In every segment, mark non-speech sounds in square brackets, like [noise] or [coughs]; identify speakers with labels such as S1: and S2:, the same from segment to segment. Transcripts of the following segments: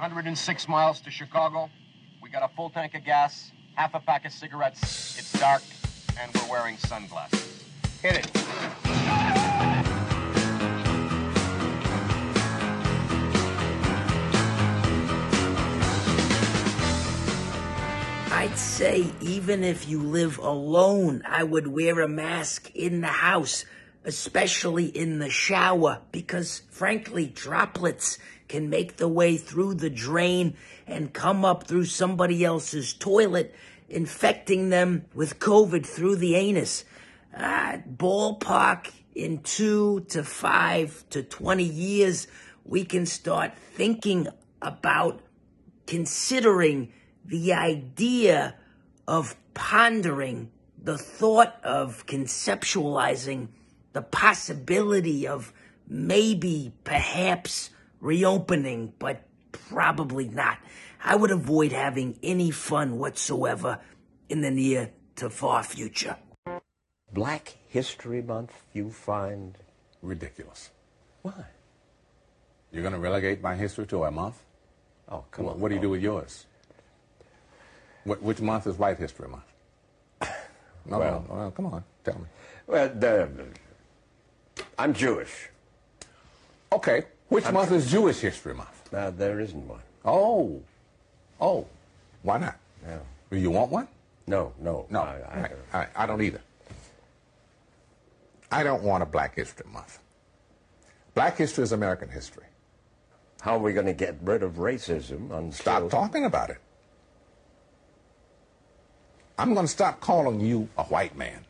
S1: 106 miles to Chicago. We got a full tank of gas, half a pack of cigarettes. It's dark, and we're wearing sunglasses. Hit it.
S2: I'd say even if you live alone, I would wear a mask in the house, especially in the shower, because frankly, droplets can make the way through the drain and come up through somebody else's toilet, infecting them with COVID through the anus. Uh, ballpark in two to five to 20 years, we can start thinking about considering the idea of pondering the thought of conceptualizing the possibility of maybe, perhaps reopening, but probably not. I would avoid having any fun whatsoever in the near to far future.
S3: Black History Month you find
S4: Ridiculous.
S3: why?
S4: You're going to relegate my history to a month?
S3: Oh, come
S4: What,
S3: on.
S4: what do you do with yours? What, which month is White History Month? No,
S3: Well-
S4: no, well, come on, tell me.
S3: Well, the, I'm Jewish.
S4: Okay, which month is Jewish History Month?
S3: Uh, there isn't one.
S4: Oh, oh, why not?
S3: Yeah.
S4: Do you want one?
S3: No, no.
S4: No,
S3: I, I,
S4: I, I, I don't either. I don't want a Black History Month. Black history is American history.
S3: how are we going to get rid of racism? Until,
S4: Stop talking about it. I'm going to stop calling you a white man.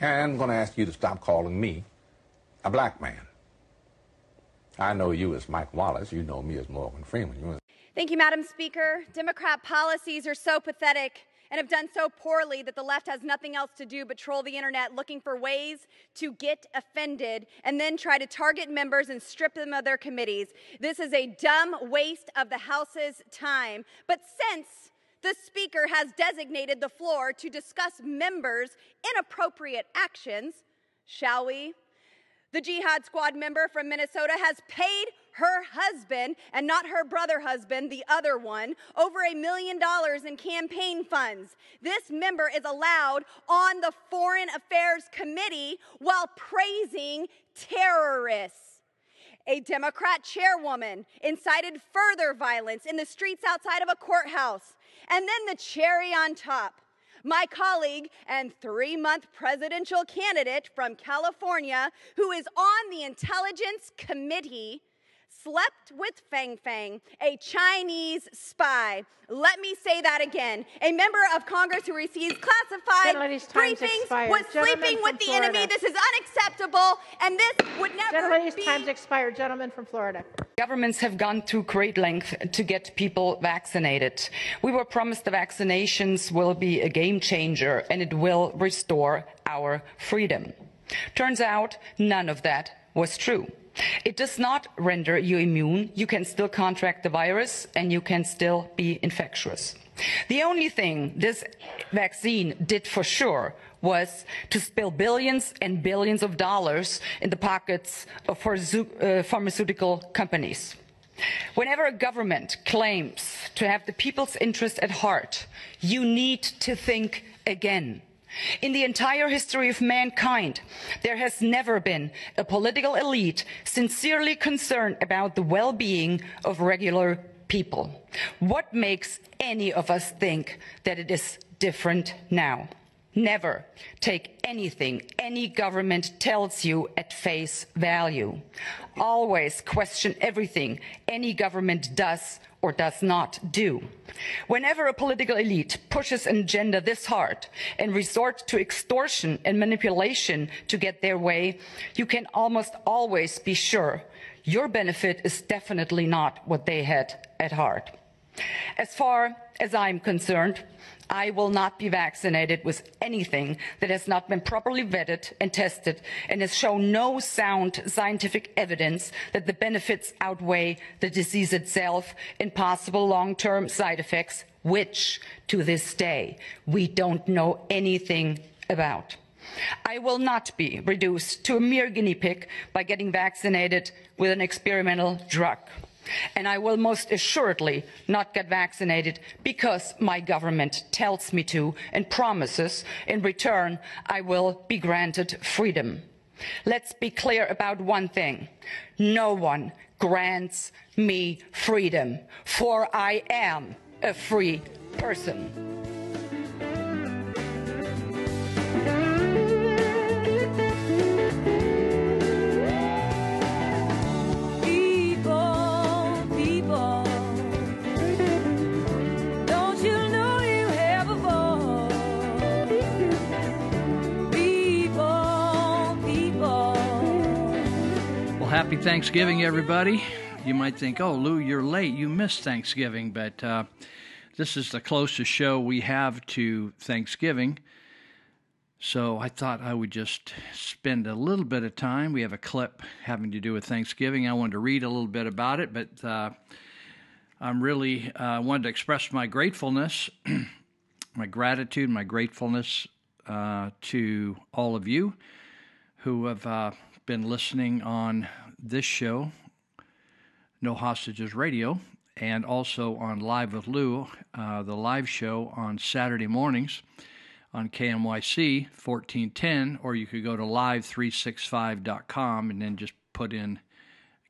S4: And I'm going to ask you to stop calling me a black man. I know you as Mike Wallace. You know me as Morgan Freeman. You
S5: Thank you, Madam Speaker. Democrat policies are so pathetic and have done so poorly that the left has nothing else to do but troll the internet looking for ways to get offended and then try to target members and strip them of their committees. This is a dumb waste of the House's time. But since the Speaker has designated the floor to discuss members' inappropriate actions, shall we? The Jihad Squad member from Minnesota has paid her husband, and not her brother husband, the other one, over a million dollars in campaign funds. This member is allowed on the Foreign Affairs Committee while praising terrorists. A Democrat chairwoman incited further violence in the streets outside of a courthouse. And then the cherry on top. My colleague and three month presidential candidate from California, who is on the Intelligence Committee, slept with Fang Fang, a Chinese spy. Let me say that again. A member of Congress who receives classified briefings
S6: expired.
S5: was
S6: Gentleman
S5: sleeping with
S6: from
S5: the enemy. This is unacceptable, and this would never
S6: Gentlelady's
S5: be.
S6: time's expired. Gentleman from Florida.
S7: Governments have gone to great length to get people vaccinated. We were promised the vaccinations will be a game changer and it will restore our freedom. Turns out none of that was true. It does not render you immune. You can still contract the virus and you can still be infectious. The only thing this vaccine did for sure was to spill billions and billions of dollars in the pockets of uh, pharmaceutical companies. Whenever a government claims to have the people's interest at heart, you need to think again. In the entire history of mankind, there has never been a political elite sincerely concerned about the well-being of regular people. What makes any of us think that it is different now? Never take anything any government tells you at face value. Always question everything any government does or does not do. Whenever a political elite pushes an agenda this hard and resort to extortion and manipulation to get their way, you can almost always be sure your benefit is definitely not what they had at heart. As far as I'm concerned, I will not be vaccinated with anything that has not been properly vetted and tested and has shown no sound scientific evidence that the benefits outweigh the disease itself and possible long-term side effects, which to this day we don't know anything about. I will not be reduced to a mere guinea pig by getting vaccinated with an experimental drug. And I will most assuredly not get vaccinated because my government tells me to and promises in return I will be granted freedom. Let's be clear about one thing. No one grants me freedom, for I am a free person.
S8: Happy Thanksgiving, everybody. You might think, oh, Lou, you're late. You missed Thanksgiving, but uh, this is the closest show we have to Thanksgiving. So I thought I would just spend a little bit of time. We have a clip having to do with Thanksgiving. I wanted to read a little bit about it, but uh, I'm really uh, wanted to express my gratefulness, [clears throat] my gratitude, my gratefulness uh, to all of you who have uh, been listening on this show, No Hostages Radio, and also on Live with Lou, uh, the live show on Saturday mornings on KMYC 1410, or you could go to live365.com and then just put in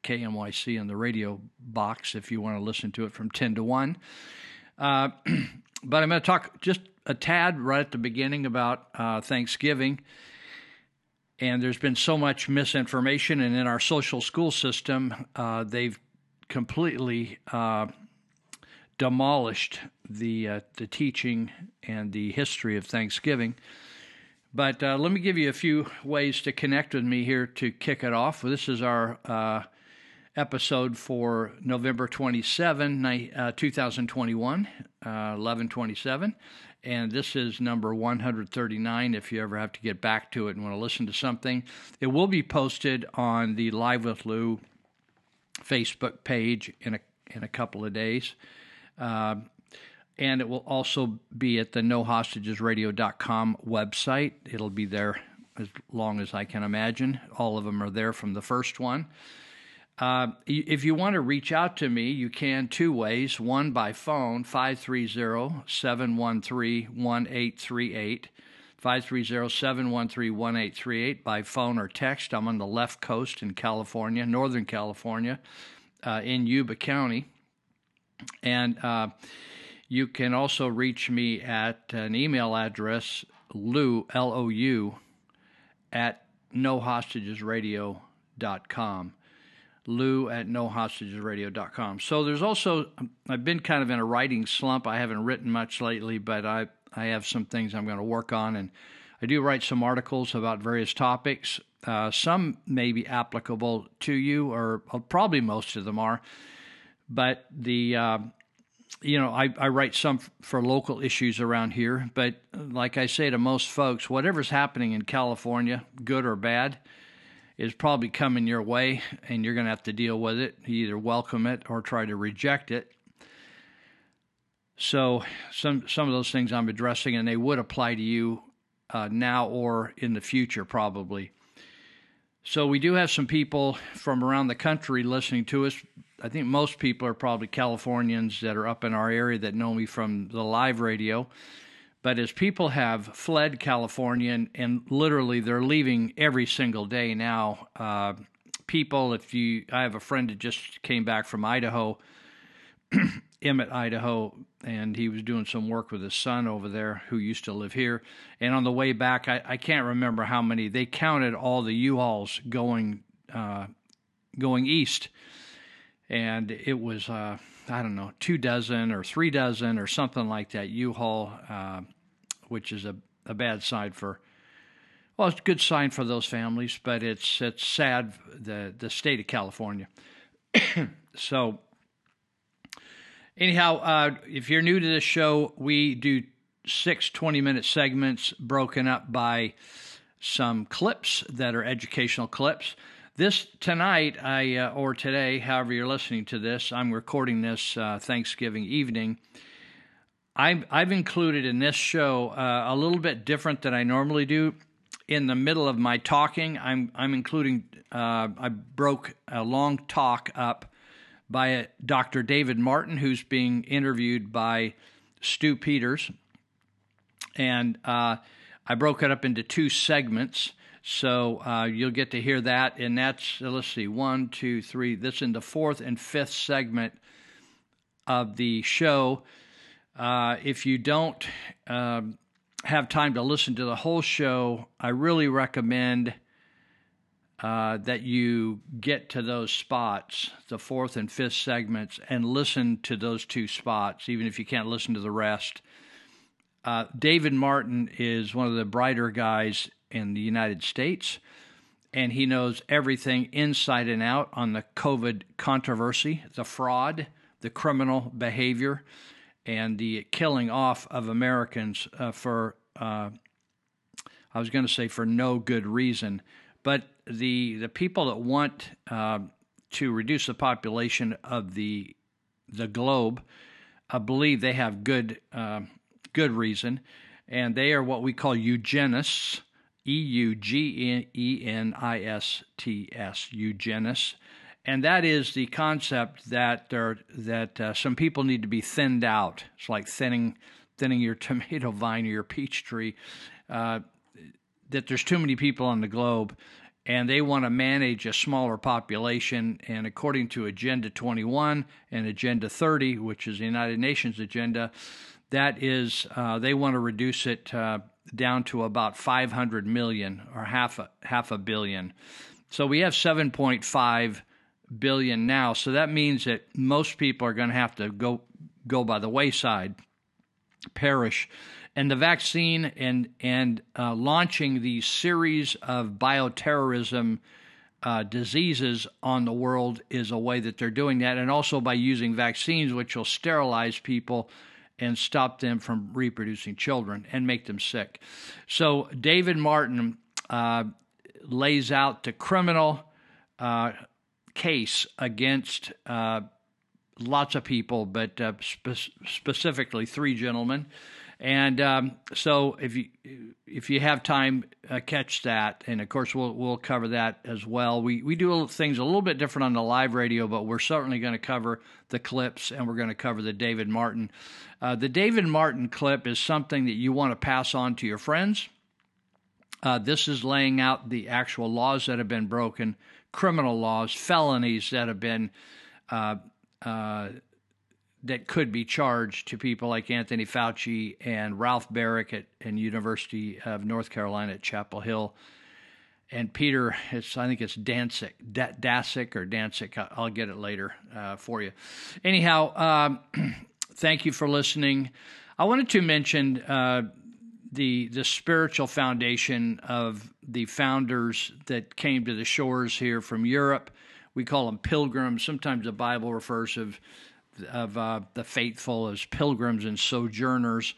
S8: KMYC in the radio box if you want to listen to it from 10 to 1. Uh, [clears throat] but I'm going to talk just a tad right at the beginning about uh, Thanksgiving and there's been so much misinformation, and in our social school system, uh, they've completely uh, demolished the uh, the teaching and the history of Thanksgiving. But uh, let me give you a few ways to connect with me here to kick it off. This is our uh, episode for November 27, uh, 2021, 1127 and this is number 139 if you ever have to get back to it and want to listen to something. It will be posted on the Live with Lou Facebook page in a, in a couple of days. Uh, and it will also be at the nohostagesradio.com website. It'll be there as long as I can imagine. All of them are there from the first one. Uh, if you want to reach out to me, you can two ways. One by phone, 530 713 1838. 530 713 1838 by phone or text. I'm on the left coast in California, Northern California, uh, in Yuba County. And uh, you can also reach me at an email address, Lou, L O U, at nohostagesradio.com lou at nohostagesradio.com. So there's also, I've been kind of in a writing slump. I haven't written much lately, but I, I have some things I'm going to work on. And I do write some articles about various topics. Uh, some may be applicable to you, or probably most of them are. But the, uh, you know, I, I write some for local issues around here. But like I say to most folks, whatever's happening in California, good or bad, is probably coming your way, and you're going to have to deal with it. You either welcome it or try to reject it. So some some of those things I'm addressing, and they would apply to you uh, now or in the future, probably. So we do have some people from around the country listening to us. I think most people are probably Californians that are up in our area that know me from the live radio. But as people have fled California and, and literally they're leaving every single day now, uh, people, if you, I have a friend that just came back from Idaho, [clears throat] Emmett, Idaho, and he was doing some work with his son over there who used to live here. And on the way back, I, I can't remember how many, they counted all the U-Hauls going, uh, going east. And it was, uh, I don't know, two dozen or three dozen or something like that U-Haul, uh, which is a, a bad sign for. Well, it's a good sign for those families, but it's it's sad the the state of California. [coughs] so, anyhow, uh, if you're new to this show, we do six 20 minute segments broken up by some clips that are educational clips. This tonight, I uh, or today, however you're listening to this, I'm recording this uh, Thanksgiving evening. I've, I've included in this show uh, a little bit different than I normally do. In the middle of my talking, I'm I'm including. Uh, I broke a long talk up by Dr. David Martin, who's being interviewed by Stu Peters. And uh, I broke it up into two segments. So uh, you'll get to hear that. And that's, uh, let's see, one, two, three. This in the fourth and fifth segment of the show. Uh, if you don't um, have time to listen to the whole show, I really recommend uh, that you get to those spots, the fourth and fifth segments, and listen to those two spots, even if you can't listen to the rest. Uh, David Martin is one of the brighter guys in the United States, and he knows everything inside and out on the COVID controversy, the fraud, the criminal behavior, and the killing off of Americans uh, for, uh, I was going to say, for no good reason. But the the people that want uh, to reduce the population of the the globe uh, believe they have good uh, good reason, and they are what we call eugenists. E U G E N I S T S, eugenists, and that is the concept that there that uh, some people need to be thinned out. It's like thinning thinning your [laughs] tomato vine or your peach tree. Uh, that there's too many people on the globe and they want to manage a smaller population. And according to Agenda 21 and Agenda 30, which is the United Nations agenda, that is, uh, they want to reduce it uh, down to about 500 million or half a, half a billion. So we have 7.5 billion now. So that means that most people are going to have to go go by the wayside, perish and the vaccine and and uh, launching these series of bioterrorism uh, diseases on the world is a way that they're doing that, and also by using vaccines, which will sterilize people and stop them from reproducing children and make them sick. So David Martin uh, lays out the criminal uh, case against uh, lots of people, but uh, spe- specifically three gentlemen. And um, so, if you if you have time, uh, catch that. And of course, we'll we'll cover that as well. We we do things a little bit different on the live radio, but we're certainly going to cover the clips, and we're going to cover the David Martin. Uh, the David Martin clip is something that you want to pass on to your friends. Uh, this is laying out the actual laws that have been broken, criminal laws, felonies that have been uh, uh, that could be charged to people like Anthony Fauci and Ralph Baric at, and University of North Carolina at Chapel Hill. And Peter, it's I think it's Daszak, D- Daszak or Daszak. I'll get it later uh, for you. Anyhow, um, [clears throat] thank you for listening. I wanted to mention uh, the the spiritual foundation of the founders that came to the shores here from Europe. We call them pilgrims. Sometimes the Bible refers of of uh, the faithful as pilgrims and sojourners.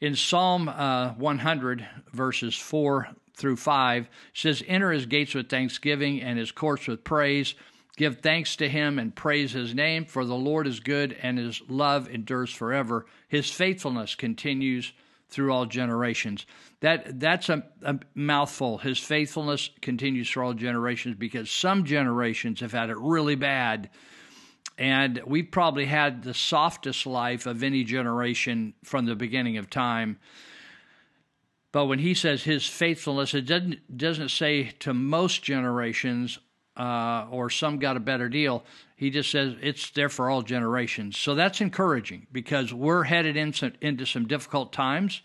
S8: In Psalm uh, 100, verses 4 through 5, says, Enter his gates with thanksgiving and his courts with praise. Give thanks to him and praise his name, for the Lord is good and his love endures forever. His faithfulness continues through all generations. That that's a, a, mouthful. His faithfulness continues through all generations because some generations have had it really bad and we've probably had the softest life of any generation from the beginning of time. But when he says his faithfulness, it doesn't, doesn't say to most generations uh, or some got a better deal. He just says it's there for all generations. So that's encouraging because we're headed in some, into some difficult times.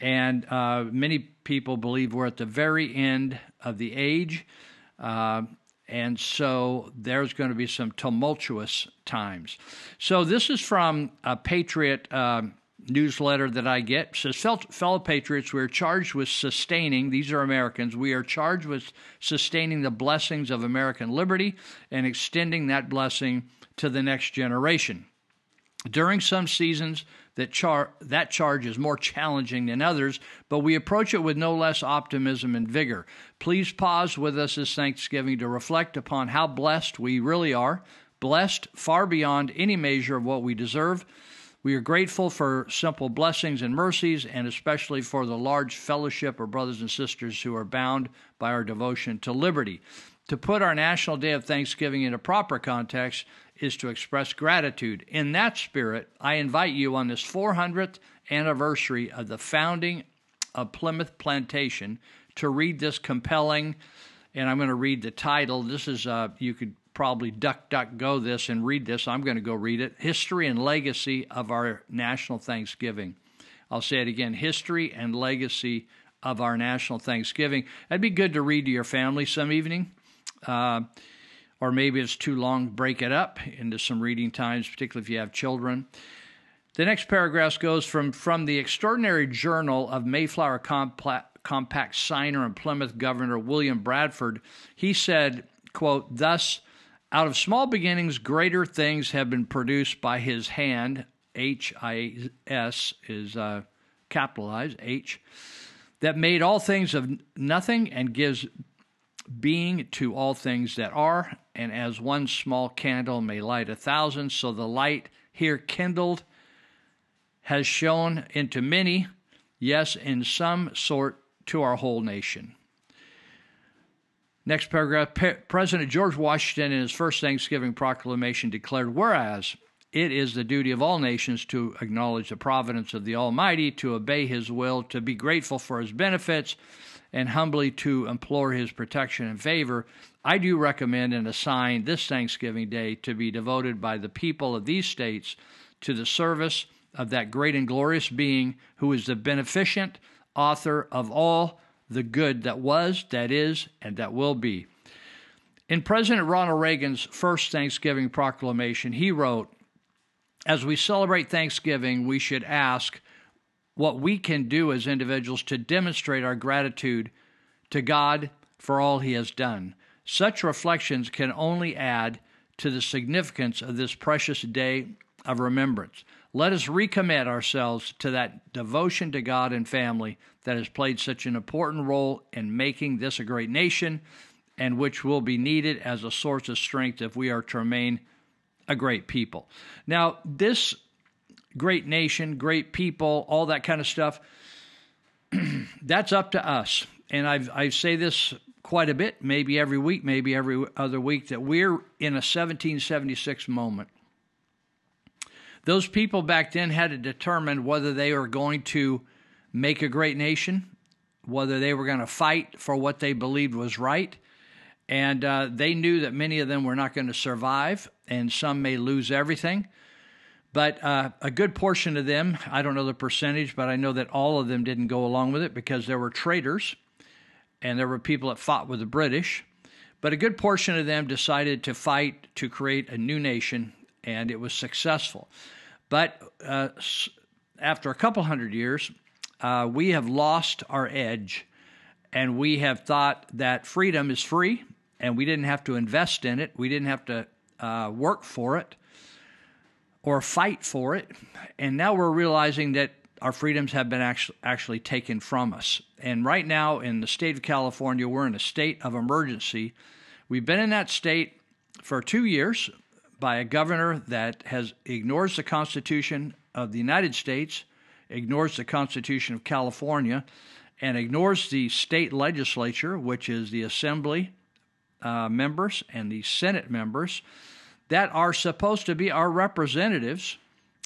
S8: And uh, many people believe we're at the very end of the age. Uh, and so there's going to be some tumultuous times. So this is from a Patriot uh, newsletter that I get. It says, fellow patriots, we are charged with sustaining, these are Americans, we are charged with sustaining the blessings of American liberty and extending that blessing to the next generation. During some seasons, that, char- that charge is more challenging than others, but we approach it with no less optimism and vigor. Please pause with us this Thanksgiving to reflect upon how blessed we really are, blessed far beyond any measure of what we deserve. We are grateful for simple blessings and mercies, and especially for the large fellowship of brothers and sisters who are bound by our devotion to liberty. To put our National Day of Thanksgiving into proper context is to express gratitude. In that spirit, I invite you on this 400th anniversary of the founding of Plymouth Plantation to read this compelling, and I'm going to read the title. This is, uh, you could probably duck, duck, go this and read this. I'm going to go read it History and Legacy of Our National Thanksgiving. I'll say it again History and Legacy of Our National Thanksgiving. That'd be good to read to your family some evening. Uh, or maybe it's too long, break it up into some reading times, particularly if you have children. The next paragraph goes from, from the extraordinary journal of Mayflower Compact signer and Plymouth Governor William Bradford. He said, quote, Thus, out of small beginnings, greater things have been produced by his hand. H I S is uh, capitalized, H, that made all things of nothing and gives being to all things that are, and as one small candle may light a thousand, so the light here kindled has shone into many, yes, in some sort to our whole nation. Next paragraph President George Washington, in his first Thanksgiving proclamation, declared, Whereas it is the duty of all nations to acknowledge the providence of the Almighty, to obey His will, to be grateful for His benefits, and humbly to implore his protection and favor, I do recommend and assign this Thanksgiving Day to be devoted by the people of these states to the service of that great and glorious being who is the beneficent author of all the good that was, that is, and that will be. In President Ronald Reagan's first Thanksgiving proclamation, he wrote, As we celebrate Thanksgiving, we should ask what we can do as individuals to demonstrate our gratitude to God for all He has done. Such reflections can only add to the significance of this precious day of remembrance. Let us recommit ourselves to that devotion to God and family that has played such an important role in making this a great nation and which will be needed as a source of strength if we are to remain a great people. Now, this great nation, great people, all that kind of stuff. [clears throat] That's up to us. And I've, I say this quite a bit, maybe every week, maybe every other week, that we're in a 1776 moment. Those people back then had to determine whether they were going to make a great nation, whether they were going to fight for what they believed was right. And uh, they knew that many of them were not going to survive, and some may lose everything. But uh, a good portion of them, I don't know the percentage, but I know that all of them didn't go along with it because there were traitors and there were people that fought with the British. But a good portion of them decided to fight to create a new nation, and it was successful. But uh, after a couple hundred years, uh, we have lost our edge, and we have thought that freedom is free, and we didn't have to invest in it, we didn't have to uh, work for it or fight for it. And now we're realizing that our freedoms have been actually, actually taken from us. And right now in the state of California, we're in a state of emergency. We've been in that state for two years by a governor that has ignores the Constitution of the United States, ignores the Constitution of California, and ignores the state legislature, which is the assembly uh, members and the Senate members that are supposed to be our representatives,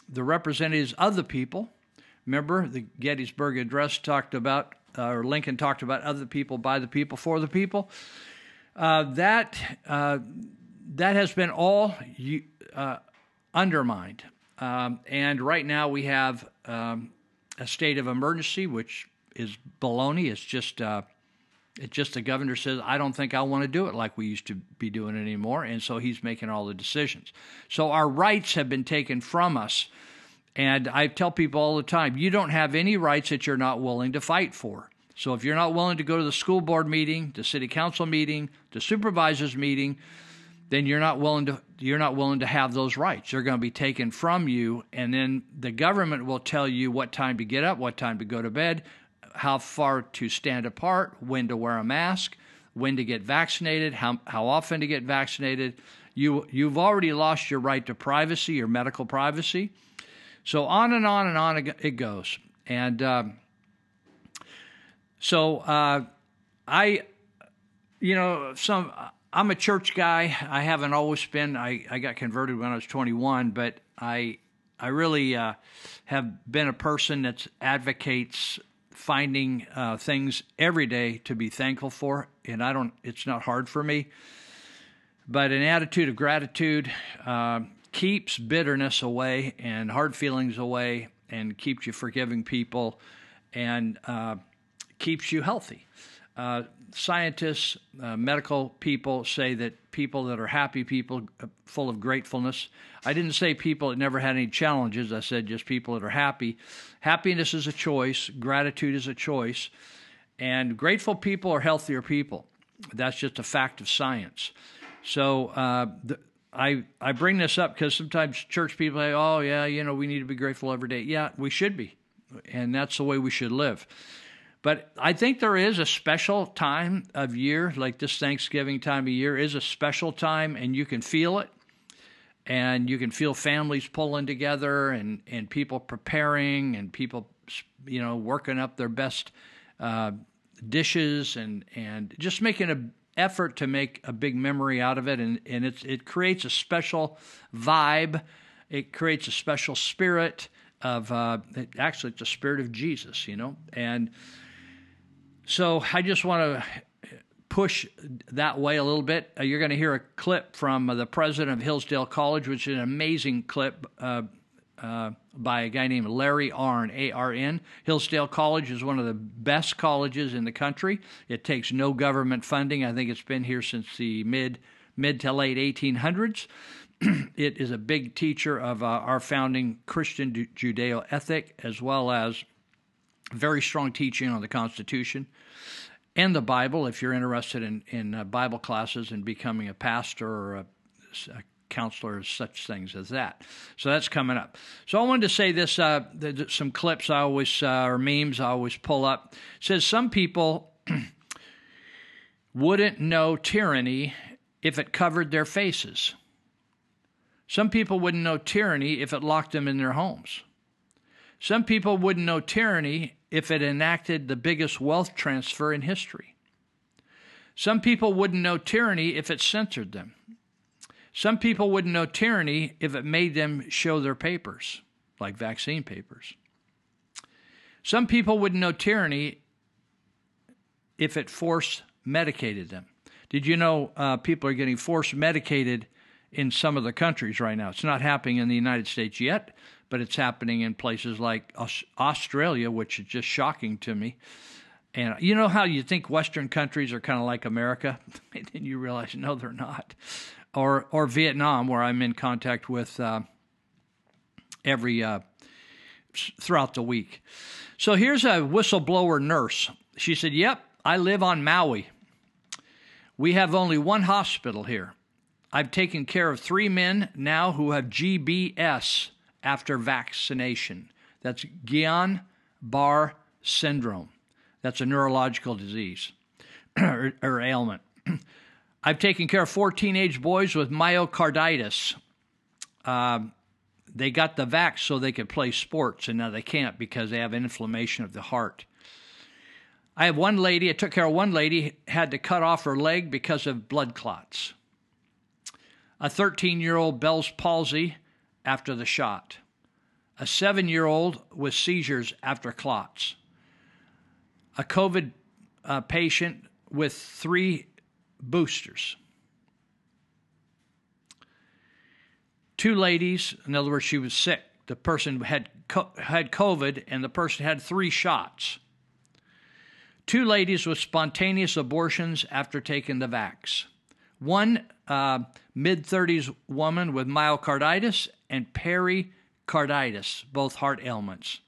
S8: the representatives of the people. Remember, the Gettysburg Address talked about, uh, or Lincoln talked about other people, by the people, for the people. Uh, that uh, that has been all uh, undermined, um, and right now we have um, a state of emergency, which is baloney. It's just uh, it's just the governor says, I don't think I want to do it like we used to be doing it anymore. And so he's making all the decisions. So our rights have been taken from us. And I tell people all the time, you don't have any rights that you're not willing to fight for. So if you're not willing to go to the school board meeting, the city council meeting, the supervisors meeting, then you're not willing to you're not willing to have those rights. They're going to be taken from you and then the government will tell you what time to get up, what time to go to bed, how far to stand apart, when to wear a mask, when to get vaccinated, how, how often to get vaccinated. You, you've already lost your right to privacy, your medical privacy. So on and on and on it goes. And um, so uh, I, you know, some I'm a church guy. I haven't always been. I, I got converted when I was 21, but I I really uh, have been a person that advocates finding uh, things every day to be thankful for, and I don't. It's not hard for me, but an attitude of gratitude uh, keeps bitterness away and hard feelings away, and keeps you forgiving people, and uh, keeps you healthy. Scientists, uh, medical people say that people that are happy people, uh, full of gratefulness. I didn't say people that never had any challenges. I said just people that are happy. Happiness is a choice. Gratitude is a choice. And grateful people are healthier people. That's just a fact of science. So uh, the, I I bring this up because sometimes church people say, "Oh yeah, you know, we need to be grateful every day." Yeah, we should be, and that's the way we should live. But I think there is a special time of year, like this Thanksgiving time of year is a special time, and you can feel it. And you can feel families pulling together and, and people preparing and people, you know, working up their best uh, dishes and, and just making an effort to make a big memory out of it. And, and it's, it creates a special vibe, it creates a special spirit of, uh, actually, it's a spirit of Jesus, you know. And so I just want to push that way a little bit. Uh, you're going to hear a clip from uh, the president of Hillsdale College, which is an amazing clip uh, uh by a guy named Larry Arn, A R N. Hillsdale College is one of the best colleges in the country. It takes no government funding. I think it's been here since the mid mid to late 1800s. [clears throat] it is a big teacher of uh, our founding Christian Judeo ethic, as well as very strong teaching on the Constitution and the Bible. If you're interested in, in uh, Bible classes and becoming a pastor or a, a counselor, such things as that. So that's coming up. So I wanted to say this: uh, some clips I always uh, or memes I always pull up. It says some people [clears throat] wouldn't know tyranny if it covered their faces. Some people wouldn't know tyranny if it locked them in their homes. Some people wouldn't know tyranny if it enacted the biggest wealth transfer in history. Some people wouldn't know tyranny if it censored them. Some people wouldn't know tyranny if it made them show their papers, like vaccine papers. Some people wouldn't know tyranny if it force medicated them. Did you know uh, people are getting force medicated in some of the countries right now? It's not happening in the United States yet, but it's happening in places like Australia, which is just shocking to me. And you know how you think Western countries are kind of like America, [laughs] and then you realize no, they're not. Or or Vietnam, where I'm in contact with uh, every uh, throughout the week. So here's a whistleblower nurse. She said, "Yep, I live on Maui. We have only one hospital here. I've taken care of three men now who have GBS." After vaccination. That's Guillain Barre syndrome. That's a neurological disease [clears throat] or, or, ailment. [clears throat] I've taken care of four teenage boys with myocarditis. Uh, they got the vax so they could play sports, and now they can't because they have inflammation of the heart. I have one lady, I took care of one lady, had to cut off her leg because of blood clots. A 13 year old Bell's palsy after the shot, a seven year old with seizures after clots, a COVID uh, patient with three boosters, two ladies, in other words, she was sick. The person had, had COVID and the person had three shots. Two ladies with spontaneous abortions after taking the vax. One uh, mid 30s woman with myocarditis and pericarditis, both heart ailments.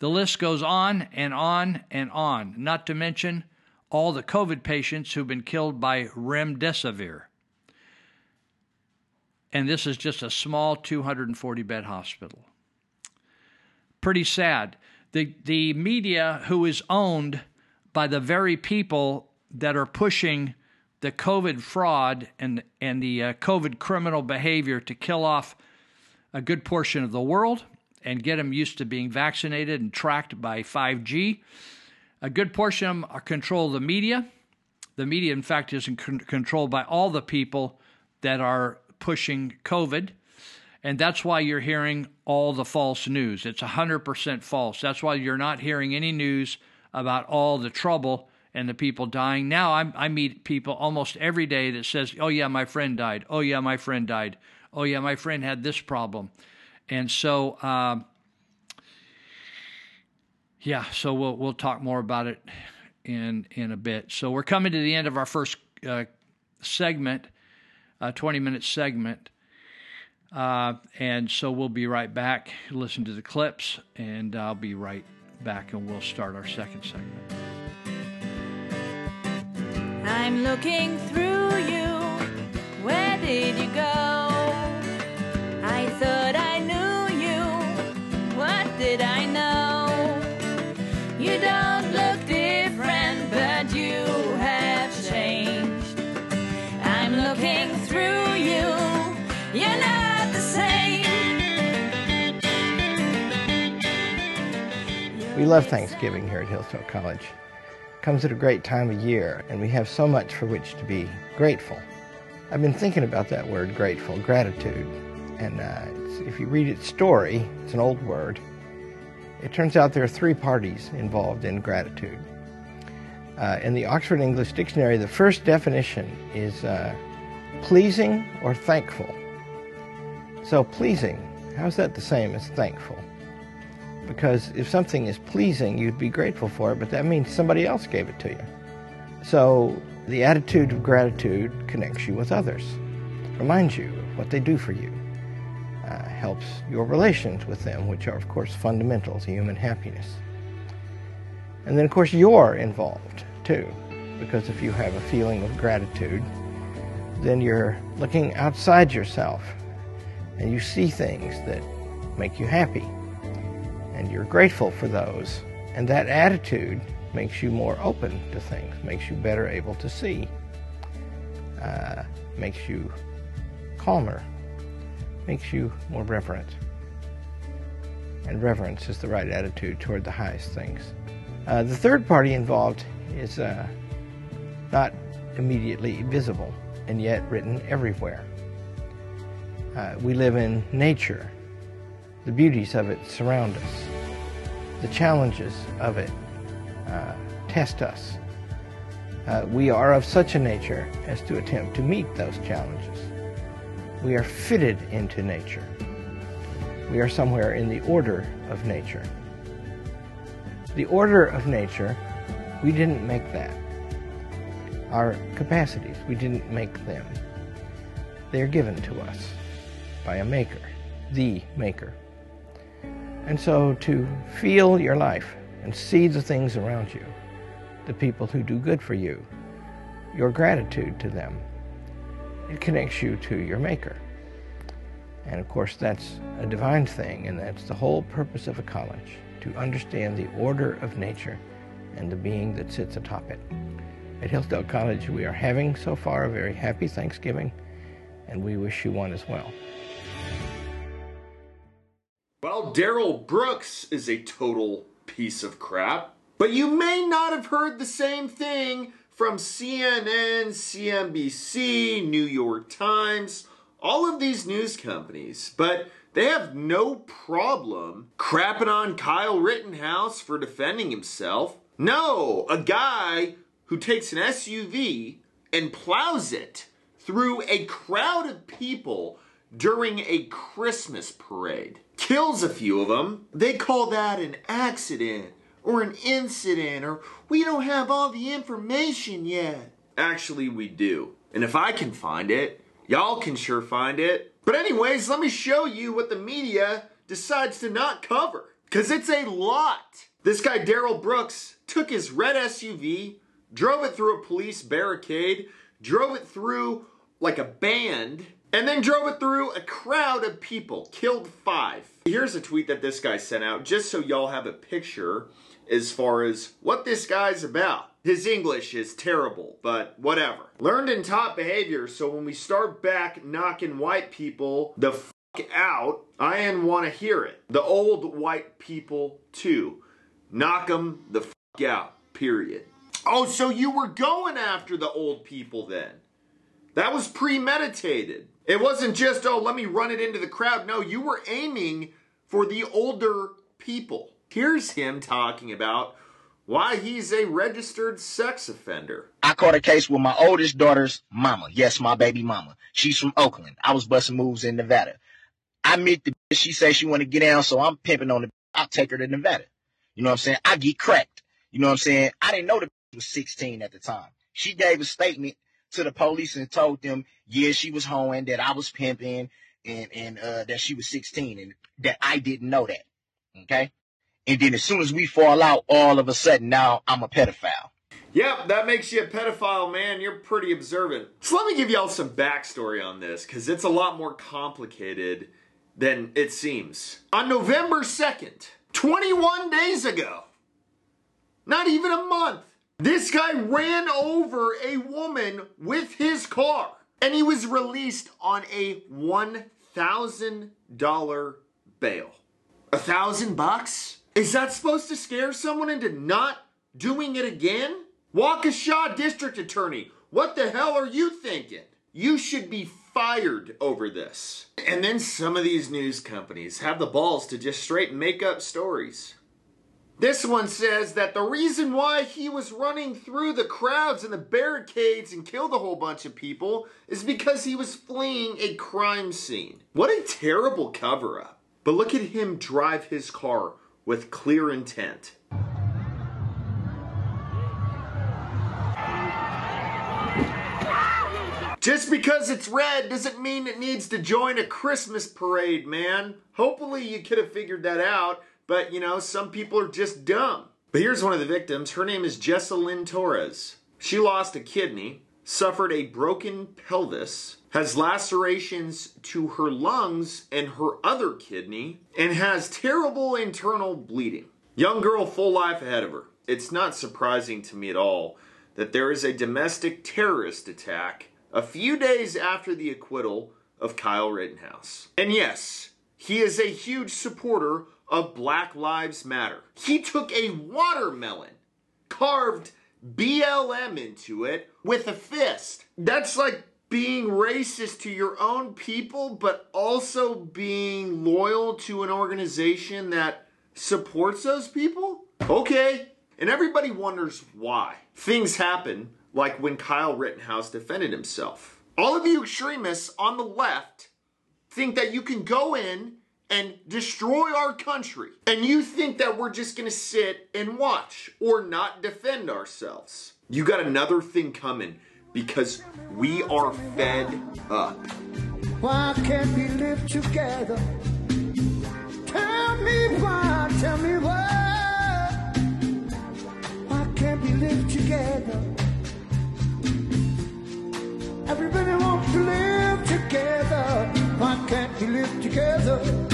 S8: The list goes on and on and on, not to mention all the COVID patients who've been killed by remdesivir. And this is just a small 240 bed hospital. Pretty sad. The, the media, who is owned by the very people that are pushing the COVID fraud and, and the uh, COVID criminal behavior to kill off a good portion of the world and get them used to being vaccinated and tracked by 5G. A good portion of them are uh, control the media. The media, in fact, is con- controlled by all the people that are pushing COVID. And that's why you're hearing all the false news. It's 100% false. That's why you're not hearing any news about all the trouble and the people dying. Now I, I meet people almost every day that says, "Oh yeah, my friend died. Oh yeah, my friend died. Oh yeah, my friend had this problem," and so uh, yeah, so we'll we'll talk more about it in in a bit. So we're coming to the end of our first uh, segment, a 20 minute segment. Uh, and so we'll be right back, listen to the clips, and I'll be right back and we'll start our second segment.
S9: I'm looking through you. Where did you go? Thought I knew you. What did I know? You don't look different, but you have changed. I'm looking through you. You're not the same.
S10: We love Thanksgiving here at Hillsdale College. Comes at a great time of year, and we have so much for which to be grateful. I've been thinking about that word grateful, gratitude, and uh, if you read its story, it's an old word. It turns out there are three parties involved in gratitude. Uh, in the Oxford English Dictionary, the first definition is uh, pleasing or thankful. So, pleasing, how's that the same as thankful? Because if something is pleasing, you'd be grateful for it, but that means somebody else gave it to you. So, the attitude of gratitude connects you with others, reminds you of what they do for you, helps your relations with them, which are, of course, fundamental to human happiness. And then, of course, you're involved too, because if you have a feeling of gratitude, then you're looking outside yourself and you see things that make you happy. And you're grateful for those. And that attitude makes you more open to things, makes you better able to see, uh, makes you calmer, makes you more reverent. And reverence is the right attitude toward the highest things. Uh, the third party involved is uh, not immediately visible and yet written everywhere. Uh, we live in nature. The beauties of it surround us. The challenges of it uh, test us. Uh, we are of such a nature as to attempt to meet those challenges. We are fitted into nature. We are somewhere in the order of nature. The order of nature, we didn't make that. Our capacities, we didn't make them. They are given to us by a maker, the maker. And so to feel your life and see the things around you, the people who do good for you, your gratitude to them, it connects you to your maker. And of course, that's a divine thing, and that's the whole purpose of a college to understand the order of nature and the being that sits atop it. At Hillsdale College, we are having so far a very happy Thanksgiving, and we wish you one as well.
S11: Well, Darrell Brooks is a total piece of crap, but you may not have heard the same thing from CNN, CNBC, New York Times, all of these news companies, but they have no problem crapping on Kyle Rittenhouse for defending himself. No, a guy who takes an SUV and plows it through a crowd of people during a Christmas parade. Kills a few of them. They call that an accident or an incident or we don't have all the information yet. Actually, we do. And if I can find it, y'all can sure find it. But anyways, let me show you what the media decides to not cover. Cause it's a lot. This guy, Darrell Brooks, took his red SUV, drove it through a police barricade, drove it through like a band, and then drove it through a crowd of people, killed five. Here's a tweet that this guy sent out, just so y'all have a picture as far as what this guy's about. His English is terrible, but whatever. Learned and taught behavior, so when we start back knocking white people the f out, I ain't want to hear it. The old white people too. Knock them the f out, period. Oh, so you were going after the old people then? That was premeditated. It wasn't just, oh, let me run it into the crowd. No, you were aiming for the older people. Here's him talking about why he's a registered sex offender.
S12: I caught a case with my oldest daughter's mama. Yes, my baby mama. She's from Oakland. I was busting moves in Nevada. I meet the bitch. She says she want to get down, so I'm pimping on the. I'll take her to Nevada. You know what I'm saying? I get cracked. You know what I'm saying? I didn't know the bitch was 16 at the time. She gave a statement to the police and told them, yeah, she was hoeing, that I was pimping, and and uh, that she was 16, and that I didn't know that. Okay. And then as soon as we fall out, all of a sudden now I'm a pedophile.
S11: Yep, that makes you a pedophile, man. You're pretty observant. So let me give y'all some backstory on this, because it's a lot more complicated than it seems. On November 2nd, 21 days ago, not even a month, this guy ran over a woman with his car, and he was released on a $1,000 bail. A thousand bucks? Is that supposed to scare someone into not doing it again? Waukesha District Attorney, what the hell are you thinking? You should be fired over this. And then some of these news companies have the balls to just straight make up stories. This one says that the reason why he was running through the crowds and the barricades and killed a whole bunch of people is because he was fleeing a crime scene. What a terrible cover up. But look at him drive his car with clear intent. Just because it's red doesn't mean it needs to join a Christmas parade, man. Hopefully you could have figured that out, but you know, some people are just dumb. But here's one of the victims. Her name is Jessalyn Torres. She lost a kidney, suffered a broken pelvis, has lacerations to her lungs and her other kidney, and has terrible internal bleeding. Young girl, full life ahead of her. It's not surprising to me at all that there is a domestic terrorist attack a few days after the acquittal of Kyle Rittenhouse. And yes, he is a huge supporter of Black Lives Matter. He took a watermelon, carved BLM into it with a fist. That's like being racist to your own people, but also being loyal to an organization that supports those people? Okay. And everybody wonders why. Things happen like when Kyle Rittenhouse defended himself. All of you extremists on the left think that you can go in and destroy our country, and you think that we're just gonna sit and watch or not defend ourselves. You got another thing coming because we are fed up.
S13: Why can't we live together? Tell me why, tell me why. Why can't we live together? Everybody wants to live together. Why can't we live together?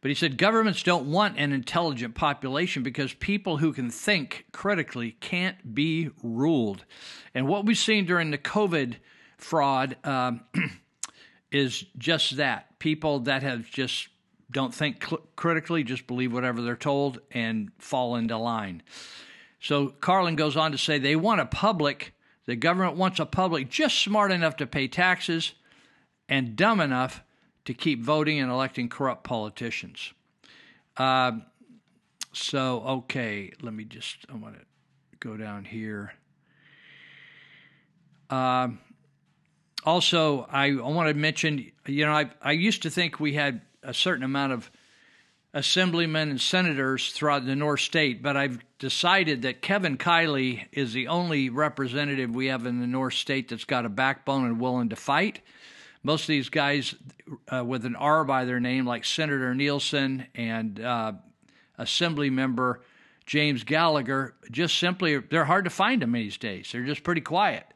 S8: But he said governments don't want an intelligent population because people who can think critically can't be ruled. And what we've seen during the COVID fraud um, [clears throat] is just that people that have just don't think cl- critically, just believe whatever they're told and fall into line. So Carlin goes on to say they want a public, the government wants a public just smart enough to pay taxes and dumb enough to keep voting and electing corrupt politicians. Uh, so, okay, let me just, I want to go down here. Um, also, I, I want to mention, you know, I, I used to think we had a certain amount of assemblymen and senators throughout the North State, but I've decided that Kevin Kiley is the only representative we have in the North State that's got a backbone and willing to fight. Most of these guys uh, with an R by their name, like Senator Nielsen and uh, Assembly member James Gallagher, just simply, they're hard to find them these days. They're just pretty quiet.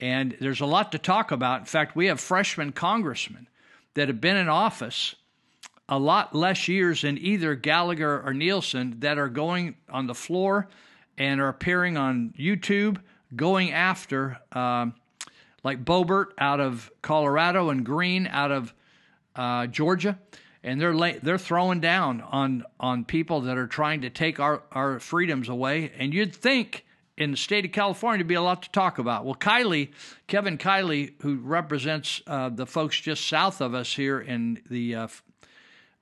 S8: And there's a lot to talk about. In fact, we have freshman congressmen that have been in office a lot less years than either Gallagher or Nielsen that are going on the floor and are appearing on YouTube, going after, um, like Boebert out of Colorado and Greene out of uh, Georgia, and they're la- they're throwing down on on people that are trying to take our our freedoms away. And you'd think in the state of California to be a lot to talk about. Well, Kiley, Kevin Kiley, who represents uh, the folks just south of us here in the uh,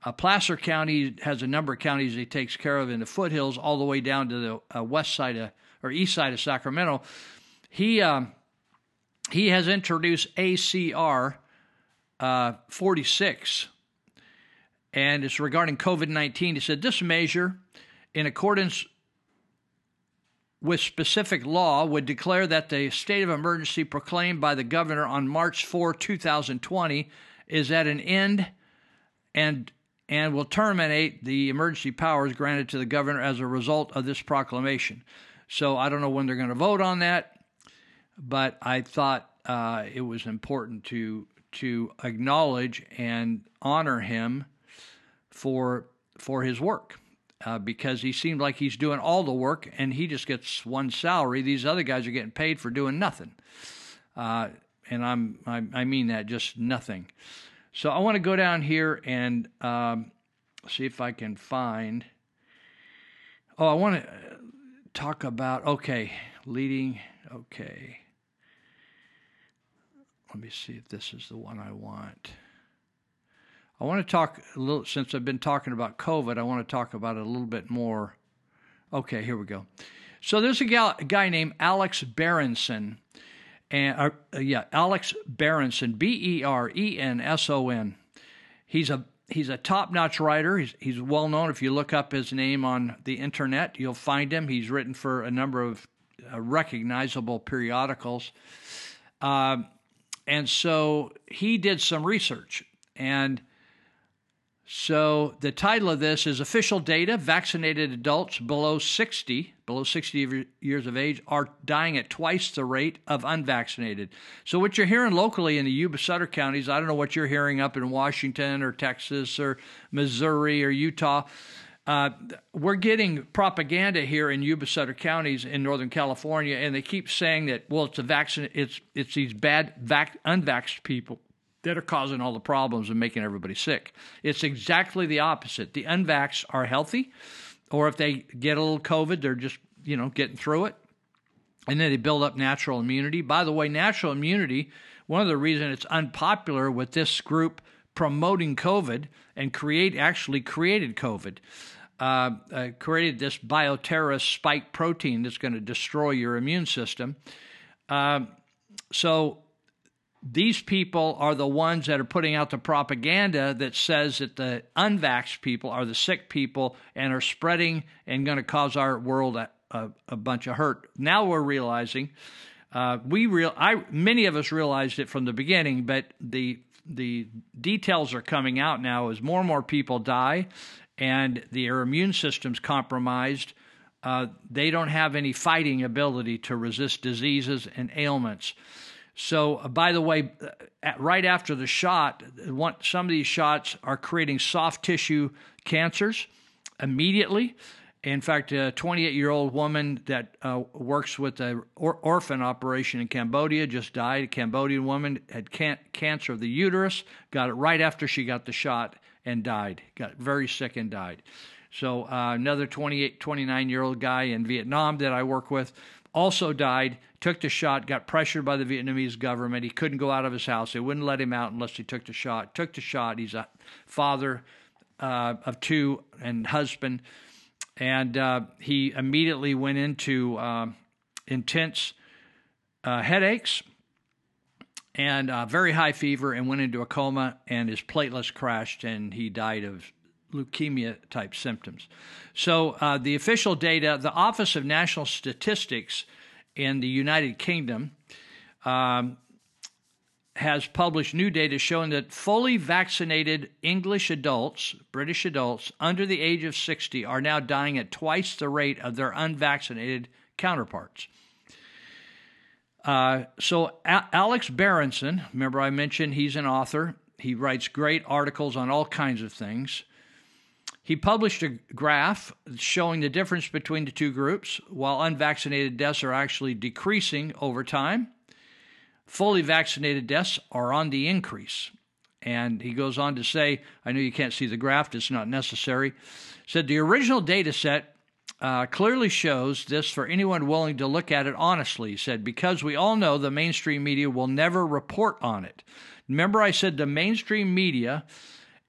S8: uh, Placer County, has a number of counties he takes care of in the foothills, all the way down to the uh, west side of or east side of Sacramento. He um, he has introduced ACR uh, 46, and it's regarding COVID 19. He said this measure, in accordance with specific law would declare that the state of emergency proclaimed by the governor on March 4, 2020 is at an end and and will terminate the emergency powers granted to the governor as a result of this proclamation. So I don't know when they're going to vote on that, but I thought uh, it was important to to acknowledge and honor him for for his work uh, because he seemed like he's doing all the work and he just gets one salary. These other guys are getting paid for doing nothing, uh, and I'm I, I, mean that just nothing. So I want to go down here and um, see if I can find. Oh, I want to talk about okay, leading. Okay, let me see if this is the one I want. I want to talk a little, since I've been talking about COVID, I want to talk about it a little bit more. Okay, here we go. So there's a, gal, a guy named Alex Berenson, and uh, yeah, Alex Berenson, B E R E N S O N. He's a he's a top-notch writer. He's he's well known. If you look up his name on the internet, you'll find him. He's written for a number of uh, recognizable periodicals, uh, and so he did some research and so the title of this is Official Data Vaccinated Adults Below 60, below 60 years of age, are dying at twice the rate of unvaccinated. So what you're hearing locally in the Yuba Sutter counties, I don't know what you're hearing up in Washington or Texas or Missouri or Utah. Uh, we're getting propaganda here in Yuba Sutter counties in Northern California, and they keep saying that well, it's a vaccine, it's it's these bad vac- unvaxxed people that are causing all the problems and making everybody sick. It's exactly the opposite. The unvaxxed are healthy, or if they get a little COVID, they're just, you know, getting through it. And then they build up natural immunity. By the way, natural immunity, one of the reasons it's unpopular with this group promoting COVID and create actually created COVID. Uh, uh, created this bioterrorist spike protein that's going to destroy your immune system. Uh, so these people are the ones that are putting out the propaganda that says that the unvaxxed people are the sick people and are spreading and going to cause our world a, a, a, bunch of hurt. Now we're realizing, uh, we real, I many of us realized it from the beginning, but the the details are coming out now as more and more people die, and their immune system's compromised. Uh, they don't have any fighting ability to resist diseases and ailments. So, uh, by the way, uh, right after the shot, one, some of these shots are creating soft tissue cancers immediately. In fact, a 28 year old woman that uh, works with an or- orphan operation in Cambodia just died. A Cambodian woman had can- cancer of the uterus, got it right after she got the shot and died. Got very sick and died. So, uh, another 28, 29 year old guy in Vietnam that I work with also died, took the shot, got pressured by the Vietnamese government. He couldn't go out of his house. They wouldn't let him out unless he took the shot. Took the shot. He's a father uh, of two and husband. And uh, he immediately went into uh, intense uh, headaches and uh, very high fever and went into a coma, and his platelets crashed, and he died of leukemia type symptoms. So, uh, the official data, the Office of National Statistics in the United Kingdom um, has published new data showing that fully vaccinated English adults, British adults, under the age of 60 are now dying at twice the rate of their unvaccinated counterparts. Uh, so, A- Alex Berenson, remember I mentioned he's an author, he writes great articles on all kinds of things. He published a graph showing the difference between the two groups. While unvaccinated deaths are actually decreasing over time, fully vaccinated deaths are on the increase. And he goes on to say, I know you can't see the graph, it's not necessary. Said the original data set uh, clearly shows this for anyone willing to look at it honestly. He said, because we all know the mainstream media will never report on it. Remember, I said the mainstream media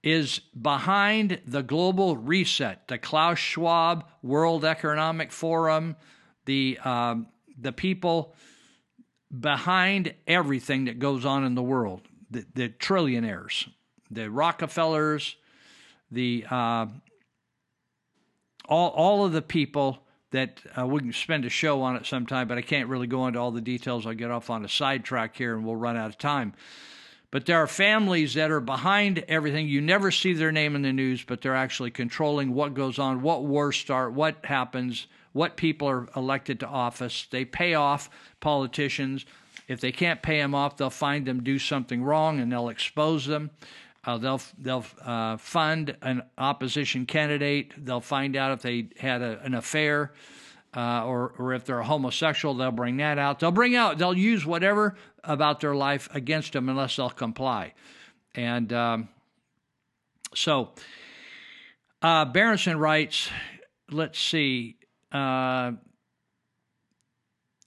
S8: is behind the global reset, the Klaus Schwab World Economic Forum, the um, the people behind everything that goes on in the world, the, the trillionaires, the Rockefellers, the uh, all all of the people that uh, we can spend a show on it sometime, but I can't really go into all the details. I'll get off on a sidetrack here, and we'll run out of time. But there are families that are behind everything. You never see their name in the news, but they're actually controlling what goes on, what wars start, what happens, what people are elected to office. They pay off politicians. If they can't pay them off, they'll find them do something wrong and they'll expose them. Uh, they'll they'll uh, fund an opposition candidate. They'll find out if they had a, an affair. Uh, or, or if they're a homosexual, they'll bring that out. They'll bring out, they'll use whatever about their life against them unless they'll comply. And um, so uh, Berenson writes, let's see, uh,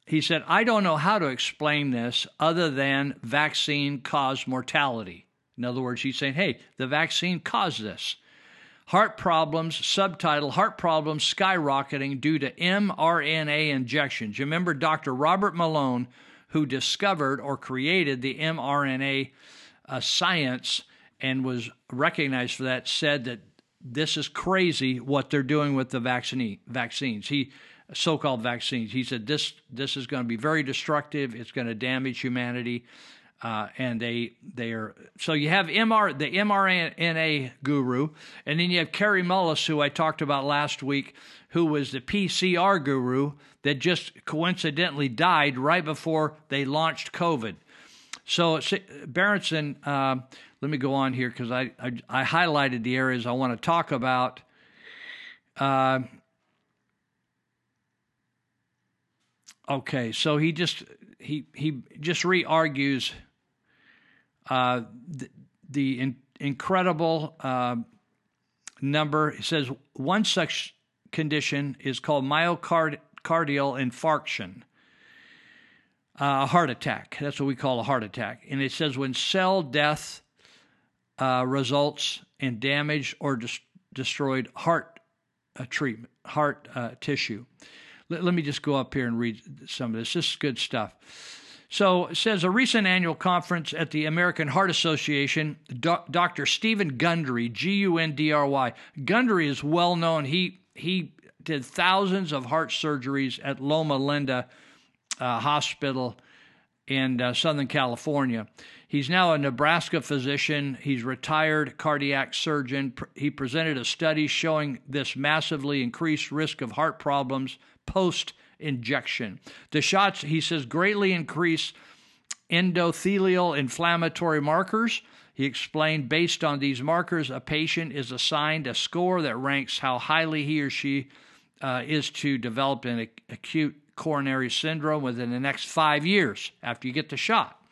S8: he said, I don't know how to explain this other than vaccine caused mortality. In other words, he's saying, hey, the vaccine caused this. Heart problems, subtitle Heart problems skyrocketing due to mRNA injections. You remember Dr. Robert Malone, who discovered or created the mRNA uh, science and was recognized for that, said that this is crazy what they're doing with the vaccine, vaccines. He so-called vaccines. He said this this is going to be very destructive. It's going to damage humanity. Uh, and they they are so you have MR the mRNA guru, and then you have Kary Mullis, who I talked about last week, who was the PCR guru that just coincidentally died right before they launched COVID. So Berenson, uh, let me go on here because I, I, I highlighted the areas I want to talk about. Uh, okay, so he just he he just re-argues uh, the, in, incredible uh, number. He says one such condition is called myocardial infarction, uh, a heart attack. That's what we call a heart attack. And it says when cell death uh, results in damaged or destroyed heart uh, treatment, heart uh, tissue. Let, let me just go up here and read some of this. This is good stuff. So it says a recent annual conference at the American Heart Association, Dr. Stephen Gundry, G U N D R Y. Gundry is well known. He he did thousands of heart surgeries at Loma Linda uh, Hospital in uh, Southern California. He's now a Nebraska physician. He's retired cardiac surgeon. He presented a study showing this massively increased risk of heart problems post injection. The shots, he says, greatly increase endothelial inflammatory markers. He explained based on these markers, a patient is assigned a score that ranks how highly he or she uh, is to develop an acute coronary syndrome within the next five years after you get the shot.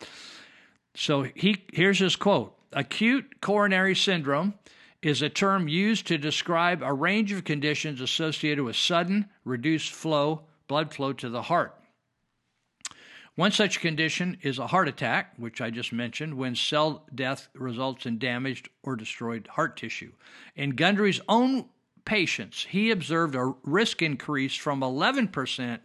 S8: So he here's his quote: "Acute coronary syndrome." Is a term used to describe a range of conditions associated with sudden reduced flow blood flow to the heart. One such condition is a heart attack, which I just mentioned, when cell death results in damaged or destroyed heart tissue. In Gundry's own patients, he observed a risk increase from 11%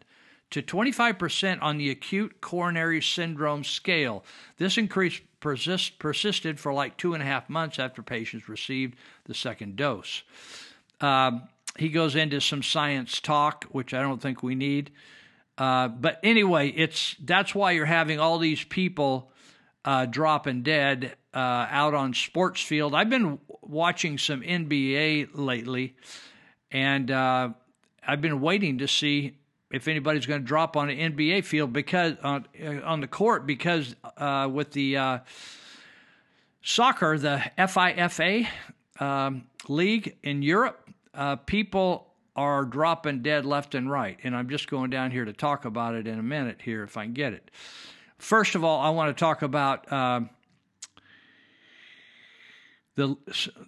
S8: to 25% on the acute coronary syndrome scale. This increase persist, persisted for like two and a half months after patients received the second dose. Um, he goes into some science talk, which I don't think we need. Uh, but anyway, it's that's why you're having all these people uh, dropping dead uh, out on sports field. I've been watching some NBA lately, and uh, I've been waiting to see if anybody's going to drop on an NBA field because on on the court because uh, with the uh, soccer, the FIFA um, league in Europe, uh, people are dropping dead left and right, and I'm just going down here to talk about it in a minute here if I can get it. First of all, I want to talk about. um the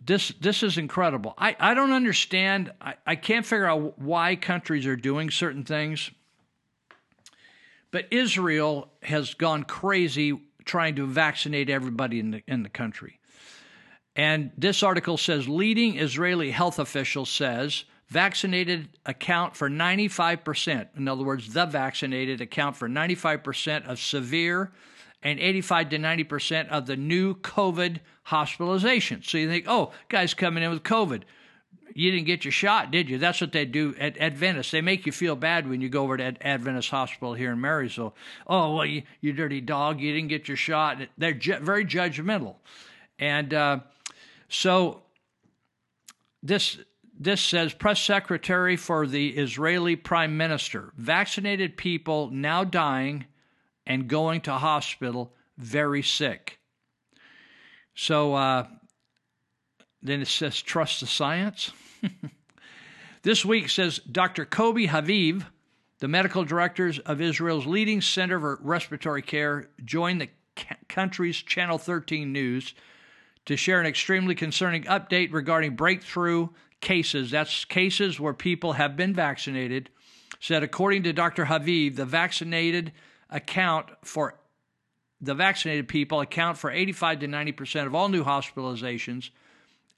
S8: this this is incredible. I, I don't understand. I, I can't figure out why countries are doing certain things. But Israel has gone crazy trying to vaccinate everybody in the in the country. And this article says leading Israeli health official says vaccinated account for 95%. In other words, the vaccinated account for 95% of severe and 85 to 90% of the new COVID hospitalizations. So you think, oh, guys coming in with COVID. You didn't get your shot, did you? That's what they do at Adventist. They make you feel bad when you go over to Ad- Adventist Hospital here in Marysville. Oh, well, you, you dirty dog, you didn't get your shot. They're ju- very judgmental. And uh, so this this says press secretary for the Israeli prime minister vaccinated people now dying and going to hospital very sick. So uh, then it says trust the science. [laughs] this week says Dr. Kobi Haviv, the medical directors of Israel's leading center for respiratory care, joined the country's Channel 13 News to share an extremely concerning update regarding breakthrough cases. That's cases where people have been vaccinated. Said according to Dr. Haviv, the vaccinated account for the vaccinated people account for 85 to 90 percent of all new hospitalizations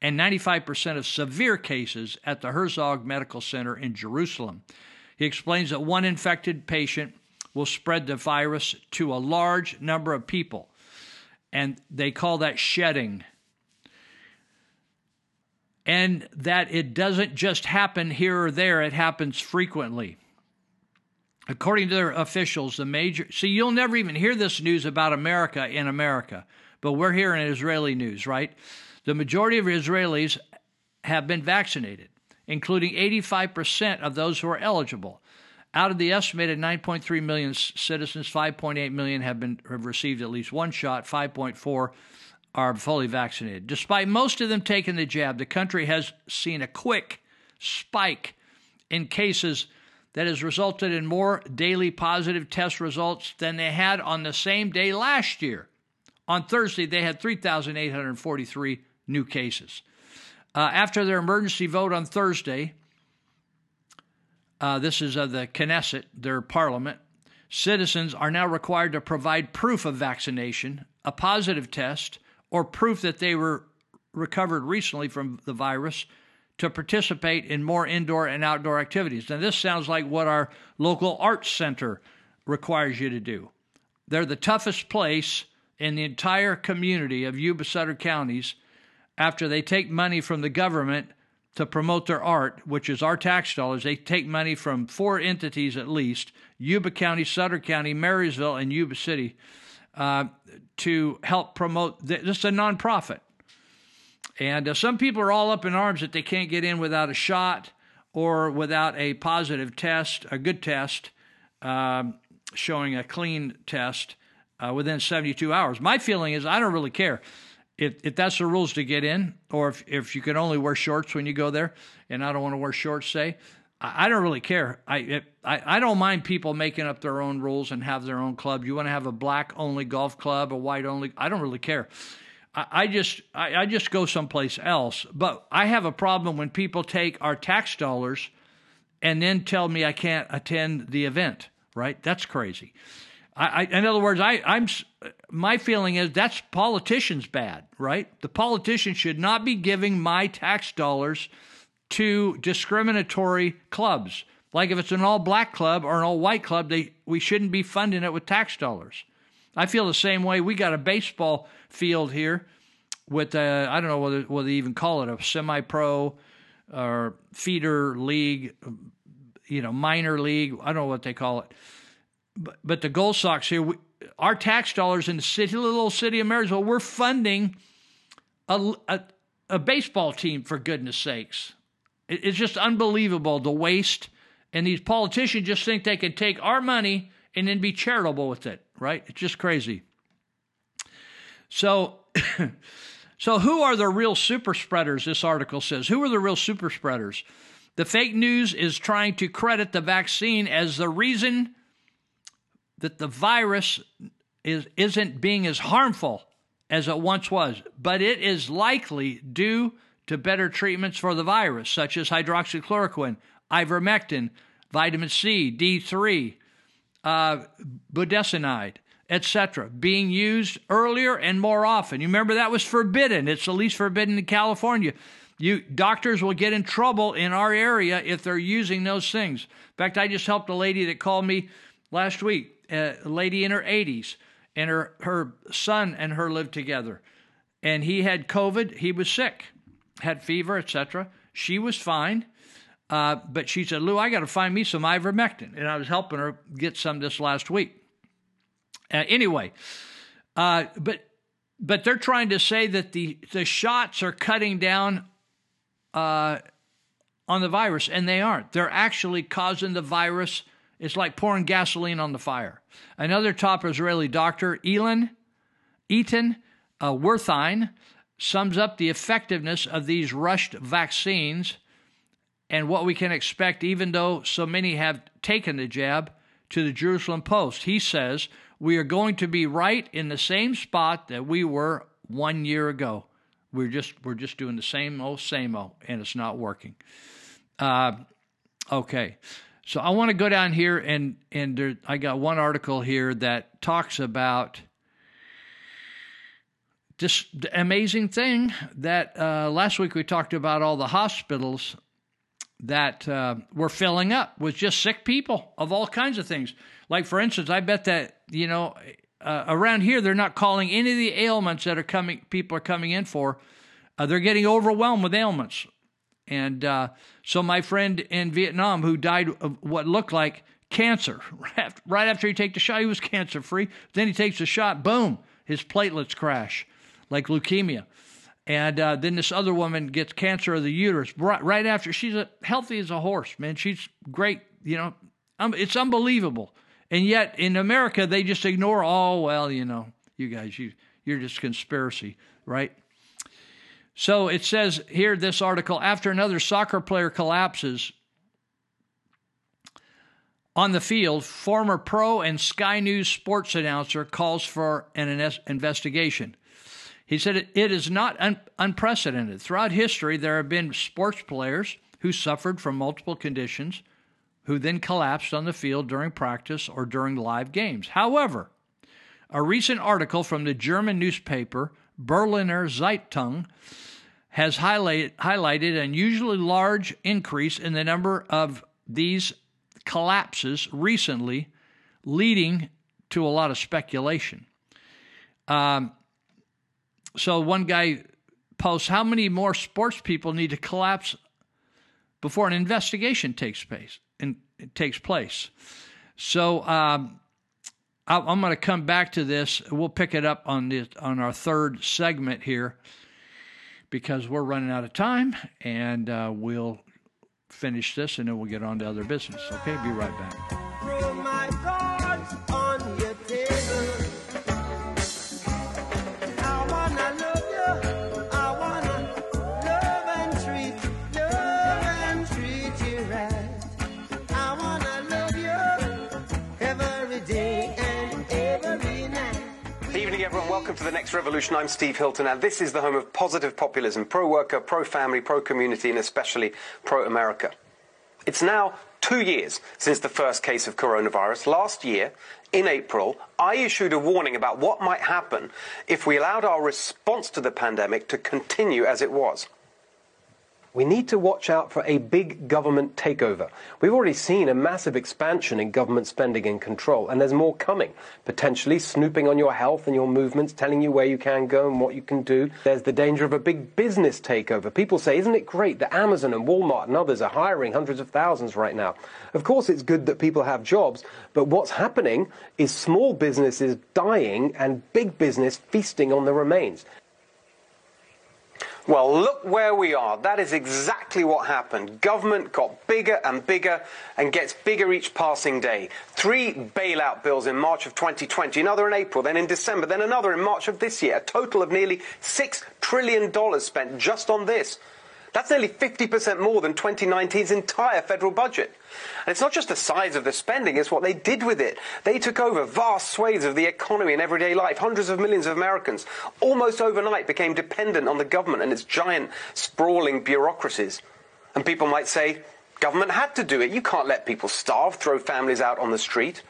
S8: and 95 percent of severe cases at the Herzog Medical Center in Jerusalem. He explains that one infected patient will spread the virus to a large number of people, and they call that shedding. And that it doesn't just happen here or there, it happens frequently. According to their officials, the major see you'll never even hear this news about America in America, but we're hearing Israeli news, right? The majority of Israelis have been vaccinated, including 85% of those who are eligible. Out of the estimated 9.3 million citizens, 5.8 million have been have received at least one shot, 5.4 are fully vaccinated. Despite most of them taking the jab, the country has seen a quick spike in cases that has resulted in more daily positive test results than they had on the same day last year. On Thursday, they had 3,843 new cases. Uh, after their emergency vote on Thursday, uh, this is of the Knesset, their parliament, citizens are now required to provide proof of vaccination, a positive test, or proof that they were recovered recently from the virus to participate in more indoor and outdoor activities. Now, this sounds like what our local arts center requires you to do. They're the toughest place in the entire community of Yuba Sutter counties after they take money from the government to promote their art, which is our tax dollars. They take money from four entities at least Yuba County, Sutter County, Marysville, and Yuba City uh, to help promote. This is a nonprofit. And uh, some people are all up in arms that they can't get in without a shot or without a positive test, a good test, um, showing a clean test uh, within 72 hours. My feeling is I don't really care. If, if that's the rules to get in, or if, if you can only wear shorts when you go there, and I don't want to wear shorts, say, I, I don't really care. I, it, I I don't mind people making up their own rules and have their own club. You want to have a black only golf club, a white only? I don't really care. I just I, I, just go someplace else. But I have a problem when people take our tax dollars and then tell me I can't attend the event. Right? That's crazy. I, I in other words, I, I'm my feeling is that's politicians bad. Right? The politicians should not be giving my tax dollars to discriminatory clubs. Like if it's an all black club or an all white club, they we shouldn't be funding it with tax dollars. I feel the same way. We got a baseball field here with a, I don't know whether whether they even call it a semi-pro or feeder league, you know, minor league. I don't know what they call it. But but the Gold Sox here, we, our tax dollars in the city, little city of Marysville, we're funding a, a, a baseball team for goodness sakes. It, it's just unbelievable the waste, and these politicians just think they can take our money and then be charitable with it, right? It's just crazy. So, [laughs] so who are the real super spreaders? This article says. Who are the real super spreaders? The fake news is trying to credit the vaccine as the reason that the virus is isn't being as harmful as it once was, but it is likely due to better treatments for the virus, such as hydroxychloroquine, ivermectin, vitamin C, D3, uh, budesonide, etc., being used earlier and more often. You remember that was forbidden. It's the least forbidden in California. You doctors will get in trouble in our area if they're using those things. In fact, I just helped a lady that called me last week, a lady in her 80s, and her her son and her lived together, and he had COVID. He was sick, had fever, etc. She was fine. Uh, but she said, Lou, I got to find me some ivermectin. And I was helping her get some this last week. Uh, anyway, uh, but but they're trying to say that the, the shots are cutting down uh, on the virus, and they aren't. They're actually causing the virus. It's like pouring gasoline on the fire. Another top Israeli doctor, Elon Eaton uh, Wertheim, sums up the effectiveness of these rushed vaccines and what we can expect, even though so many have taken the jab, to the Jerusalem Post. He says, We are going to be right in the same spot that we were one year ago. We're just we're just doing the same old same old, and it's not working. Uh, okay, so I want to go down here and and there, I got one article here that talks about this amazing thing that uh, last week we talked about all the hospitals that uh, were filling up with just sick people of all kinds of things. Like, for instance, I bet that, you know, uh, around here, they're not calling any of the ailments that are coming, people are coming in for. Uh, they're getting overwhelmed with ailments. And uh, so, my friend in Vietnam who died of what looked like cancer, [laughs] right after he take the shot, he was cancer free. Then he takes the shot, boom, his platelets crash, like leukemia. And uh, then this other woman gets cancer of the uterus right, after. She's a, healthy as a horse, man. She's great. You know, um, it's unbelievable. And yet in America, they just ignore. Oh well, you know, you guys, you you're just conspiracy, right? So it says here, this article after another soccer player collapses on the field, former pro and Sky News sports announcer calls for an investigation. He said it is not un- unprecedented. Throughout history, there have been sports players who suffered from multiple conditions who then collapsed on the field during practice or during live games. However, a recent article from the German newspaper Berliner Zeitung has highlight, highlighted an unusually large increase in the number of these collapses recently, leading to a lot of speculation. Um, so one guy posts, How many more sports people need to collapse before an investigation takes place? And it takes place. So um, I'm going to come back to this. We'll pick it up on the on our third segment here because we're running out of time, and uh, we'll finish this and then we'll get on to other business. Okay, be right back.
S14: To the next revolution. I'm Steve Hilton, and this is the home of positive populism pro worker, pro family, pro community, and especially pro America. It's now two years since the first case of coronavirus. Last year, in April, I issued a warning about what might happen if we allowed our response to the pandemic to continue as it was. We need to watch out for a big government takeover. We've already seen a massive expansion in government spending and control, and there's more coming. Potentially snooping on your health and your movements, telling you where you can go and what you can do. There's the danger of a big business takeover. People say, isn't it great that Amazon and Walmart and others are hiring hundreds of thousands right now? Of course, it's good that people have jobs, but what's happening is small businesses dying and big business feasting on the remains. Well, look where we are. That is exactly what happened. Government got bigger and bigger and gets bigger each passing day. Three bailout bills in March of 2020, another in April, then in December, then another in March of this year. A total of nearly $6 trillion spent just on this. That's nearly 50% more than 2019's entire federal budget. And it's not just the size of the spending, it's what they did with it. They took over vast swathes of the economy and everyday life. Hundreds of millions of Americans almost overnight became dependent on the government and its giant, sprawling bureaucracies. And people might say, government had to do it. You can't let people starve, throw families out on the street.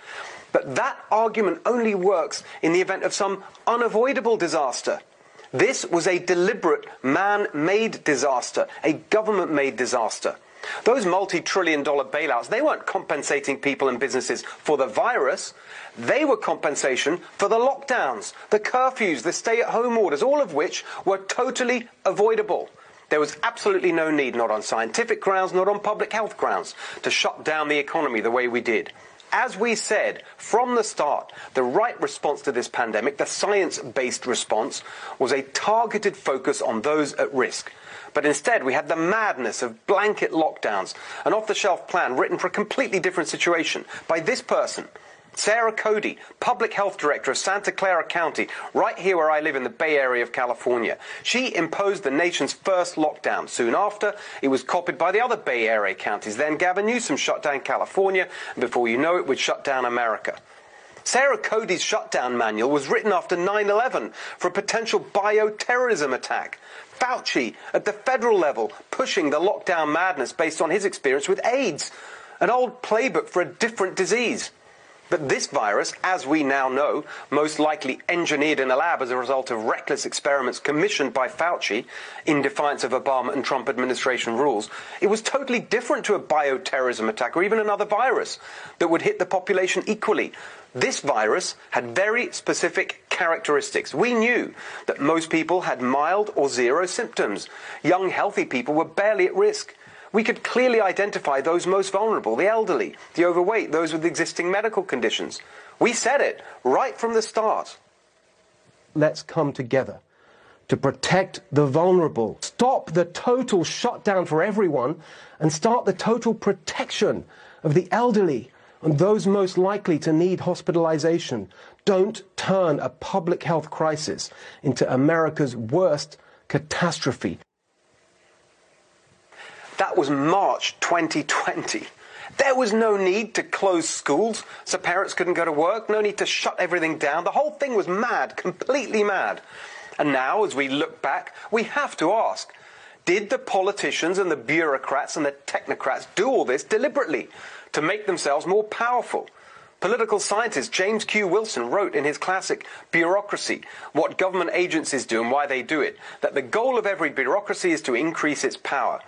S14: But that argument only works in the event of some unavoidable disaster. This was a deliberate man-made disaster, a government-made disaster. Those multi-trillion dollar bailouts, they weren't compensating people and businesses for the virus. They were compensation for the lockdowns, the curfews, the stay-at-home orders, all of which were totally avoidable. There was absolutely no need, not on scientific grounds, not on public health grounds, to shut down the economy the way we did. As we said from the start, the right response to this pandemic, the science based response, was a targeted focus on those at risk. But instead, we had the madness of blanket lockdowns, an off the shelf plan written for a completely different situation by this person. Sara Cody, Public Health Director of Santa Clara County, right here where I live in the Bay Area of California. She imposed the nation's first lockdown. Soon after, it was copied by the other Bay Area counties. Then Gavin Newsom shut down California, and before you know it, would shut down America. Sara Cody's shutdown manual was written after 9 11 for a potential bioterrorism attack. Fauci, at the federal level, pushing the lockdown madness based on his experience with AIDS, an old playbook for a different disease. But this virus, as we now know, most likely engineered in a lab as a result of reckless experiments commissioned by Fauci in defiance of Obama and Trump administration rules, it was totally different to a bioterrorism attack or even another virus that would hit the population equally. This virus had very specific characteristics. We knew that most people had mild or zero symptoms. Young, healthy people were barely at risk. We could clearly identify those most vulnerable, the elderly, the overweight, those with existing medical conditions. We said it right from the start. Let's come together to protect the vulnerable. Stop the total shutdown for everyone and start the total protection of the elderly and those most likely to need hospitalization. Don't turn a public health crisis into America's worst catastrophe. That was March 2020. There was no need to close schools so parents couldn't go to work, no need to shut everything down. The whole thing was mad, completely mad. And now, as we look back, we have to ask did the politicians and the bureaucrats and the technocrats do all this deliberately to make themselves more powerful? Political scientist James Q. Wilson wrote in his classic Bureaucracy What Government Agencies Do and Why They Do It that the goal of every bureaucracy is to increase its power.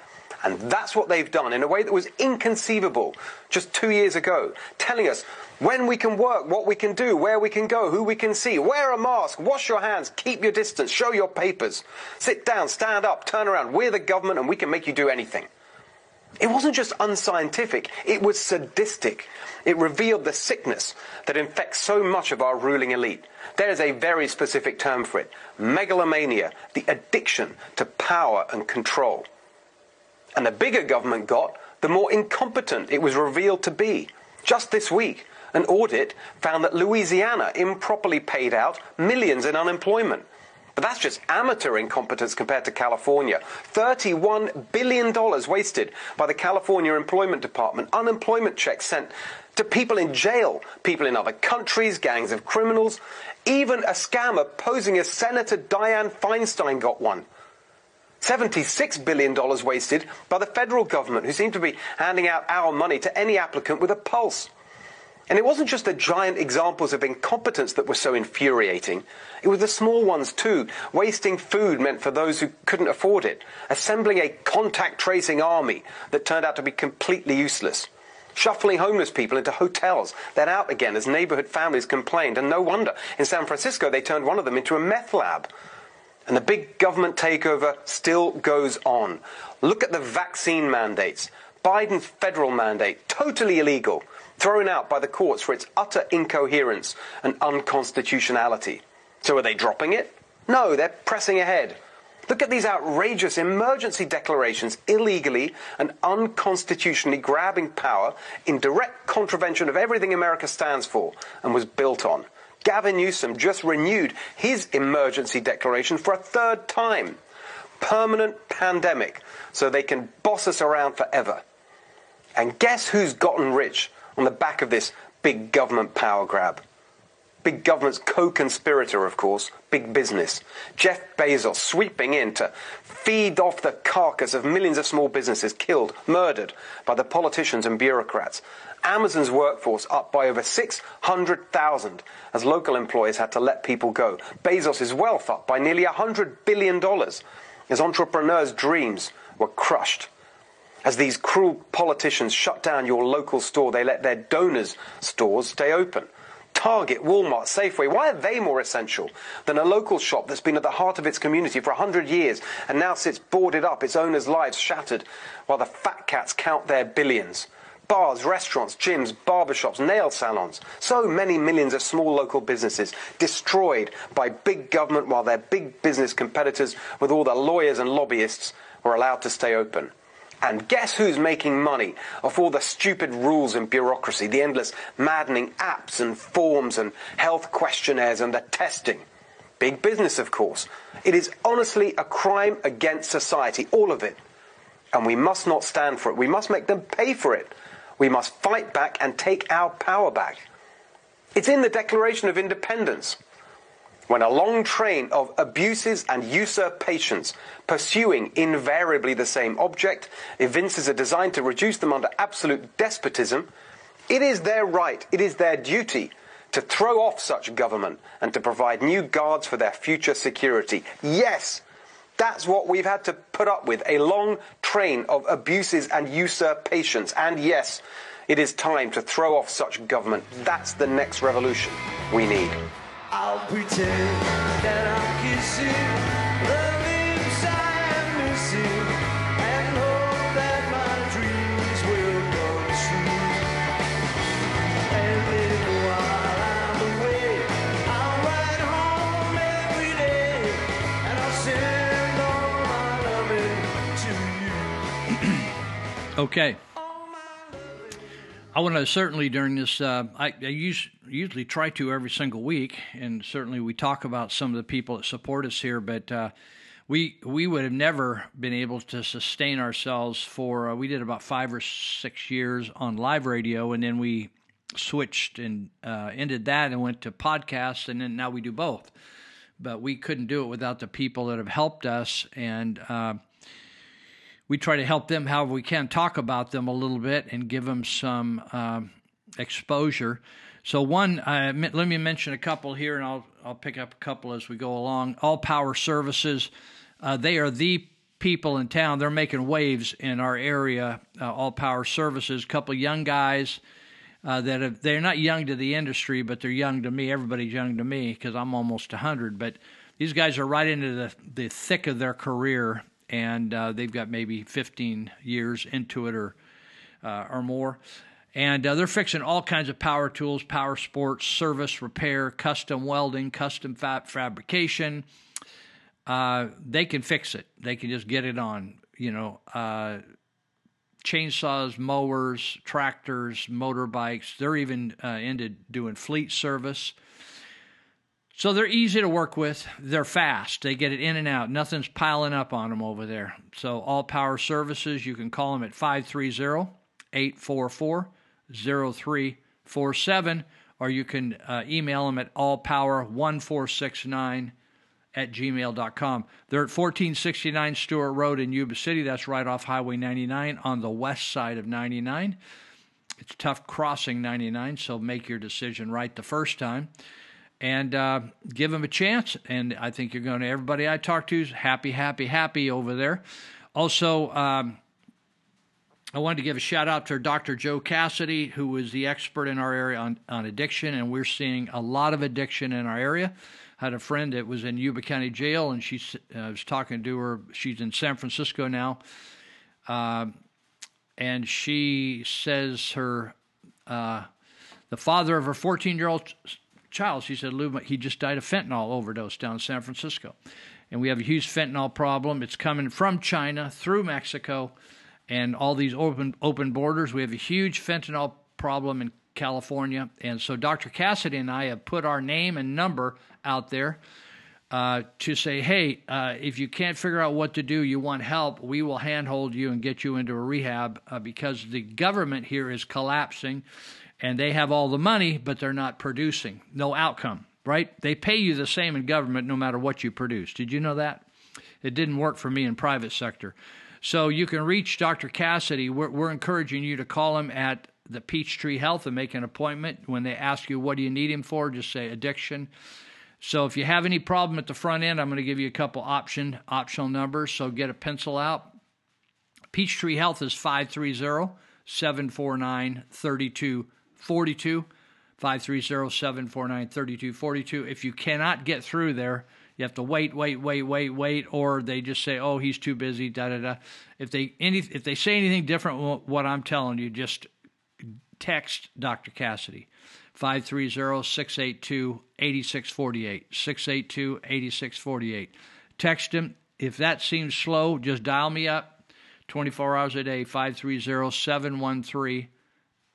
S14: And that's what they've done in a way that was inconceivable just two years ago, telling us when we can work, what we can do, where we can go, who we can see. Wear a mask, wash your hands, keep your distance, show your papers. Sit down, stand up, turn around. We're the government and we can make you do anything. It wasn't just unscientific, it was sadistic. It revealed the sickness that infects so much of our ruling elite. There is a very specific term for it megalomania, the addiction to power and control. And the bigger government got, the more incompetent it was revealed to be. Just this week, an audit found that Louisiana improperly paid out millions in unemployment. But that's just amateur incompetence compared to California. $31 billion wasted by the California Employment Department. Unemployment checks sent to people in jail, people in other countries, gangs of criminals. Even a scammer posing as Senator Dianne Feinstein got one. $76 billion wasted by the federal government, who seem to be handing out our money to any applicant with a pulse. And it wasn't just the giant examples of incompetence that were so infuriating. It was the small ones too. Wasting food meant for those who couldn't afford it. Assembling a contact tracing army that turned out to be completely useless. Shuffling homeless people into hotels, then out again as neighborhood families complained. And no wonder. In San Francisco, they turned one of them into a meth lab. And the big government takeover still goes on. Look at the vaccine mandates. Biden's federal mandate, totally illegal, thrown out by the courts for its utter incoherence and unconstitutionality. So are they dropping it? No, they're pressing ahead. Look at these outrageous emergency declarations illegally and unconstitutionally grabbing power in direct contravention of everything America stands for and was built on. Gavin Newsom just renewed his emergency declaration for a third time. Permanent pandemic, so they can boss us around forever. And guess who's gotten rich on the back of this big government power grab? Big government's co-conspirator, of course, big business. Jeff Bezos sweeping in to feed off the carcass of millions of small businesses killed, murdered by the politicians and bureaucrats. Amazon's workforce up by over 600,000 as local employers had to let people go. Bezos' wealth up by nearly $100 billion as entrepreneurs' dreams were crushed. As these cruel politicians shut down your local store, they let their donors' stores stay open. Target, Walmart, Safeway, why are they more essential than a local shop that's been at the heart of its community for 100 years and now sits boarded up, its owners' lives shattered, while the fat cats count their billions? Bars, restaurants, gyms, barbershops, nail salons. So many millions of small local businesses destroyed by big government while their big business competitors, with all their lawyers and lobbyists, were allowed to stay open. And guess who's making money off all the stupid rules and bureaucracy, the endless maddening apps and forms and health questionnaires and the testing? Big business, of course. It is honestly a crime against society, all of it. And we must not stand for it. We must make them pay for it. We must fight back and take our power back. It's in the Declaration of Independence. When a long train of abuses and usurpations, pursuing invariably the same object, evinces a design to reduce them under absolute despotism, it is their right, it is their duty to throw off such government and to provide new guards for their future security. Yes, that's what we've had to put up with a long train of abuses and usurpations. And yes, it is time to throw off such government. That's the next revolution we need.
S8: Okay. I want to certainly during this. Uh, I, I use, usually try to every single week, and certainly we talk about some of the people that support us here. But uh, we we would have never been able to sustain ourselves for. Uh, we did about five or six years on live radio, and then we switched and uh, ended that and went to podcasts, and then now we do both. But we couldn't do it without the people that have helped us and uh, we try to help them however we can, talk about them a little bit, and give them some um, exposure. So one, uh, let me mention a couple here, and I'll I'll pick up a couple as we go along. All Power Services, uh, they are the people in town. They're making waves in our area. Uh, All Power Services, a couple young guys. Uh, that have, they're not young to the industry, but they're young to me. Everybody's young to me because I'm almost 100. But these guys are right into the, the thick of their career, and uh, they've got maybe 15 years into it or uh, or more. And uh, they're fixing all kinds of power tools, power sports, service, repair, custom welding, custom fab fabrication. Uh, they can fix it. They can just get it on. You know, uh, chainsaws, mowers, tractors, motorbikes. They're even uh, into doing fleet service. So they're easy to work with. They're fast. They get it in and out. Nothing's piling up on them over there. So all power services, you can call them at 530-844-0347 or you can uh, email them at allpower1469 at gmail.com. They're at 1469 Stewart Road in Yuba City. That's right off Highway 99 on the west side of 99. it's tough crossing 99, so make your decision right the first time and uh, give them a chance. And I think you're going to, everybody I talk to is happy, happy, happy over there. Also, um, I wanted to give a shout out to Dr. Joe Cassidy, who is the expert in our area on, on addiction, and we're seeing a lot of addiction in our area. I had a friend that was in Yuba County Jail, and she uh, was talking to her. She's in San Francisco now, uh, and she says her uh, the father of her 14 year old child. She said, Lou, he just died of fentanyl overdose down in San Francisco, and we have a huge fentanyl problem. It's coming from China through Mexico and all these open open borders. We have a huge fentanyl problem in California, and so Dr. Cassidy and I have put our name and number out there uh, to say, hey, uh, if you can't figure out what to do, you want help, we will handhold you and get you into a rehab uh, because the government here is collapsing, and they have all the money, but they're not producing, no outcome. Right? They pay you the same in government no matter what you produce. Did you know that? It didn't work for me in private sector. So you can reach Dr. Cassidy. We're, we're encouraging you to call him at the Peachtree Health and make an appointment. When they ask you what do you need him for, just say addiction. So if you have any problem at the front end, I'm going to give you a couple option optional numbers. So get a pencil out. Peachtree Health is 530 749 3242. 530 749 3242. If you cannot get through there, you have to wait, wait, wait, wait, wait, or they just say, "Oh, he's too busy." Da da da. If they any if they say anything different, what I'm telling you, just text Dr. Cassidy. 530-682-8648. 682-8648. Text him. If that seems slow, just dial me up 24 hours a day,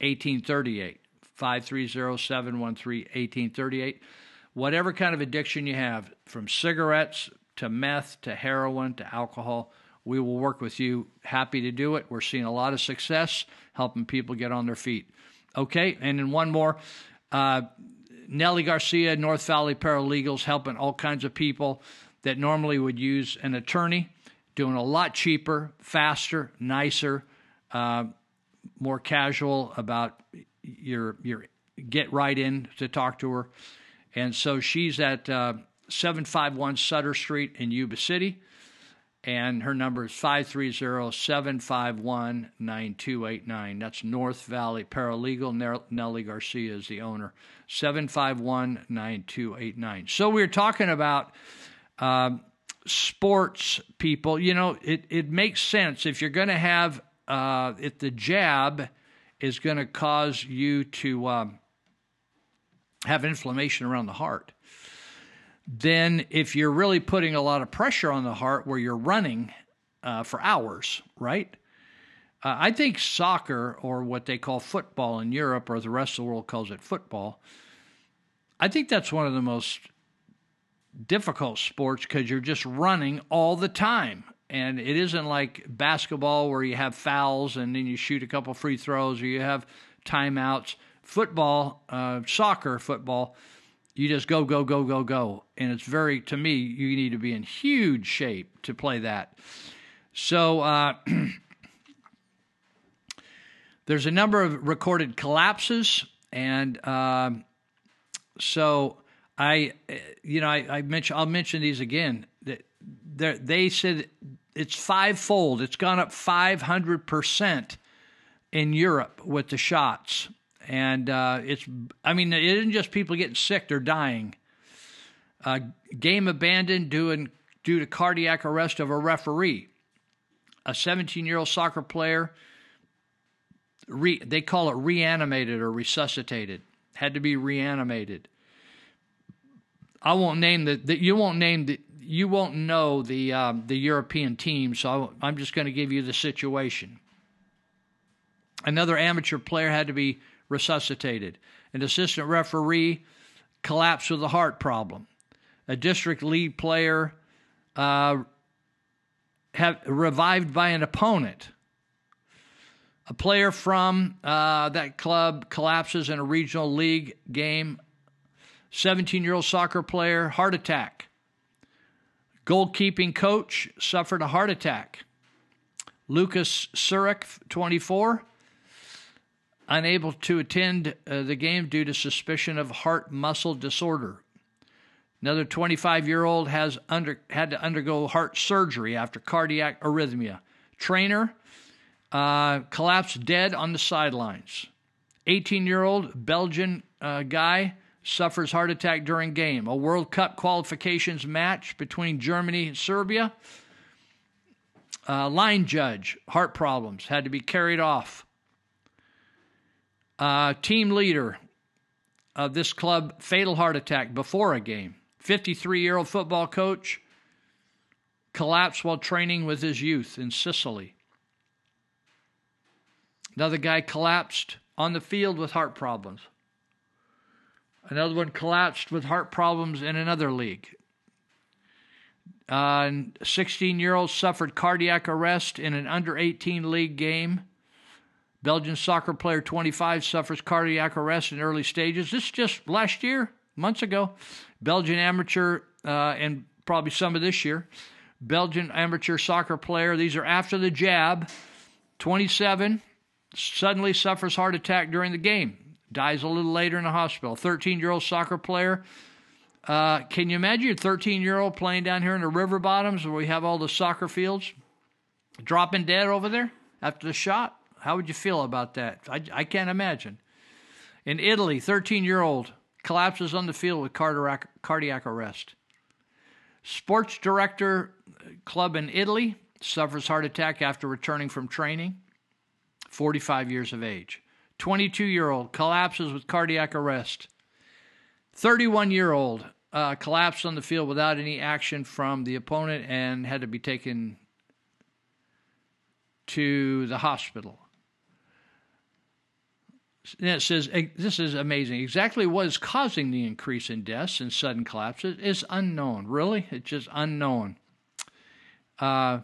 S8: 530-713-1838. 530-713-1838 whatever kind of addiction you have, from cigarettes to meth to heroin to alcohol, we will work with you. Happy to do it. We're seeing a lot of success helping people get on their feet. Okay, and then one more. Uh, Garcia, North Valley Paralegals, helping all kinds of people that normally would use an attorney, doing a lot cheaper, faster, nicer, uh, more casual about your your get right in to talk to her. And so she's at uh, 751 Sutter Street in Yuba City. And her number is 530 751 9289. That's North Valley Paralegal. Nellie Garcia is the owner. 751 9289. So we we're talking about um, sports people. You know, it, it makes sense if you're going to have, uh, if the jab is going to cause you to. Um, have inflammation around the heart, then if you're really putting a lot of pressure on the heart where you're running uh, for hours, right? Uh, I think soccer, or what they call football in Europe, or the rest of the world calls it football, I think that's one of the most difficult sports because you're just running all the time. And it isn't like basketball where you have fouls and then you shoot a couple free throws or you have timeouts football, uh, soccer, football, you just go, go, go, go, go. And it's very, to me, you need to be in huge shape to play that. So uh, [clears throat] there's a number of recorded collapses. And uh, so I, you know, I, I mention, I'll mention these again. That they said it's fivefold. It's gone up 500% in Europe with the shots and uh, it's I mean it isn't just people getting sick; they're dying. Uh, game abandoned due, due to cardiac arrest of a referee. A 17-year-old soccer player, re, they call it reanimated or resuscitated, had to be reanimated. I won't name the, the you won't name the you won't know the um, the European team, so I'm just going to give you the situation. Another amateur player had to be resuscitated. An assistant referee collapsed with a heart problem. A district lead player uh, have, revived by an opponent. A player from uh, that club collapses in a regional league game. 17 year old soccer player, heart attack. Goalkeeping coach suffered a heart attack. Lucas Surik, 24, unable to attend uh, the game due to suspicion of heart muscle disorder. Another 25 year old has under, had to undergo heart surgery after cardiac arrhythmia. Trainer uh, collapsed dead on the sidelines. 18 year old Belgian uh, guy suffers heart attack during game. A World Cup qualifications match between Germany and Serbia. Uh, line judge, heart problems, had to be carried off. Uh, team leader of this club, fatal heart attack before a game. 53 year old football coach collapsed while training with his youth in Sicily. Another guy collapsed on the field with heart problems. Another one collapsed with heart problems in another league. Uh, 16 year old suffered cardiac arrest in an under 18 league game. Belgian soccer player 25 suffers cardiac arrest in early stages. This is just last year, months ago. Belgian amateur, uh, and probably some of this year. Belgian amateur soccer player. These are after the jab. 27 suddenly suffers heart attack during the game. Dies a little later in the hospital. 13 year old soccer player. Uh, can you imagine a 13 year old playing down here in the river bottoms where we have all the soccer fields? Dropping dead over there after the shot? How would you feel about that? I, I can't imagine. In Italy, 13 year old collapses on the field with cardiac, cardiac arrest. Sports director club in Italy suffers heart attack after returning from training, 45 years of age. 22 year old collapses with cardiac arrest. 31 year old uh, collapsed on the field without any action from the opponent and had to be taken to the hospital. And it says this is amazing. Exactly what is causing the increase in deaths and sudden collapses is unknown. Really, it's just unknown. Uh,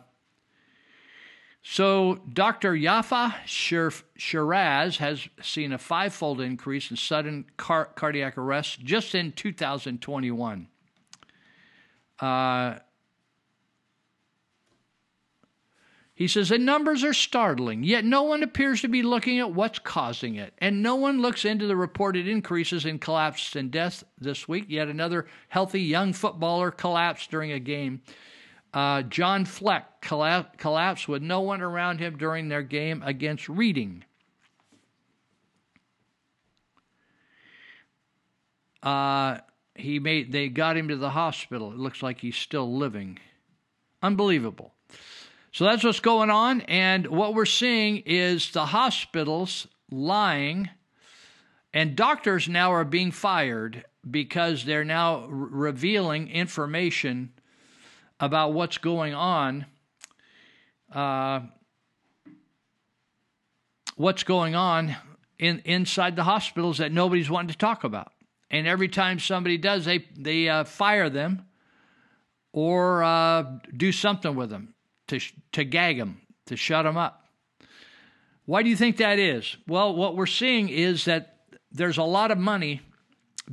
S8: so, Dr. Yaffa Shir-Raz has seen a fivefold increase in sudden car- cardiac arrest just in 2021. Uh, he says the numbers are startling, yet no one appears to be looking at what's causing it. And no one looks into the reported increases in collapses and deaths this week. Yet another healthy young footballer collapsed during a game. Uh, John Fleck collapsed, collapsed with no one around him during their game against Reading. Uh, he made they got him to the hospital. It looks like he's still living. Unbelievable. So that's what's going on, and what we're seeing is the hospitals lying, and doctors now are being fired because they're now r- revealing information about what's going on. Uh, what's going on in inside the hospitals that nobody's wanting to talk about. And every time somebody does, they they uh, fire them or uh, do something with them to to gag them, to shut them up. Why do you think that is? Well, what we're seeing is that there's a lot of money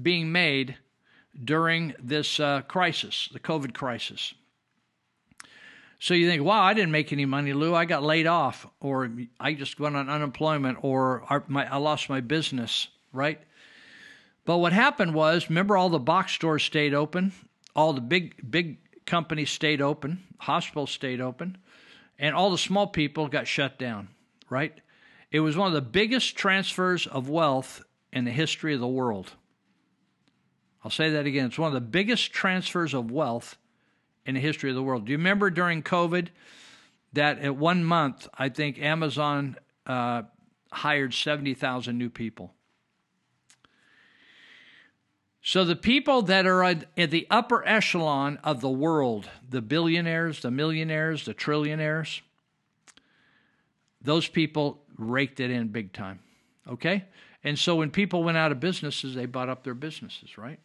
S8: being made during this uh, crisis, the COVID crisis. So you think, wow, I didn't make any money, Lou. I got laid off, or I just went on unemployment, or I lost my business, right? But what happened was, remember, all the box stores stayed open, all the big big companies stayed open, hospitals stayed open, and all the small people got shut down, right? It was one of the biggest transfers of wealth in the history of the world. I'll say that again. It's one of the biggest transfers of wealth in the history of the world. Do you remember during COVID that at one month, I think Amazon uh, hired 70,000 new people? So the people that are at the upper echelon of the world, the billionaires, the millionaires, the trillionaires, those people raked it in big time. Okay? And so when people went out of businesses, they bought up their businesses, right?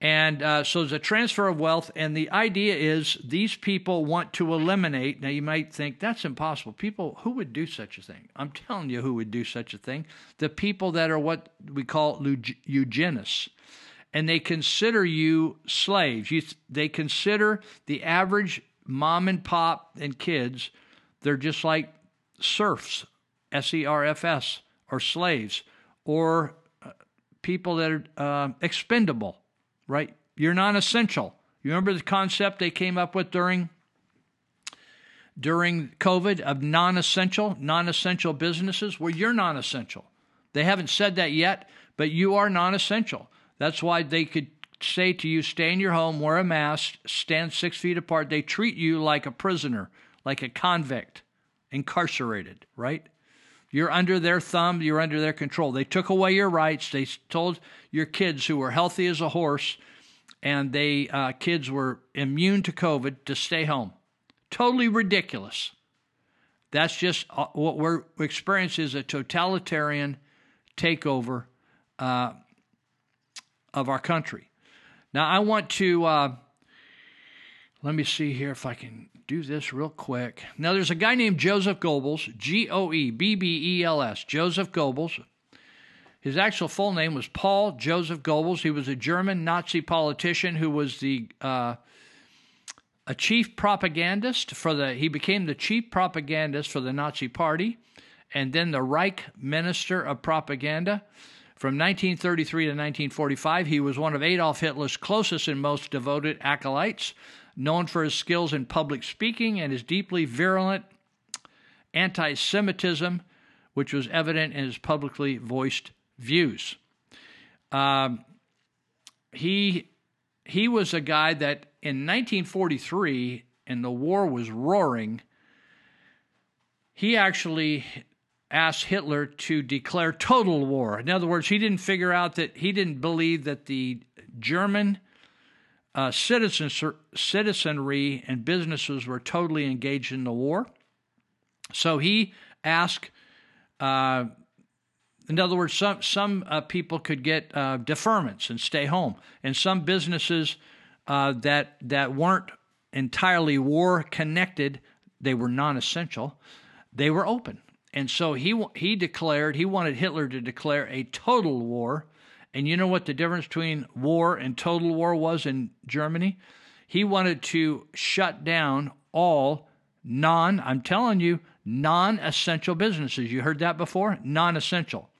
S8: And uh, so there's a transfer of wealth, and the idea is these people want to eliminate. Now, you might think that's impossible. People, who would do such a thing? I'm telling you who would do such a thing. The people that are what we call eugenists, and they consider you slaves. You, they consider the average mom and pop and kids, they're just like serfs, S E R F S, or slaves or uh, people that are uh, expendable, right? You're non essential. You remember the concept they came up with during during COVID of non essential, non essential businesses? Well, you're non essential. They haven't said that yet, but you are non essential. That's why they could say to you, stay in your home, wear a mask, stand six feet apart. They treat you like a prisoner, like a convict, incarcerated, right? You're under their thumb, you're under their control. They took away your rights. They told your kids who were healthy as a horse and they uh, kids were immune to COVID to stay home. Totally ridiculous. That's just uh, what we're experiencing is a totalitarian takeover uh, of our country. Now, I want to uh, let me see here if I can do this real quick. Now, there's a guy named Joseph Goebbels, G O E B B E L S, Joseph Goebbels. His actual full name was Paul Joseph Goebbels. He was a German Nazi politician who was the uh, a chief propagandist for the. He became the chief propagandist for the Nazi Party, and then the Reich Minister of Propaganda. From 1933 to 1945, he was one of Adolf Hitler's closest and most devoted acolytes, known for his skills in public speaking and his deeply virulent anti Semitism, which was evident in his publicly voiced views. Um, he he was a guy that in 1943, and the war was roaring. He actually asked Hitler to declare total war. In other words, he didn't figure out that he didn't believe that the German uh, citizens, citizenry and businesses were totally engaged in the war. So he asked uh, in other words, some some uh, people could get uh, deferments and stay home, and some businesses uh, that that weren't entirely war connected, they were non-essential, they were open. And so he he declared he wanted Hitler to declare a total war. And you know what the difference between war and total war was in Germany? He wanted to shut down all non, I'm telling you, non essential businesses. You heard that before? Non essential.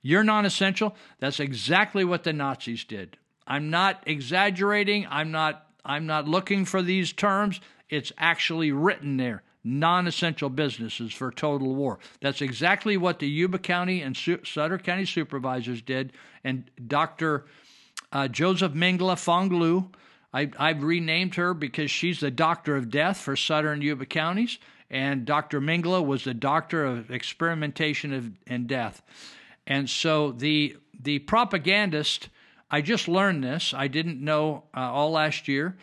S8: You're non essential. That's exactly what the Nazis did. I'm not exaggerating. I'm not I'm not looking for these terms. It's actually written there. Non essential businesses for total war. That's exactly what the Yuba County and Sutter County supervisors did. And Dr. Uh, Joseph Mengele Fonglu, I've renamed her because she's the doctor of death for Sutter and Yuba counties. And Dr. Mengele was the doctor of experimentation of, and death. And so the the propagandist, I just learned this. I didn't know uh, all last year,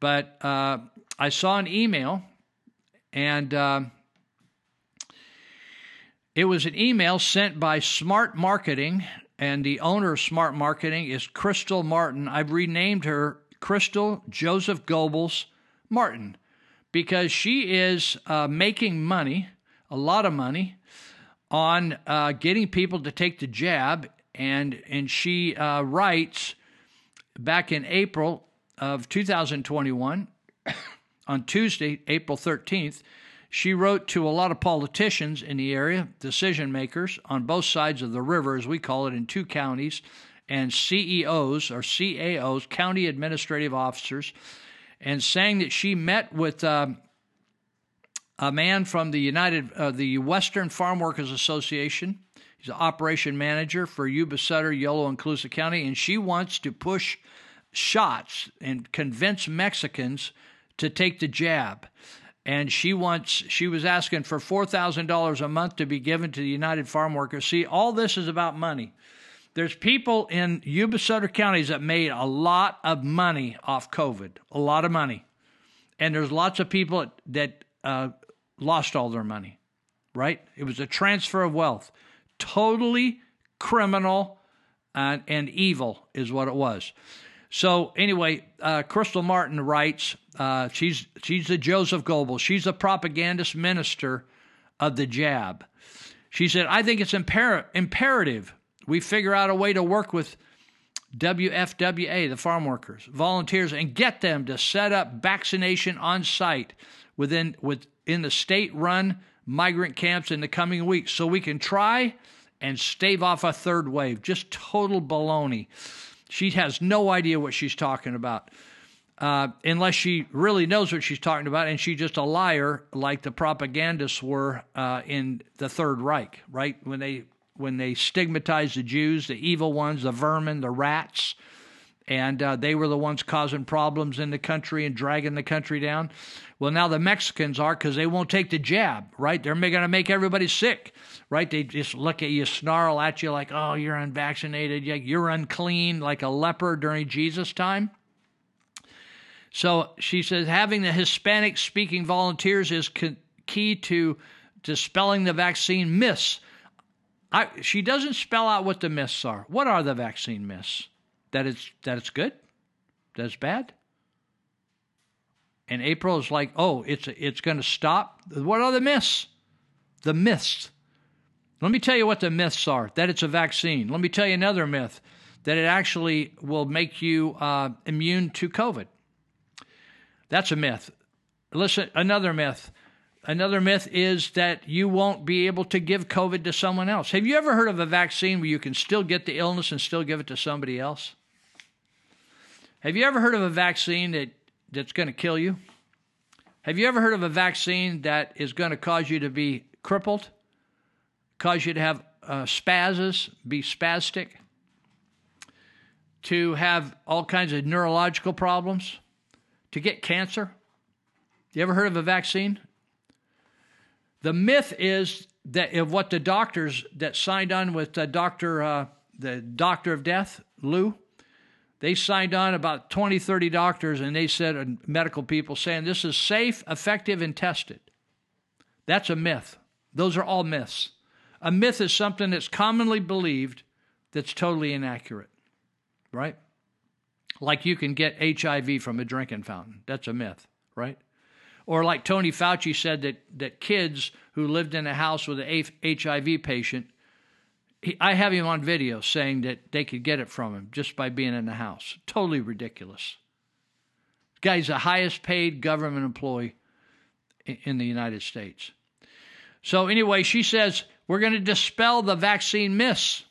S8: but uh, I saw an email, and uh, it was an email sent by Smart Marketing, and the owner of Smart Marketing is Crystal Martin. I've renamed her Crystal Joseph Goebbels Martin because she is uh, making money, a lot of money, on uh, getting people to take the jab, and and she uh, writes back in April of 2021 on Tuesday, April 13th. She wrote to a lot of politicians in the area, decision makers on both sides of the river, as we call it, in two counties, and CEOs or CAOs, county administrative officers, and saying that she met with uh, a man from the United, uh, the Western Farm Workers Association. He's an operation manager for Yuba Sutter, Yolo, and Colusa County, and she wants to push shots and convince Mexicans to take the jab. And she wants, she was asking for $4,000 a month to be given to the United Farm Workers. See, all this is about money. There's people in Yuba Sutter counties that made a lot of money off COVID, a lot of money. And there's lots of people that uh, lost all their money, right? It was a transfer of wealth. Totally criminal and, and evil is what it was. So anyway, uh, Crystal Martin writes, uh, she's she's the Joseph Goebbels. She's a propagandist minister of the jab. She said, I think it's imper- imperative we figure out a way to work with WFWA, the farm workers, volunteers, and get them to set up vaccination on site within with in the state run migrant camps in the coming weeks so we can try and stave off a third wave. Just total baloney. She has no idea what she's talking about. Uh, unless she really knows what she's talking about, and she's just a liar, like the propagandists were uh, in the Third Reich, right? When they when they stigmatized the Jews, the evil ones, the vermin, the rats, and uh, they were the ones causing problems in the country and dragging the country down. Well, now the Mexicans are because they won't take the jab, right? They're going to make everybody sick, right? They just look at you, snarl at you like, oh, you're unvaccinated, you're unclean, like a leper during Jesus' time. So she says having the Hispanic speaking volunteers is key to dispelling the vaccine myths. I, she doesn't spell out what the myths are. What are the vaccine myths? That it's that it's good, that it's bad. And April is like, oh, it's it's going to stop. What are the myths? The myths. Let me tell you what the myths are. That it's a vaccine. Let me tell you another myth that it actually will make you uh, immune to COVID. That's a myth. Listen, another myth. Another myth is that you won't be able to give COVID to someone else. Have you ever heard of a vaccine where you can still get the illness and still give it to somebody else? Have you ever heard of a vaccine that, that's going to kill you? Have you ever heard of a vaccine that is going to cause you to be crippled, cause you to have uh, spasms, be spastic, to have all kinds of neurological problems? to get cancer? You ever heard of a vaccine? The myth is that of what the doctors that signed on with doctor, uh, the doctor of death, Lou, they signed on about 20, 30 doctors, and they said, uh, medical people saying this is safe, effective, and tested. That's a myth. Those are all myths. A myth is something that's commonly believed that's totally inaccurate, right? like you can get HIV from a drinking fountain. That's a myth, right? Or like Tony Fauci said that, that kids who lived in a house with an HIV patient, he, I have him on video saying that they could get it from him just by being in the house. Totally ridiculous. This guy's the highest paid government employee in, in the United States. So, anyway, she says we're going to dispel the vaccine myths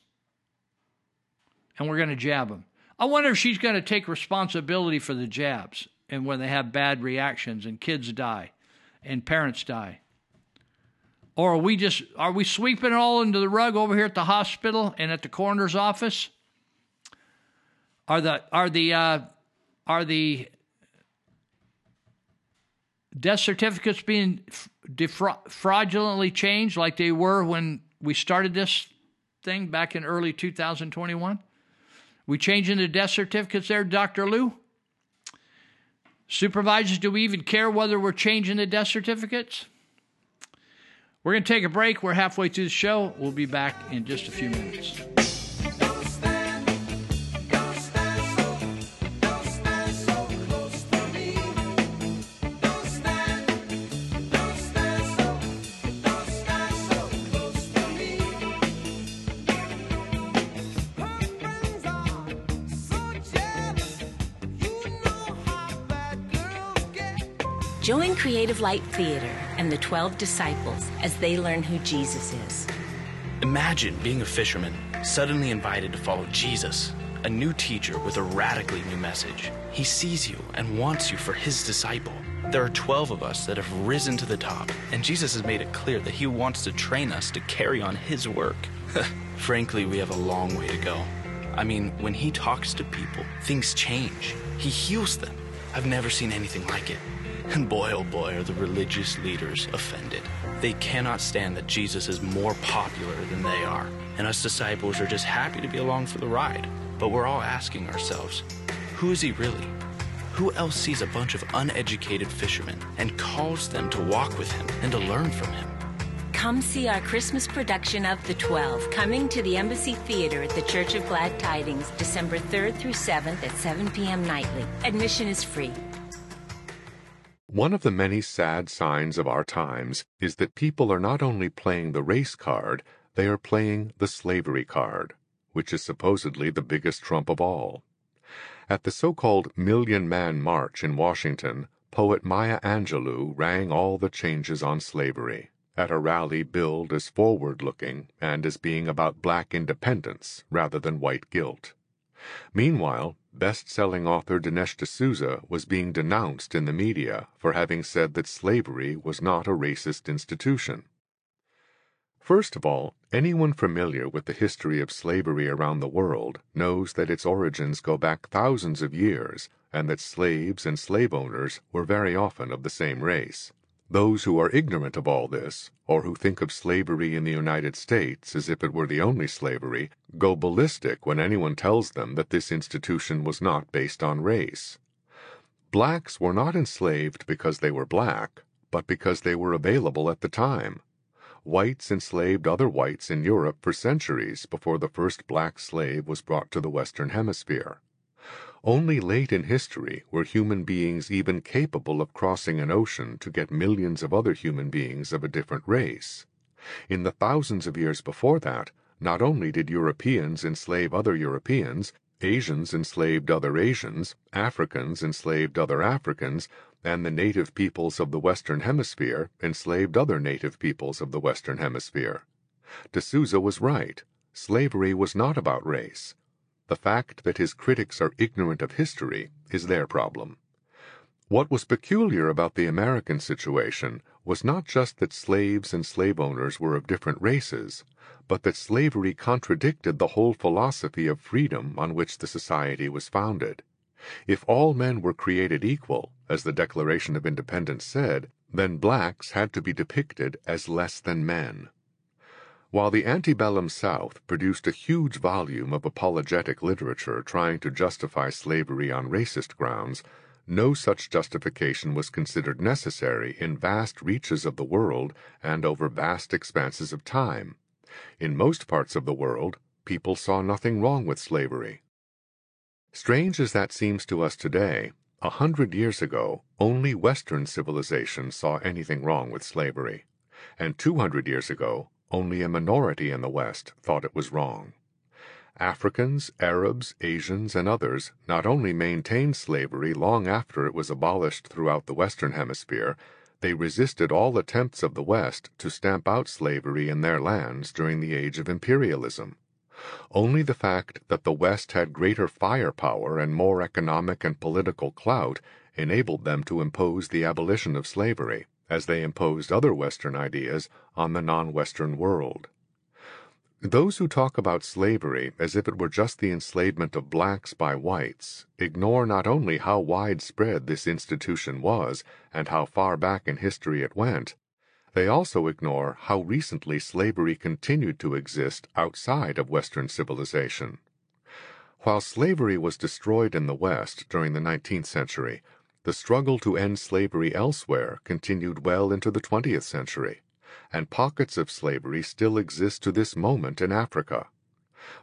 S8: and we're going to jab them. I wonder if she's going to take responsibility for the jabs and when they have bad reactions and kids die and parents die. Or are we just are we sweeping it all into the rug over here at the hospital and at the coroner's office? Are the are the uh, are the death certificates being defra- fraudulently changed like they were when we started this thing back in early 2021? We changing the death certificates there, Dr. Lou? Supervisors, do we even care whether we're changing the death certificates? We're going to take a break. We're halfway through the show. We'll be back in just a few minutes.
S15: Join Creative Light Theater and the 12 disciples as they learn who Jesus is.
S16: Imagine being a fisherman, suddenly invited to follow Jesus, a new teacher with a radically new message. He sees you and wants you for his disciple. There are 12 of us that have risen to the top, and Jesus has made it clear that he wants to train us to carry on his work. [laughs] Frankly, we have a long way to go. I mean, when he talks to people, things change. He heals them. I've never seen anything like it. And boy, oh boy, are the religious leaders offended. They cannot stand that Jesus is more popular than they are. And us disciples are just happy to be along for the ride. But we're all asking ourselves, who is he really? Who else sees a bunch of uneducated fishermen and calls them to walk with him and to learn from him?
S15: Come see our Christmas production of The Twelve, coming to the Embassy Theater at the Church of Glad Tidings, December 3rd through 7th at 7 p.m. nightly. Admission is free.
S17: One of the many sad signs of our times is that people are not only playing the race card, they are playing the slavery card, which is supposedly the biggest trump of all. At the so-called Million Man March in Washington, poet Maya Angelou rang all the changes on slavery. at a rally billed as forward looking and as being about black independence rather than white guilt. Meanwhile, best selling author Dinesh D'Souza was being denounced in the media for having said that slavery was not a racist institution. First of all, anyone familiar with the history of slavery around the world knows that its origins go back thousands of years and that slaves and slave owners were very often of the same race. Those who are ignorant of all this, or who think of slavery in the United States as if it were the only slavery, go ballistic when anyone tells them that this institution was not based on race. Blacks were not enslaved because they were black, but because they were available at the time. Whites enslaved other whites in Europe for centuries before the first black slave was brought to the Western Hemisphere. Only late in history were human beings even capable of crossing an ocean to get millions of other human beings of a different race. In the thousands of years before that, not only did Europeans enslave other Europeans, Asians enslaved other Asians, Africans enslaved other Africans, and the native peoples of the Western Hemisphere enslaved other native peoples of the Western Hemisphere. D'Souza was right. Slavery was not about race. The fact that his critics are ignorant of history is their problem. What was peculiar about the American situation was not just that slaves and slave owners were of different races, but that slavery contradicted the whole philosophy of freedom on which the society was founded. If all men were created equal, as the Declaration of Independence said, then blacks had to be depicted as less than men. While the antebellum South produced a huge volume of apologetic literature trying to justify slavery on racist grounds, no such justification was considered necessary in vast reaches of the world and over vast expanses of time. In most parts of the world, people saw nothing wrong with slavery. Strange as that seems to us today, a hundred years ago, only Western civilization saw anything wrong with slavery, and two hundred years ago, only a minority in the West thought it was wrong. Africans, Arabs, Asians, and others not only maintained slavery long after it was abolished throughout the Western Hemisphere, they resisted all attempts of the West to stamp out slavery in their lands during the age of imperialism. Only the fact that the West had greater firepower and more economic and political clout enabled them to impose the abolition of slavery as they imposed other Western ideas on the non Western world. Those who talk about slavery as if it were just the enslavement of blacks by whites ignore not only how widespread this institution was and how far back in history it went, they also ignore how recently slavery continued to exist outside of Western civilization. While slavery was destroyed in the West during the 19th century, the struggle to end slavery elsewhere continued well into the 20th century, and pockets of slavery still exist to this moment in Africa.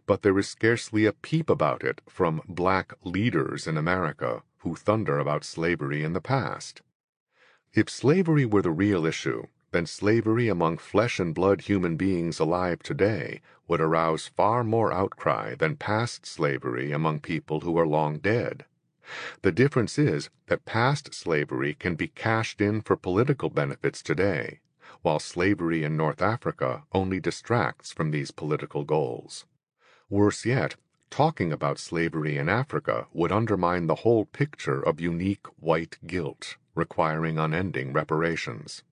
S17: But there is scarcely a peep about it from black leaders in America who thunder about slavery in the past. If slavery were the real issue, then slavery among flesh and blood human beings alive today would arouse far more outcry than past slavery among people who are long dead. The difference is that past slavery can be cashed in for political benefits today, while slavery in North Africa only distracts from these political goals. Worse yet, talking about slavery in Africa would undermine the whole picture of unique white guilt, requiring unending reparations.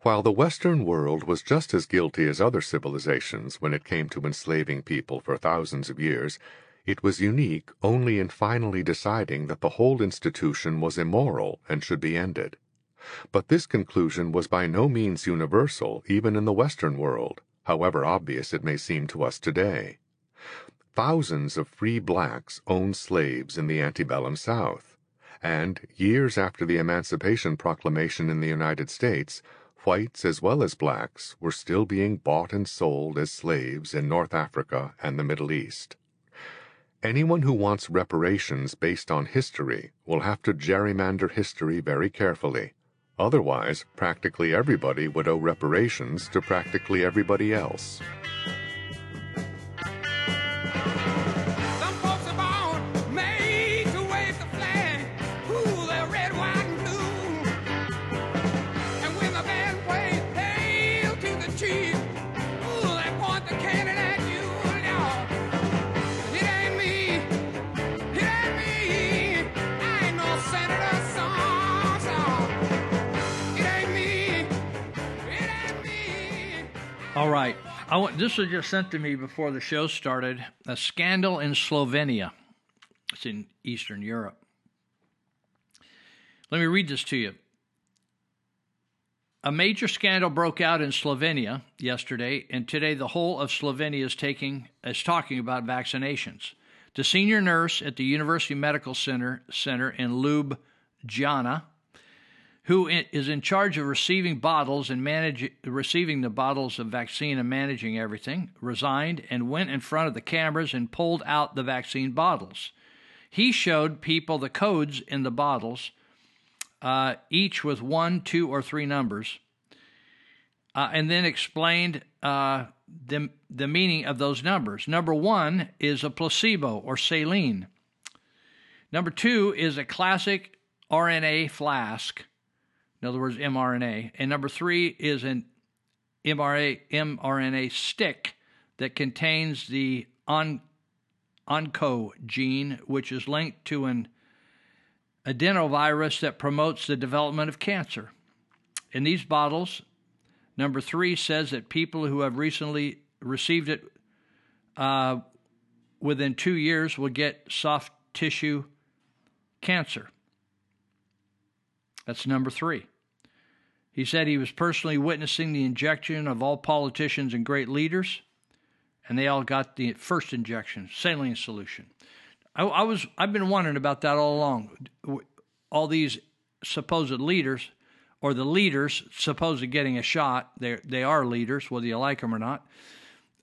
S17: While the Western world was just as guilty as other civilizations when it came to enslaving people for thousands of years, it was unique only in finally deciding that the whole institution was immoral and should be ended. But this conclusion was by no means universal even in the Western world, however obvious it may seem to us today. Thousands of free blacks owned slaves in the antebellum South, and years after the Emancipation Proclamation in the United States, whites as well as blacks were still being bought and sold as slaves in North Africa and the Middle East. Anyone who wants reparations based on history will have to gerrymander history very carefully. Otherwise, practically everybody would owe reparations to practically everybody else.
S8: I want, this was just sent to me before the show started. A scandal in Slovenia. It's in Eastern Europe. Let me read this to you. A major scandal broke out in Slovenia yesterday, and today the whole of Slovenia is taking is talking about vaccinations. The senior nurse at the University Medical Center Center in Ljubljana, who is in charge of receiving bottles and manage receiving the bottles of vaccine and managing everything, resigned and went in front of the cameras and pulled out the vaccine bottles. He showed people the codes in the bottles uh, each with one, two, or three numbers, uh, and then explained uh, the, the meaning of those numbers. Number one is a placebo or saline. Number two is a classic RNA flask, in other words, mRNA. And number three is an mRNA, mRNA stick that contains the on, onco gene, which is linked to an adenovirus that promotes the development of cancer. In these bottles, number three says that people who have recently received it uh, within two years will get soft tissue cancer. That's number three. He said he was personally witnessing the injection of all politicians and great leaders, and they all got the first injection, saline solution. I, I was I've been wondering about that all along. All these supposed leaders, or the leaders supposed getting a shot, they they are leaders, whether you like them or not.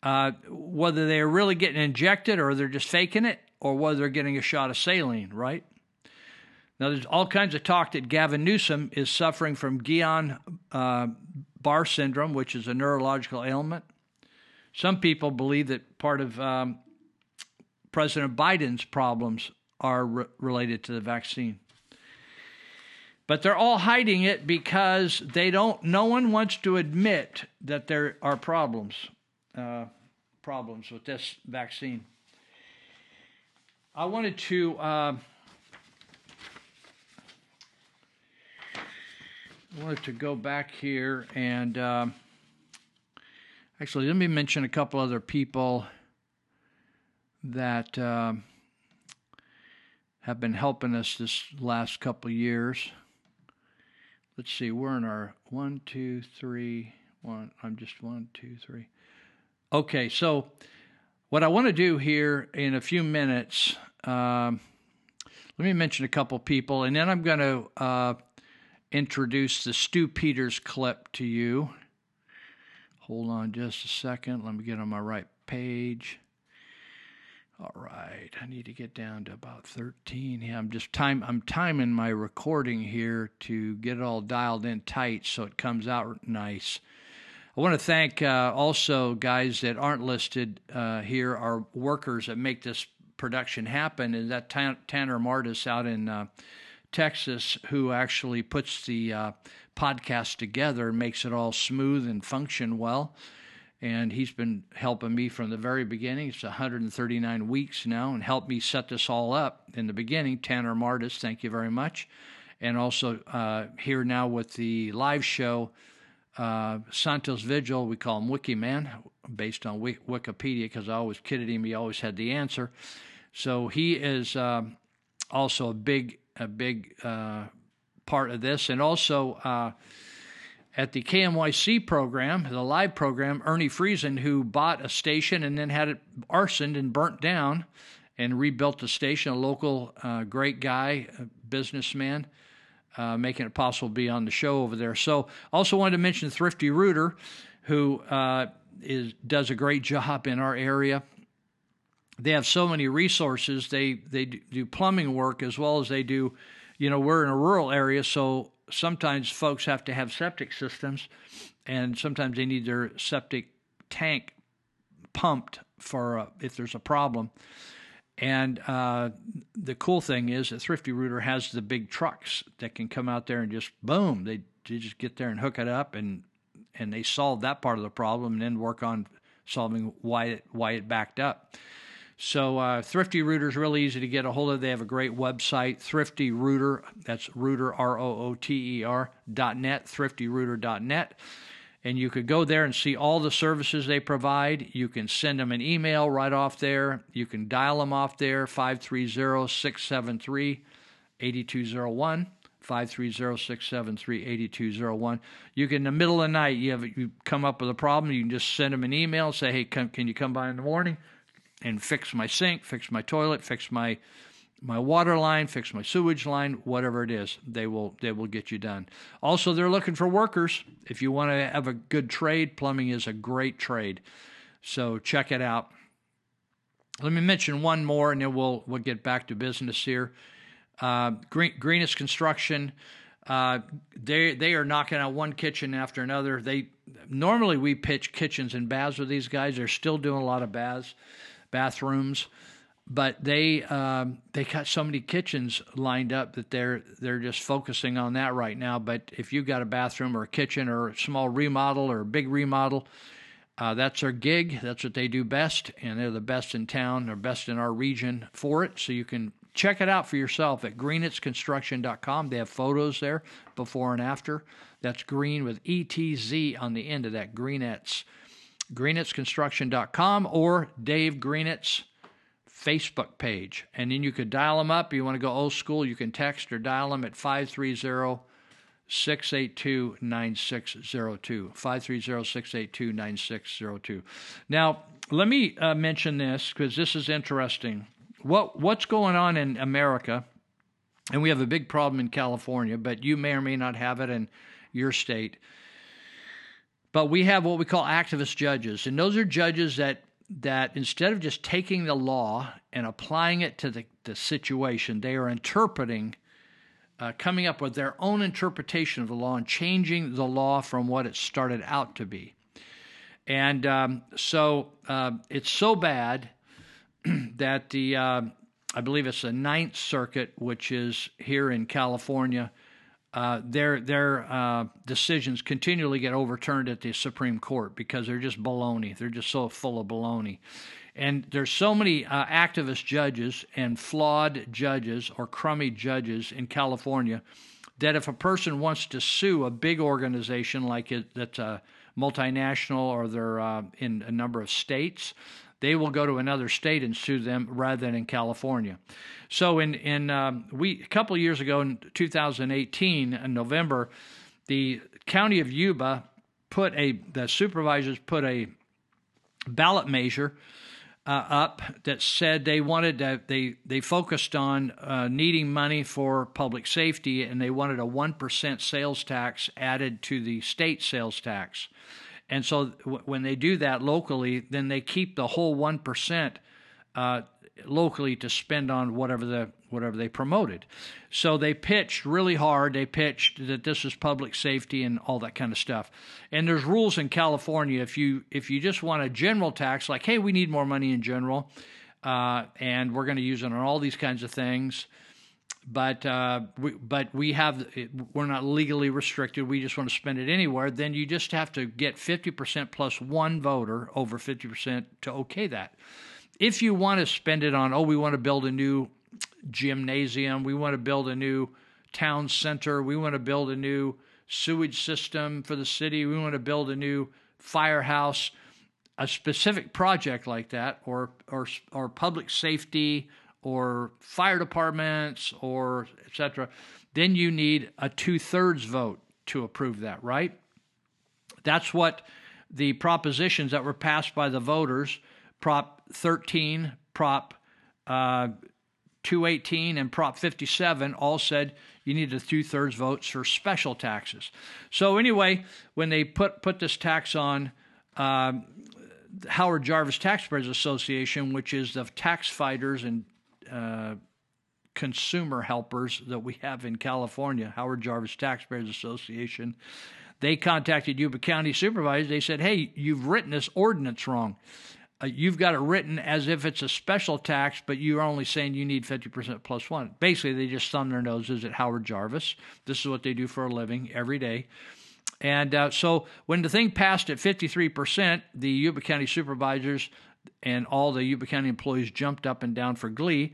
S8: Uh, whether they're really getting injected or they're just faking it, or whether they're getting a shot of saline, right? Now, there's all kinds of talk that Gavin Newsom is suffering from Guillain uh, Barre syndrome, which is a neurological ailment. Some people believe that part of um, President Biden's problems are re- related to the vaccine. But they're all hiding it because they don't. No one wants to admit that there are problems, uh, problems with this vaccine. I wanted to. Uh, wanted to go back here and um, actually let me mention a couple other people that um have been helping us this last couple years. Let's see, we're in our one, two, three, one. I'm just one, two, three. Okay, so what I want to do here in a few minutes, um, let me mention a couple people, and then I'm going to uh, introduce the Stu Peters clip to you. Hold on just a second. Let me get on my right page. All right, I need to get down to about 13. Yeah, I'm just time I'm timing my recording here to get it all dialed in tight so it comes out nice. I want to thank uh, also guys that aren't listed uh, here are workers that make this production happen, and that Tan- Tanner Martis out in uh, Texas who actually puts the uh, podcast together and makes it all smooth and function well. And he's been helping me from the very beginning. It's 139 weeks now and helped me set this all up in the beginning. Tanner Martis, thank you very much. And also uh, here now with the live show, uh, Santos Vigil, we call him Wiki Man, based on Wik- Wikipedia because I always kidded him. He always had the answer. So he is um also a big a big uh, part of this, and also uh, at the KMYC program, the live program, Ernie Friesen, who bought a station and then had it arsoned and burnt down, and rebuilt the station. A local uh, great guy, businessman. Uh, making it possible to be on the show over there. So, also wanted to mention Thrifty Rooter, who uh, is does a great job in our area they have so many resources. They they do plumbing work as well as they do. You know, we're in a rural area, so sometimes folks have to have septic systems, and sometimes they need their septic tank pumped for uh, if there's a problem. And uh, the cool thing is that Thrifty Rooter has the big trucks that can come out there and just boom, they, they just get there and hook it up, and and they solve that part of the problem, and then work on solving why it why it backed up. So uh, Thrifty Rooter is really easy to get a hold of. They have a great website, Thrifty Rooter. That's Rooter R O O T E R dot net, ThriftyRooter dot net. and you could go there and see all the services they provide. You can send them an email right off there. You can dial them off there 530 673 8201. 530-673-8201. You can in the middle of the night you have you come up with a problem, you can just send them an email, say, "Hey, can you come by in the morning and fix my sink, fix my toilet, fix my my water line, fix my sewage line, whatever it is, they will they will get you done. Also, they're looking for workers. If you want to have a good trade, plumbing is a great trade. So check it out. Let me mention one more, and then we'll we'll get back to business here. Uh, Green, Greenest Construction, uh, they they are knocking out one kitchen after another. They normally we pitch kitchens and baths with these guys. They're still doing a lot of baths, bathrooms but they um, they got so many kitchens lined up that they're they're just focusing on that right now. But if you've got a bathroom or a kitchen or a small remodel or a big remodel, uh, that's their gig. That's what they do best, and they're the best in town. They're best in our region for it. So you can check it out for yourself at greenetzconstruction.com. They have photos there before and after. That's green with E T Z on the end of that. Greenetz. Greenetzconstruction.com or Dave Greenetz Facebook page. And then you could dial them up. You want to go old school, you can text or dial them at 530 682 9602. 530 682 9602. Now, let me uh, mention this because this is interesting. What, what's going on in America? And we have a big problem in California, but you may or may not have it in your state. But we have what we call activist judges, and those are judges that that instead of just taking the law and applying it to the, the situation, they are interpreting, uh, coming up with their own interpretation of the law and changing the law from what it started out to be. And um, so uh, it's so bad [clears throat] that the, uh, I believe it's the Ninth Circuit, which is here in California, uh, their their uh, decisions continually get overturned at the Supreme Court because they're just baloney. They're just so full of baloney. And there's so many uh, activist judges and flawed judges or crummy judges in California that if a person wants to sue a big organization like it that's a multinational or they're uh, in a number of states, they will go to another state and sue them rather than in California. So in in um, we a couple years ago in 2018 in November, the county of Yuba put a the supervisors put a ballot measure uh, up that said they wanted to, they they focused on uh, needing money for public safety and they wanted a one percent sales tax added to the state sales tax, and so w- when they do that locally, then they keep the whole one percent uh, locally to spend on whatever the whatever they promoted. So they pitched really hard. They pitched that this is public safety and all that kind of stuff. And there's rules in California if you if you just want a general tax, like hey, we need more money in general, uh, and we're going to use it on all these kinds of things. But uh, we, but we have we're not legally restricted. We just want to spend it anywhere. Then you just have to get 50% plus one voter over 50% to okay that if you want to spend it on, oh, we want to build a new gymnasium, we want to build a new town center, we want to build a new sewage system for the city, we want to build a new firehouse, a specific project like that, or or or public safety, or fire departments, or etc. Then you need a two thirds vote to approve that, right? That's what the propositions that were passed by the voters Prop 13, Prop uh, 218, and Prop 57 all said you needed two thirds votes for special taxes. So anyway, when they put put this tax on. Um, Howard Jarvis Taxpayers Association, which is the tax fighters and uh, consumer helpers that we have in California, Howard Jarvis Taxpayers Association, they contacted Yuba County supervisors. They said, "Hey, you've written this ordinance wrong uh, you've got it written as if it's a special tax, but you're only saying you need 50% plus one. Basically, they just thumb their noses at Howard Jarvis. This is what they do for a living every day. And uh, so when the thing passed at 53%, the Yuba County supervisors and all the Yuba County employees jumped up and down for glee.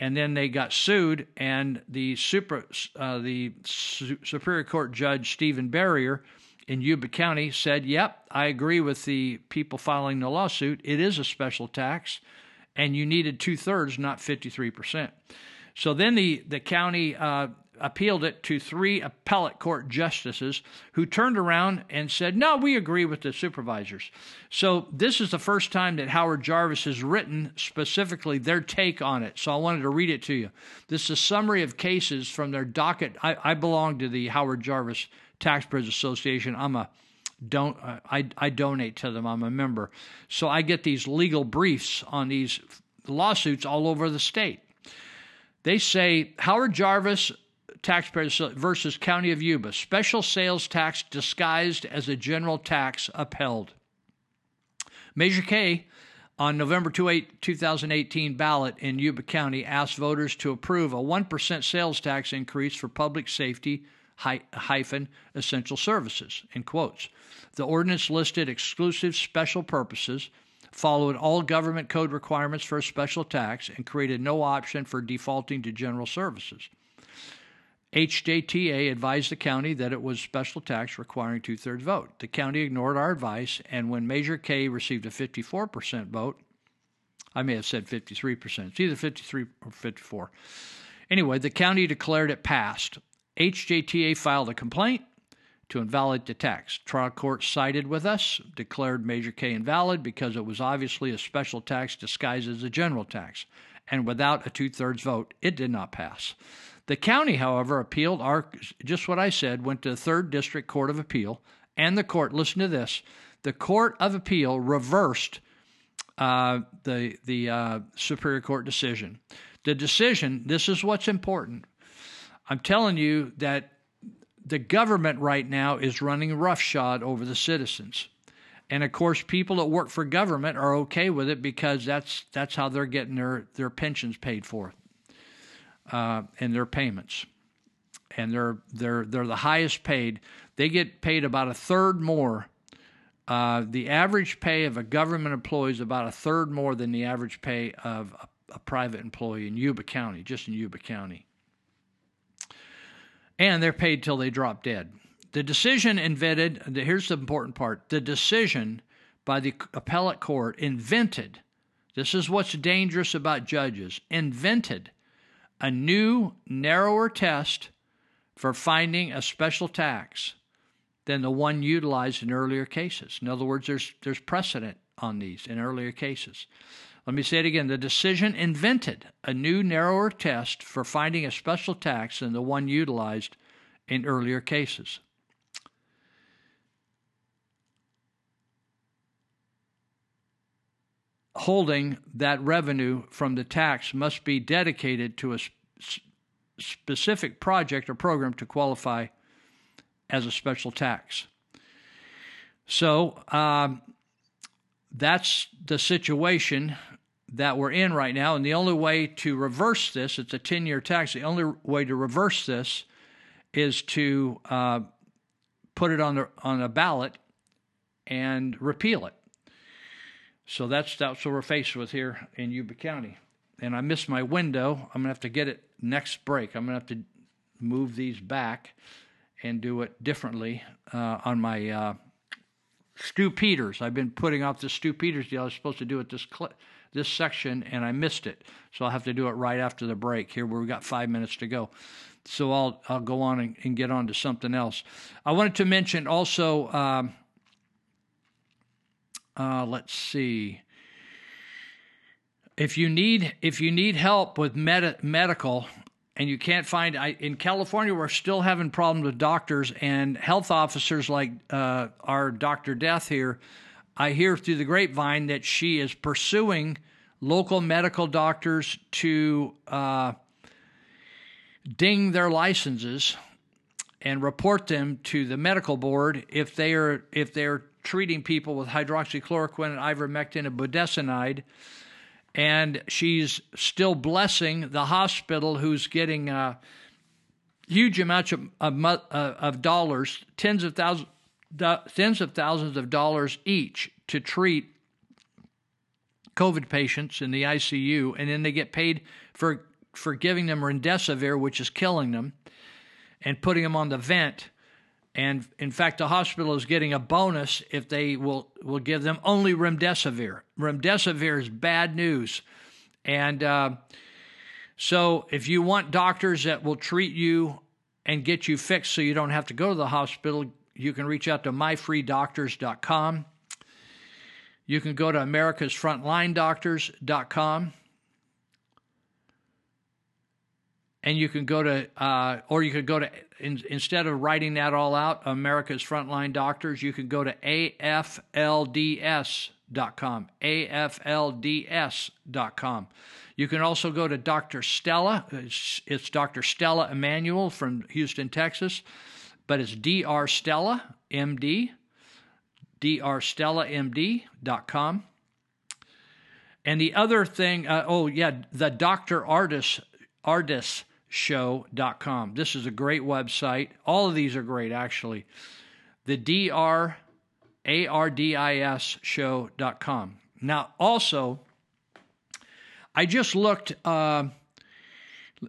S8: And then they got sued, and the super, uh, the Superior Court Judge Stephen Berrier in Yuba County said, Yep, I agree with the people filing the lawsuit. It is a special tax, and you needed two thirds, not 53%. So then the, the county uh, appealed it to three appellate court justices who turned around and said, No, we agree with the supervisors. So this is the first time that Howard Jarvis has written specifically their take on it. So I wanted to read it to you. This is a summary of cases from their docket. I, I belong to the Howard Jarvis Taxpayers Association. I'm a don't I, I donate to them. I'm a member. So I get these legal briefs on these lawsuits all over the state. They say Howard Jarvis taxpayers versus County of Yuba, special sales tax disguised as a general tax upheld. Measure K on November 28, 2018 ballot in Yuba County asked voters to approve a 1% sales tax increase for public safety hyphen essential services in quotes. The ordinance listed exclusive special purposes followed all government code requirements for a special tax and created no option for defaulting to general services. HJTA advised the county that it was special tax requiring two thirds vote. The county ignored our advice, and when Measure K received a 54% vote, I may have said 53%, it's either 53 or 54. Anyway, the county declared it passed. HJTA filed a complaint to invalidate the tax. Trial court sided with us, declared Measure K invalid because it was obviously a special tax disguised as a general tax, and without a two thirds vote, it did not pass. The county, however, appealed our just what I said, went to the third district court of appeal, and the court. Listen to this: the court of appeal reversed uh, the the uh, superior court decision. The decision. This is what's important. I'm telling you that the government right now is running roughshod over the citizens. And of course, people that work for government are okay with it because that's that's how they're getting their, their pensions paid for, uh, and their payments, and they're they're they're the highest paid. They get paid about a third more. Uh, the average pay of a government employee is about a third more than the average pay of a, a private employee in Yuba County, just in Yuba County and they're paid till they drop dead. The decision invented, here's the important part the decision by the appellate court invented, this is what's dangerous about judges, invented a new, narrower test for finding a special tax than the one utilized in earlier cases. In other words, there's, there's precedent on these in earlier cases. Let me say it again. The decision invented a new, narrower test for finding a special tax than the one utilized in earlier cases. Holding that revenue from the tax must be dedicated to a specific project or program to qualify as a special tax. So um, that's the situation that we're in right now. And the only way to reverse this, it's a 10 year tax, the only way to reverse this is to uh, put it on, the, on a ballot and repeal it. So that's, that's what we're faced with here in Yuba County. And I missed my window. I'm going to have to get it next break. I'm going to have to move these back and do it differently uh, on my uh, Stu Peters. I've been putting off the Stu Peters deal. I was supposed to do it this clip this section and I missed it. So I'll have to do it right after the break here where we got five minutes to go. So I'll I'll go on and, and get on to something else. I wanted to mention also um, uh, let's see if you need if you need help with med- medical and you can't find I, in California we're still having problems with doctors and health officers like uh, our Dr. Death here I hear through the grapevine that she is pursuing local medical doctors to uh, ding their licenses and report them to the medical board if they are if they're treating people with hydroxychloroquine and ivermectin and budesonide and she's still blessing the hospital who's getting uh, huge amounts of, of, uh, of dollars tens of thousands tens of thousands of dollars each to treat COVID patients in the ICU, and then they get paid for for giving them remdesivir, which is killing them, and putting them on the vent And in fact, the hospital is getting a bonus if they will will give them only remdesivir. Remdesivir is bad news, and uh, so if you want doctors that will treat you and get you fixed, so you don't have to go to the hospital, you can reach out to myfreedoctors.com. You can go to americasfrontlinedoctors.com. And you can go to, uh, or you could go to, in, instead of writing that all out, America's Frontline Doctors, you can go to AFLDS.com. AFLDS.com. You can also go to Dr. Stella. It's, it's Dr. Stella Immanuel from Houston, Texas, but it's Dr. Stella, MD drstellamd.com. And the other thing, uh, oh yeah, the Dr. Ardis, Ardis show.com. This is a great website. All of these are great, actually. The D-R A-R-D-I-S show.com. Now, also, I just looked, uh,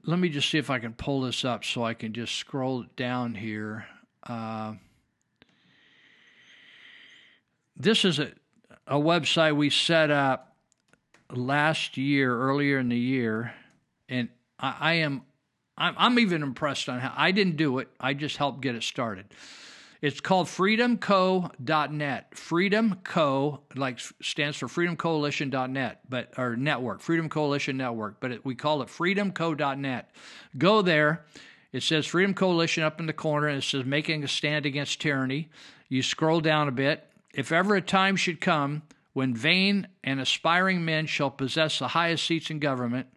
S8: let me just see if I can pull this up so I can just scroll down here. Uh, this is a, a website we set up last year, earlier in the year, and I, I am I'm, I'm even impressed on how I didn't do it. I just helped get it started. It's called freedomco.net. Freedom Co like stands for Freedom Coalition.net, but or network, Freedom Coalition Network, but it, we call it freedomco.net. Go there. It says Freedom Coalition up in the corner and it says making a stand against tyranny. You scroll down a bit if ever a time should come when vain and aspiring men shall possess the highest seats in government,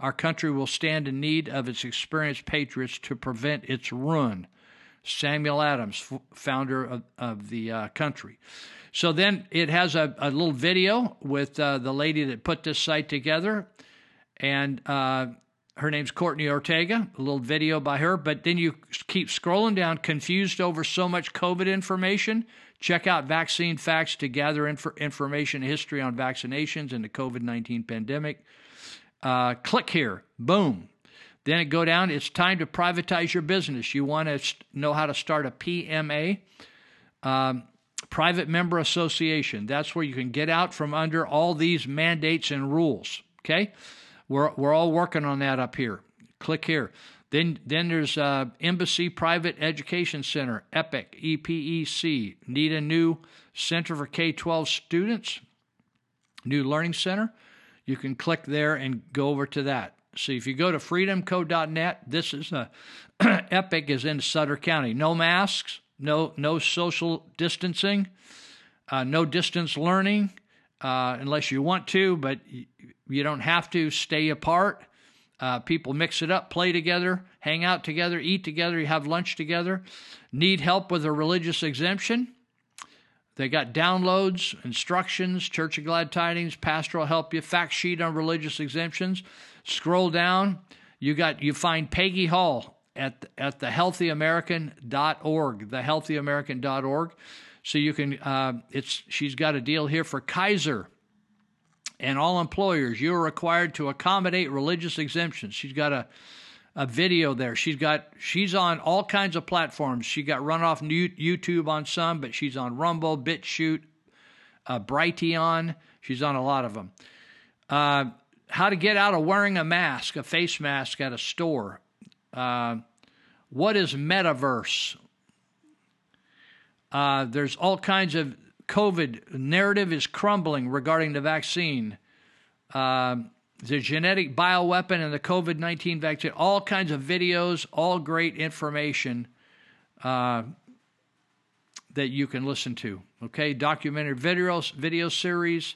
S8: our country will stand in need of its experienced patriots to prevent its ruin. Samuel Adams, f- founder of, of the uh, country. So then it has a, a little video with uh, the lady that put this site together, and uh, her name's Courtney Ortega. A little video by her, but then you keep scrolling down, confused over so much COVID information. Check out Vaccine Facts to gather inf- information history on vaccinations and the COVID 19 pandemic. Uh, click here. Boom. Then it go down. It's time to privatize your business. You want to know how to start a PMA, um, private member association. That's where you can get out from under all these mandates and rules. Okay, we're we're all working on that up here. Click here. Then, then there's uh, Embassy Private Education Center, EPIC, EPEC. Need a new center for K 12 students, new learning center. You can click there and go over to that. See, if you go to freedomco.net, this is a [clears throat] EPIC is in Sutter County. No masks, no no social distancing, uh, no distance learning, uh, unless you want to, but you don't have to. Stay apart. Uh, people mix it up, play together, hang out together, eat together, you have lunch together. Need help with a religious exemption? They got downloads, instructions, Church of Glad Tidings, pastoral help you, fact sheet on religious exemptions. Scroll down, you got you find Peggy Hall at at thehealthyamerican.org, thehealthyamerican.org. So you can uh, it's she's got a deal here for Kaiser and all employers, you are required to accommodate religious exemptions. She's got a a video there. She's got she's on all kinds of platforms. She got run off YouTube on some, but she's on Rumble, BitChute, uh, Brighteon. She's on a lot of them. Uh, how to get out of wearing a mask, a face mask at a store. Uh, what is metaverse? Uh, there's all kinds of COVID narrative is crumbling regarding the vaccine. Uh, the genetic bioweapon and the COVID 19 vaccine, all kinds of videos, all great information uh, that you can listen to. Okay, documentary videos, video series.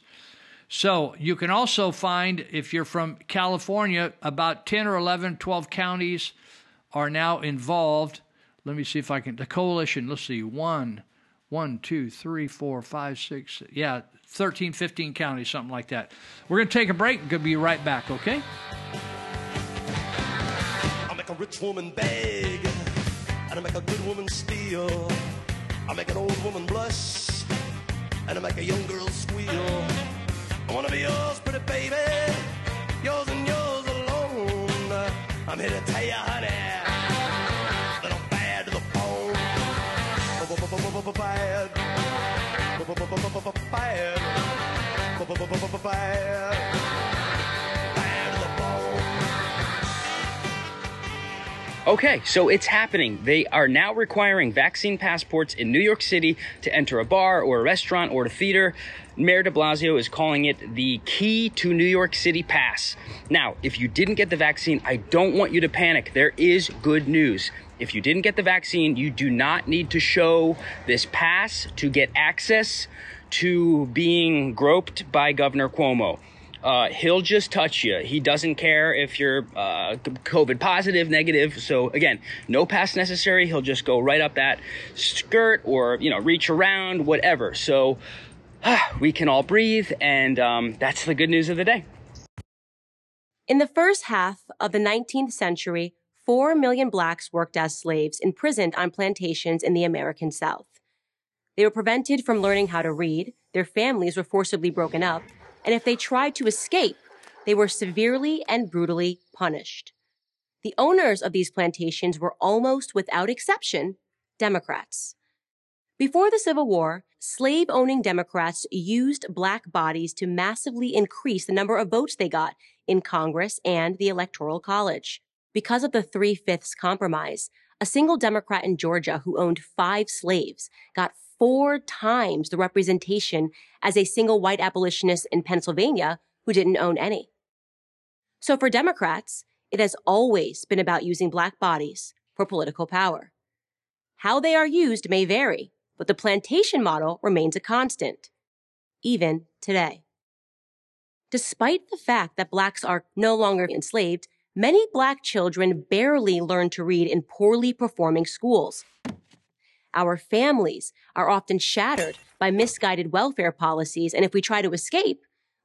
S8: So you can also find, if you're from California, about 10 or 11, 12 counties are now involved. Let me see if I can. The coalition, let's see, one, one, two, three, four, five, six, yeah, 13, 15 counties, something like that. We're going to take a break. Going to be right back, okay?
S18: I make a rich woman beg, and I make a good woman steal. I make an old woman blush, and I make a young girl squeal. I wanna be yours, pretty baby, yours and yours alone. I'm here to tell you, honey, to bad.
S19: Okay, so it's happening. They are now requiring vaccine passports in New York City to enter a bar or a restaurant or a theater. Mayor de Blasio is calling it the key to New York City pass. Now, if you didn't get the vaccine, I don't want you to panic. There is good news. If you didn't get the vaccine, you do not need to show this pass to get access to being groped by Governor Cuomo. Uh, he'll just touch you. He doesn't care if you're uh, COVID positive, negative. So again, no pass necessary. He'll just go right up that skirt or you know reach around, whatever. So we can all breathe, and um, that's the good news of the day.
S20: In the first half of the 19th century, 4 million blacks worked as slaves imprisoned on plantations in the American South. They were prevented from learning how to read, their families were forcibly broken up, and if they tried to escape, they were severely and brutally punished. The owners of these plantations were almost without exception Democrats. Before the Civil War, slave owning Democrats used black bodies to massively increase the number of votes they got in Congress and the Electoral College. Because of the Three Fifths Compromise, a single Democrat in Georgia who owned five slaves got four times the representation as a single white abolitionist in Pennsylvania who didn't own any. So for Democrats, it has always been about using black bodies for political power. How they are used may vary, but the plantation model remains a constant, even today. Despite the fact that blacks are no longer enslaved, many black children barely learn to read in poorly performing schools. Our families are often shattered by misguided welfare policies, and if we try to escape,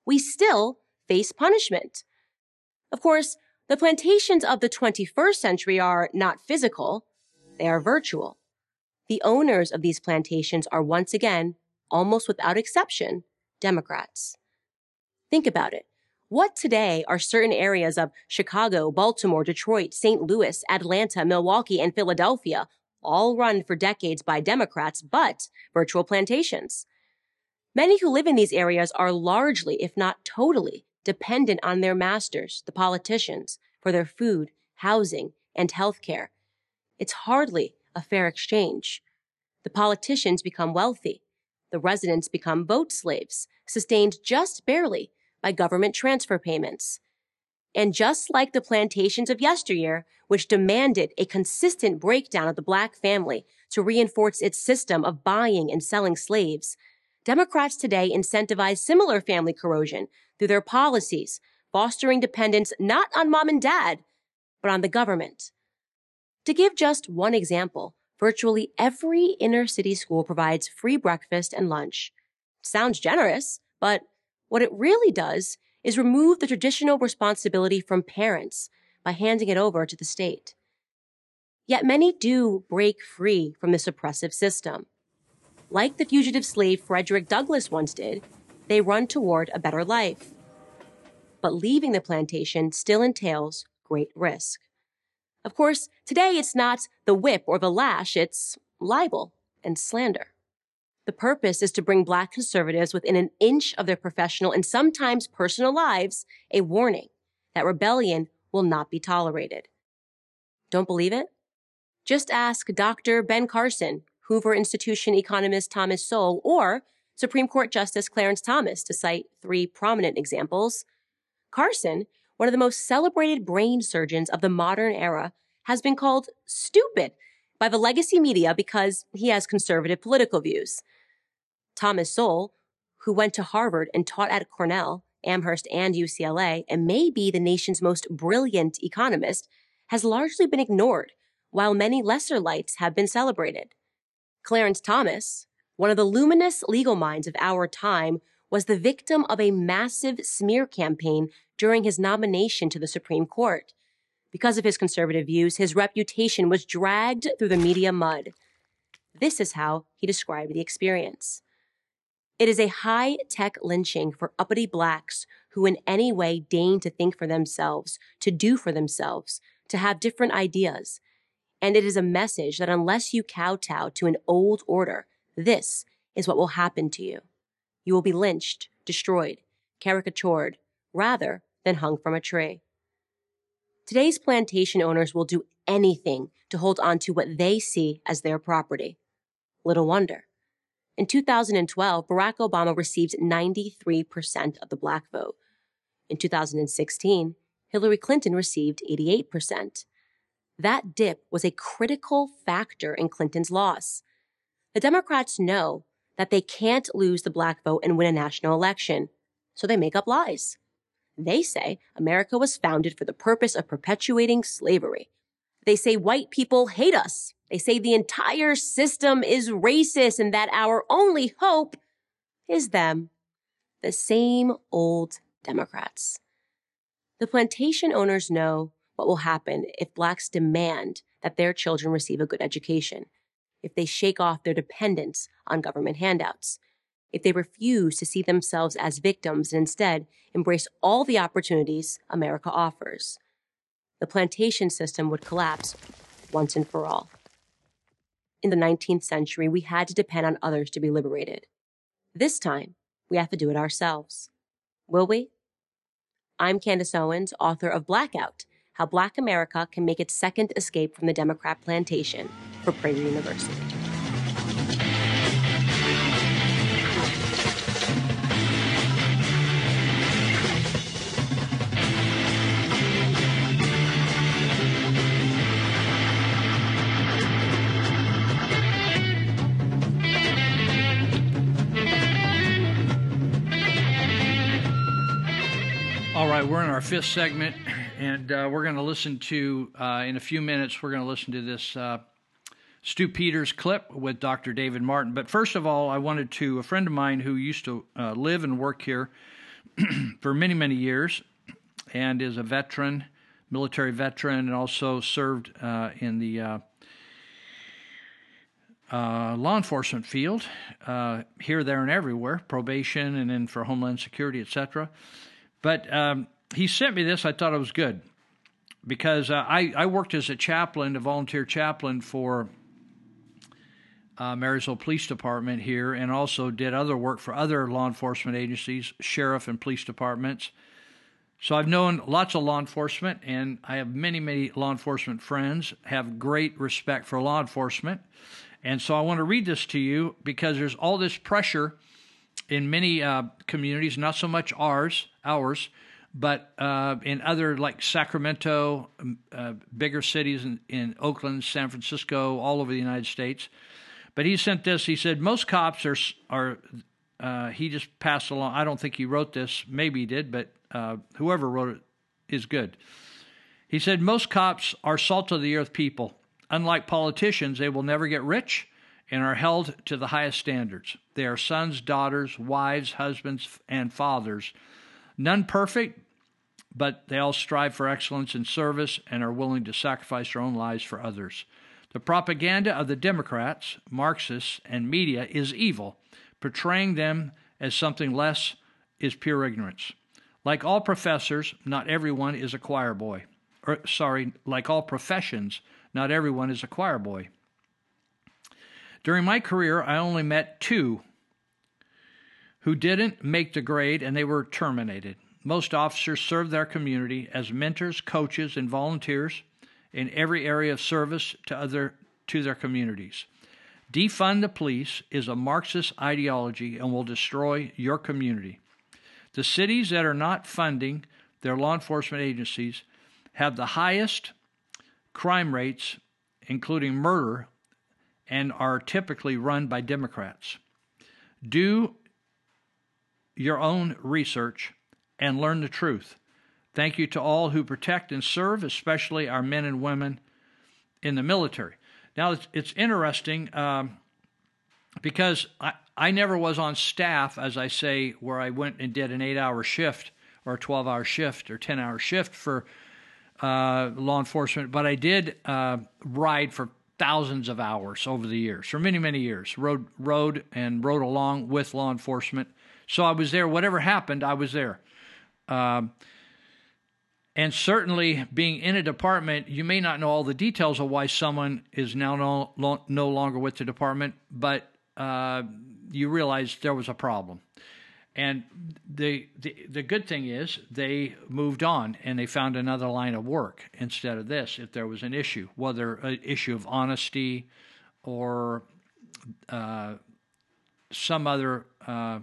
S20: we still face punishment. Of course, the plantations of the 21st century are not physical, they are virtual. The owners of these plantations are once again, almost without exception, Democrats. Think about it. What today are certain areas of Chicago, Baltimore, Detroit, St. Louis, Atlanta, Milwaukee, and Philadelphia, all run for decades by Democrats, but virtual plantations? Many who live in these areas are largely, if not totally, dependent on their masters, the politicians, for their food, housing, and health care. It's hardly a fair exchange. The politicians become wealthy. The residents become vote slaves, sustained just barely by government transfer payments. And just like the plantations of yesteryear, which demanded a consistent breakdown of the black family to reinforce its system of buying and selling slaves, Democrats today incentivize similar family corrosion through their policies, fostering dependence not on mom and dad, but on the government. To give just one example, virtually every inner city school provides free breakfast and lunch. Sounds generous, but what it really does is remove the traditional responsibility from parents by handing it over to the state. Yet many do break free from this oppressive system. Like the fugitive slave Frederick Douglass once did, they run toward a better life. But leaving the plantation still entails great risk. Of course, today it's not the whip or the lash, it's libel and slander. The purpose is to bring black conservatives within an inch of their professional and sometimes personal lives a warning that rebellion will not be tolerated. Don't believe it? Just ask Dr. Ben Carson, Hoover Institution economist Thomas Sowell, or Supreme Court Justice Clarence Thomas to cite three prominent examples. Carson, one of the most celebrated brain surgeons of the modern era, has been called stupid by the legacy media because he has conservative political views. Thomas Sowell, who went to Harvard and taught at Cornell, Amherst, and UCLA, and may be the nation's most brilliant economist, has largely been ignored, while many lesser lights have been celebrated. Clarence Thomas, one of the luminous legal minds of our time, was the victim of a massive smear campaign during his nomination to the Supreme Court. Because of his conservative views, his reputation was dragged through the media mud. This is how he described the experience. It is a high tech lynching for uppity blacks who in any way deign to think for themselves, to do for themselves, to have different ideas. And it is a message that unless you kowtow to an old order, This is what will happen to you. You will be lynched, destroyed, caricatured, rather than hung from a tree. Today's plantation owners will do anything to hold on to what they see as their property. Little wonder. In 2012, Barack Obama received 93% of the black vote. In 2016, Hillary Clinton received 88%. That dip was a critical factor in Clinton's loss. The Democrats know that they can't lose the black vote and win a national election, so they make up lies. They say America was founded for the purpose of perpetuating slavery. They say white people hate us. They say the entire system is racist and that our only hope is them. The same old Democrats. The plantation owners know what will happen if blacks demand that their children receive a good education, if they shake off their dependence on government handouts, if they refuse to see themselves as victims and instead embrace all the opportunities America offers. The plantation system would collapse once and for all. In the 19th century, we had to depend on others to be liberated. This time, we have to do it ourselves. Will we? I'm Candace Owens, author of Blackout How Black America Can Make Its Second Escape from the Democrat Plantation for Prager University.
S8: Our fifth segment, and uh, we're going to listen to, uh, in a few minutes, we're going to listen to this uh, Stu Peters clip with Dr. David Martin. But first of all, I wanted to, a friend of mine who used to uh, live and work here [clears throat] for many, many years and is a veteran, military veteran, and also served uh, in the uh, uh, law enforcement field, uh, here, there, and everywhere, probation, and then for Homeland Security, etc. But um, he sent me this. I thought it was good because uh, I, I worked as a chaplain, a volunteer chaplain for uh, Marysville Police Department here, and also did other work for other law enforcement agencies, sheriff and police departments. So I've known lots of law enforcement, and I have many, many law enforcement friends. Have great respect for law enforcement, and so I want to read this to you because there's all this pressure in many uh, communities, not so much ours, ours, but uh, in other like Sacramento, uh, bigger cities in, in Oakland, San Francisco, all over the United States. But he sent this. He said most cops are are. Uh, he just passed along. I don't think he wrote this. Maybe he did, but uh, whoever wrote it is good. He said most cops are salt of the earth people. Unlike politicians, they will never get rich and are held to the highest standards. They are sons, daughters, wives, husbands, and fathers. None perfect, but they all strive for excellence in service and are willing to sacrifice their own lives for others. The propaganda of the Democrats, Marxists, and media is evil. Portraying them as something less is pure ignorance. Like all professors, not everyone is a choir boy. Or, sorry, like all professions, not everyone is a choir boy. During my career, I only met two who didn't make the grade and they were terminated. Most officers serve their community as mentors, coaches, and volunteers in every area of service to other to their communities. Defund the police is a Marxist ideology and will destroy your community. The cities that are not funding their law enforcement agencies have the highest crime rates, including murder, and are typically run by Democrats. Do your own research and learn the truth. Thank you to all who protect and serve, especially our men and women in the military. Now, it's, it's interesting um, because I, I never was on staff, as I say, where I went and did an eight hour shift or a 12 hour shift or 10 hour shift for uh, law enforcement, but I did uh, ride for thousands of hours over the years, for many, many years. Rode, rode and rode along with law enforcement. So I was there. Whatever happened, I was there. Um, and certainly, being in a department, you may not know all the details of why someone is now no, no longer with the department, but uh, you realize there was a problem. And the, the the good thing is they moved on and they found another line of work instead of this. If there was an issue, whether an issue of honesty or uh, some other uh,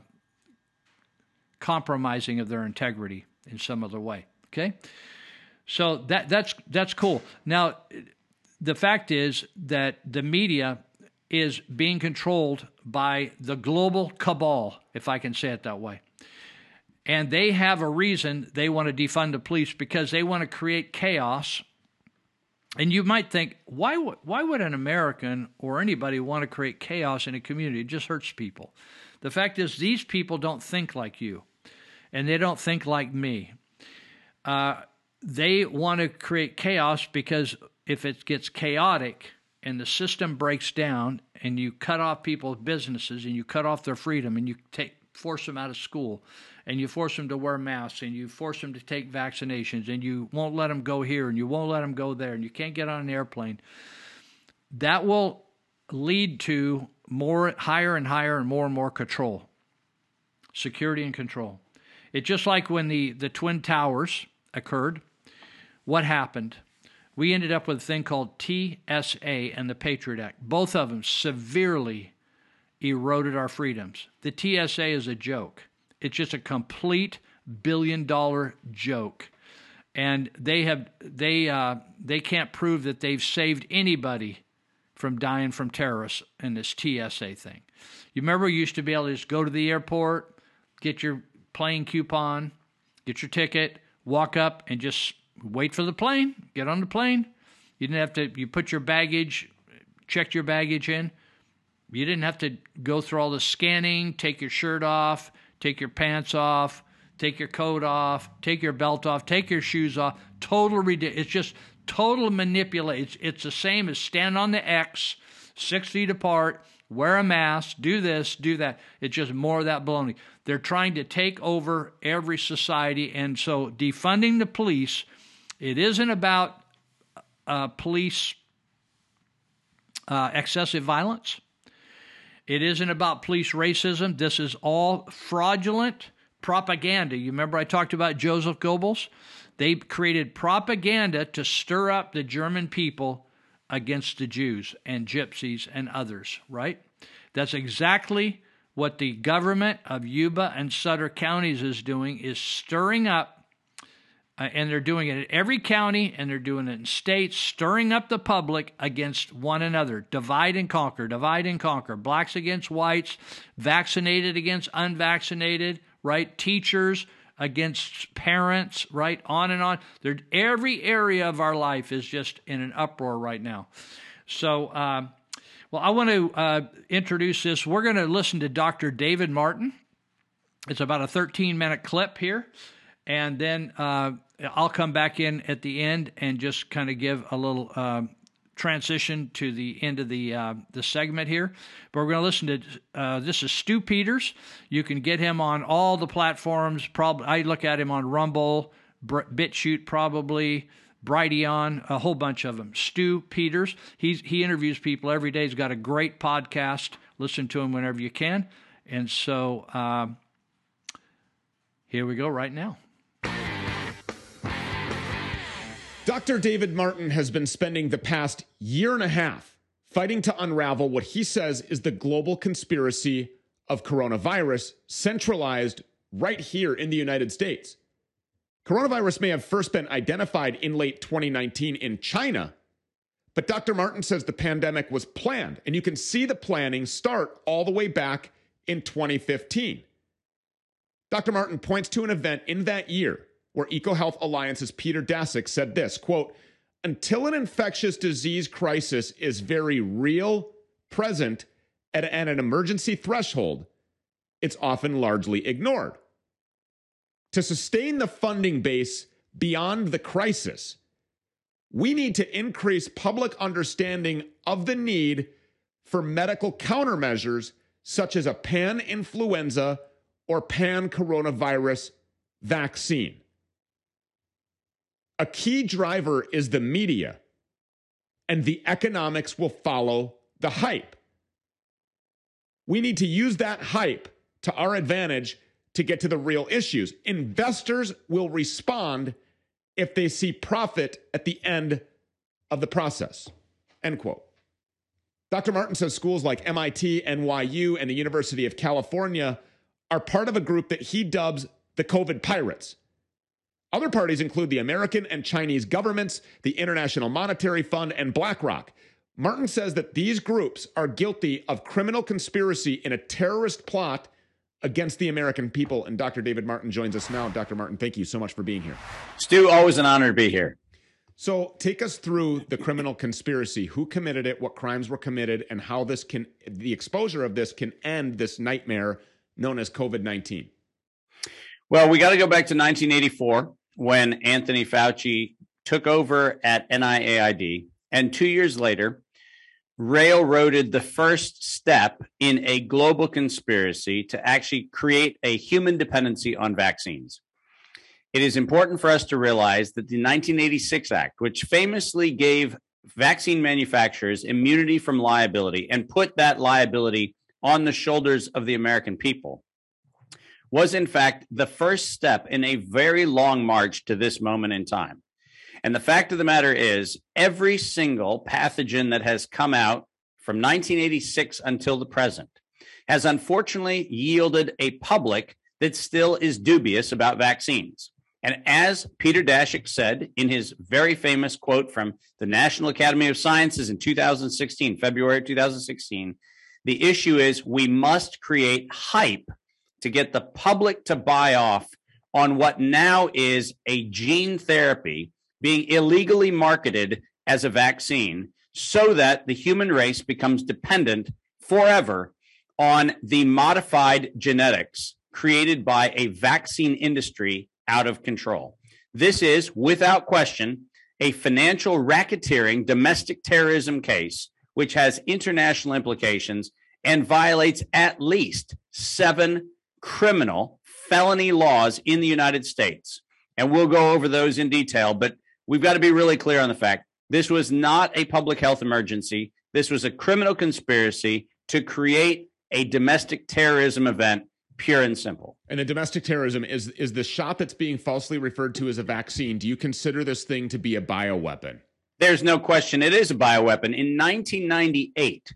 S8: compromising of their integrity in some other way. Okay, so that that's that's cool. Now, the fact is that the media is being controlled by the global cabal, if I can say it that way. And they have a reason they want to defund the police because they want to create chaos. And you might think, why, would why would an American or anybody want to create chaos in a community? It just hurts people. The fact is, these people don't think like you, and they don't think like me. Uh, they want to create chaos because if it gets chaotic, and the system breaks down and you cut off people's businesses and you cut off their freedom and you take force them out of school and you force them to wear masks and you force them to take vaccinations and you won't let them go here and you won't let them go there and you can't get on an airplane that will lead to more higher and higher and more and more control security and control it's just like when the the twin towers occurred what happened we ended up with a thing called TSA and the Patriot Act. Both of them severely eroded our freedoms. The TSA is a joke. It's just a complete billion dollar joke. And they have they uh, they can't prove that they've saved anybody from dying from terrorists in this TSA thing. You remember you used to be able to just go to the airport, get your plane coupon, get your ticket, walk up and just wait for the plane, get on the plane. You didn't have to, you put your baggage, checked your baggage in. You didn't have to go through all the scanning, take your shirt off, take your pants off, take your coat off, take your belt off, take your shoes off. Total ridiculous. It's just total manipulation. It's, it's the same as stand on the X, six feet apart, wear a mask, do this, do that. It's just more of that baloney. They're trying to take over every society. And so defunding the police it isn't about uh, police uh, excessive violence. It isn't about police racism. This is all fraudulent propaganda. You remember I talked about Joseph Goebbels? They created propaganda to stir up the German people against the Jews and gypsies and others, right? That's exactly what the government of Yuba and Sutter counties is doing is stirring up uh, and they're doing it in every county and they're doing it in states, stirring up the public against one another. Divide and conquer, divide and conquer. Blacks against whites, vaccinated against unvaccinated, right? Teachers against parents, right? On and on. They're, every area of our life is just in an uproar right now. So, uh, well, I want to uh, introduce this. We're going to listen to Dr. David Martin. It's about a 13 minute clip here. And then uh, I'll come back in at the end and just kind of give a little uh, transition to the end of the uh, the segment here. But we're going to listen to uh, this is Stu Peters. You can get him on all the platforms. Probably I look at him on Rumble, BitChute, probably. Brighteon, a whole bunch of them. Stu Peters, he's, he interviews people every day. He's got a great podcast. Listen to him whenever you can. And so uh, here we go right now.
S21: Dr. David Martin has been spending the past year and a half fighting to unravel what he says is the global conspiracy of coronavirus centralized right here in the United States. Coronavirus may have first been identified in late 2019 in China, but Dr. Martin says the pandemic was planned, and you can see the planning start all the way back in 2015. Dr. Martin points to an event in that year where EcoHealth Alliance's Peter Daszak said this quote, until an infectious disease crisis is very real, present, at, at an emergency threshold, it's often largely ignored. To sustain the funding base beyond the crisis, we need to increase public understanding of the need for medical countermeasures such as a pan influenza or pan coronavirus vaccine. A key driver is the media, and the economics will follow the hype. We need to use that hype to our advantage to get to the real issues. Investors will respond if they see profit at the end of the process. End quote. Dr. Martin says schools like MIT, NYU, and the University of California are part of a group that he dubs the COVID pirates. Other parties include the American and Chinese governments, the International Monetary Fund, and BlackRock. Martin says that these groups are guilty of criminal conspiracy in a terrorist plot against the American people. And Dr. David Martin joins us now. Dr. Martin, thank you so much for being here.
S22: Stu, always an honor to be here.
S21: So, take us through the criminal conspiracy. Who committed it? What crimes were committed? And how this can, the exposure of this can end this nightmare known as COVID 19.
S22: Well, we got to go back to 1984 when Anthony Fauci took over at NIAID. And two years later, railroaded the first step in a global conspiracy to actually create a human dependency on vaccines. It is important for us to realize that the 1986 Act, which famously gave vaccine manufacturers immunity from liability and put that liability on the shoulders of the American people, was in fact the first step in a very long march to this moment in time. And the fact of the matter is, every single pathogen that has come out from 1986 until the present has unfortunately yielded a public that still is dubious about vaccines. And as Peter Daszak said in his very famous quote from the National Academy of Sciences in 2016, February 2016, the issue is we must create hype to get the public to buy off on what now is a gene therapy being illegally marketed as a vaccine so that the human race becomes dependent forever on the modified genetics created by a vaccine industry out of control. This is, without question, a financial racketeering domestic terrorism case, which has international implications and violates at least seven criminal felony laws in the United States. And we'll go over those in detail, but we've got to be really clear on the fact this was not a public health emergency. This was a criminal conspiracy to create a domestic terrorism event, pure and simple.
S21: And the domestic terrorism is is the shot that's being falsely referred to as a vaccine. Do you consider this thing to be a bioweapon?
S22: There's no question it is a bioweapon. In 1998,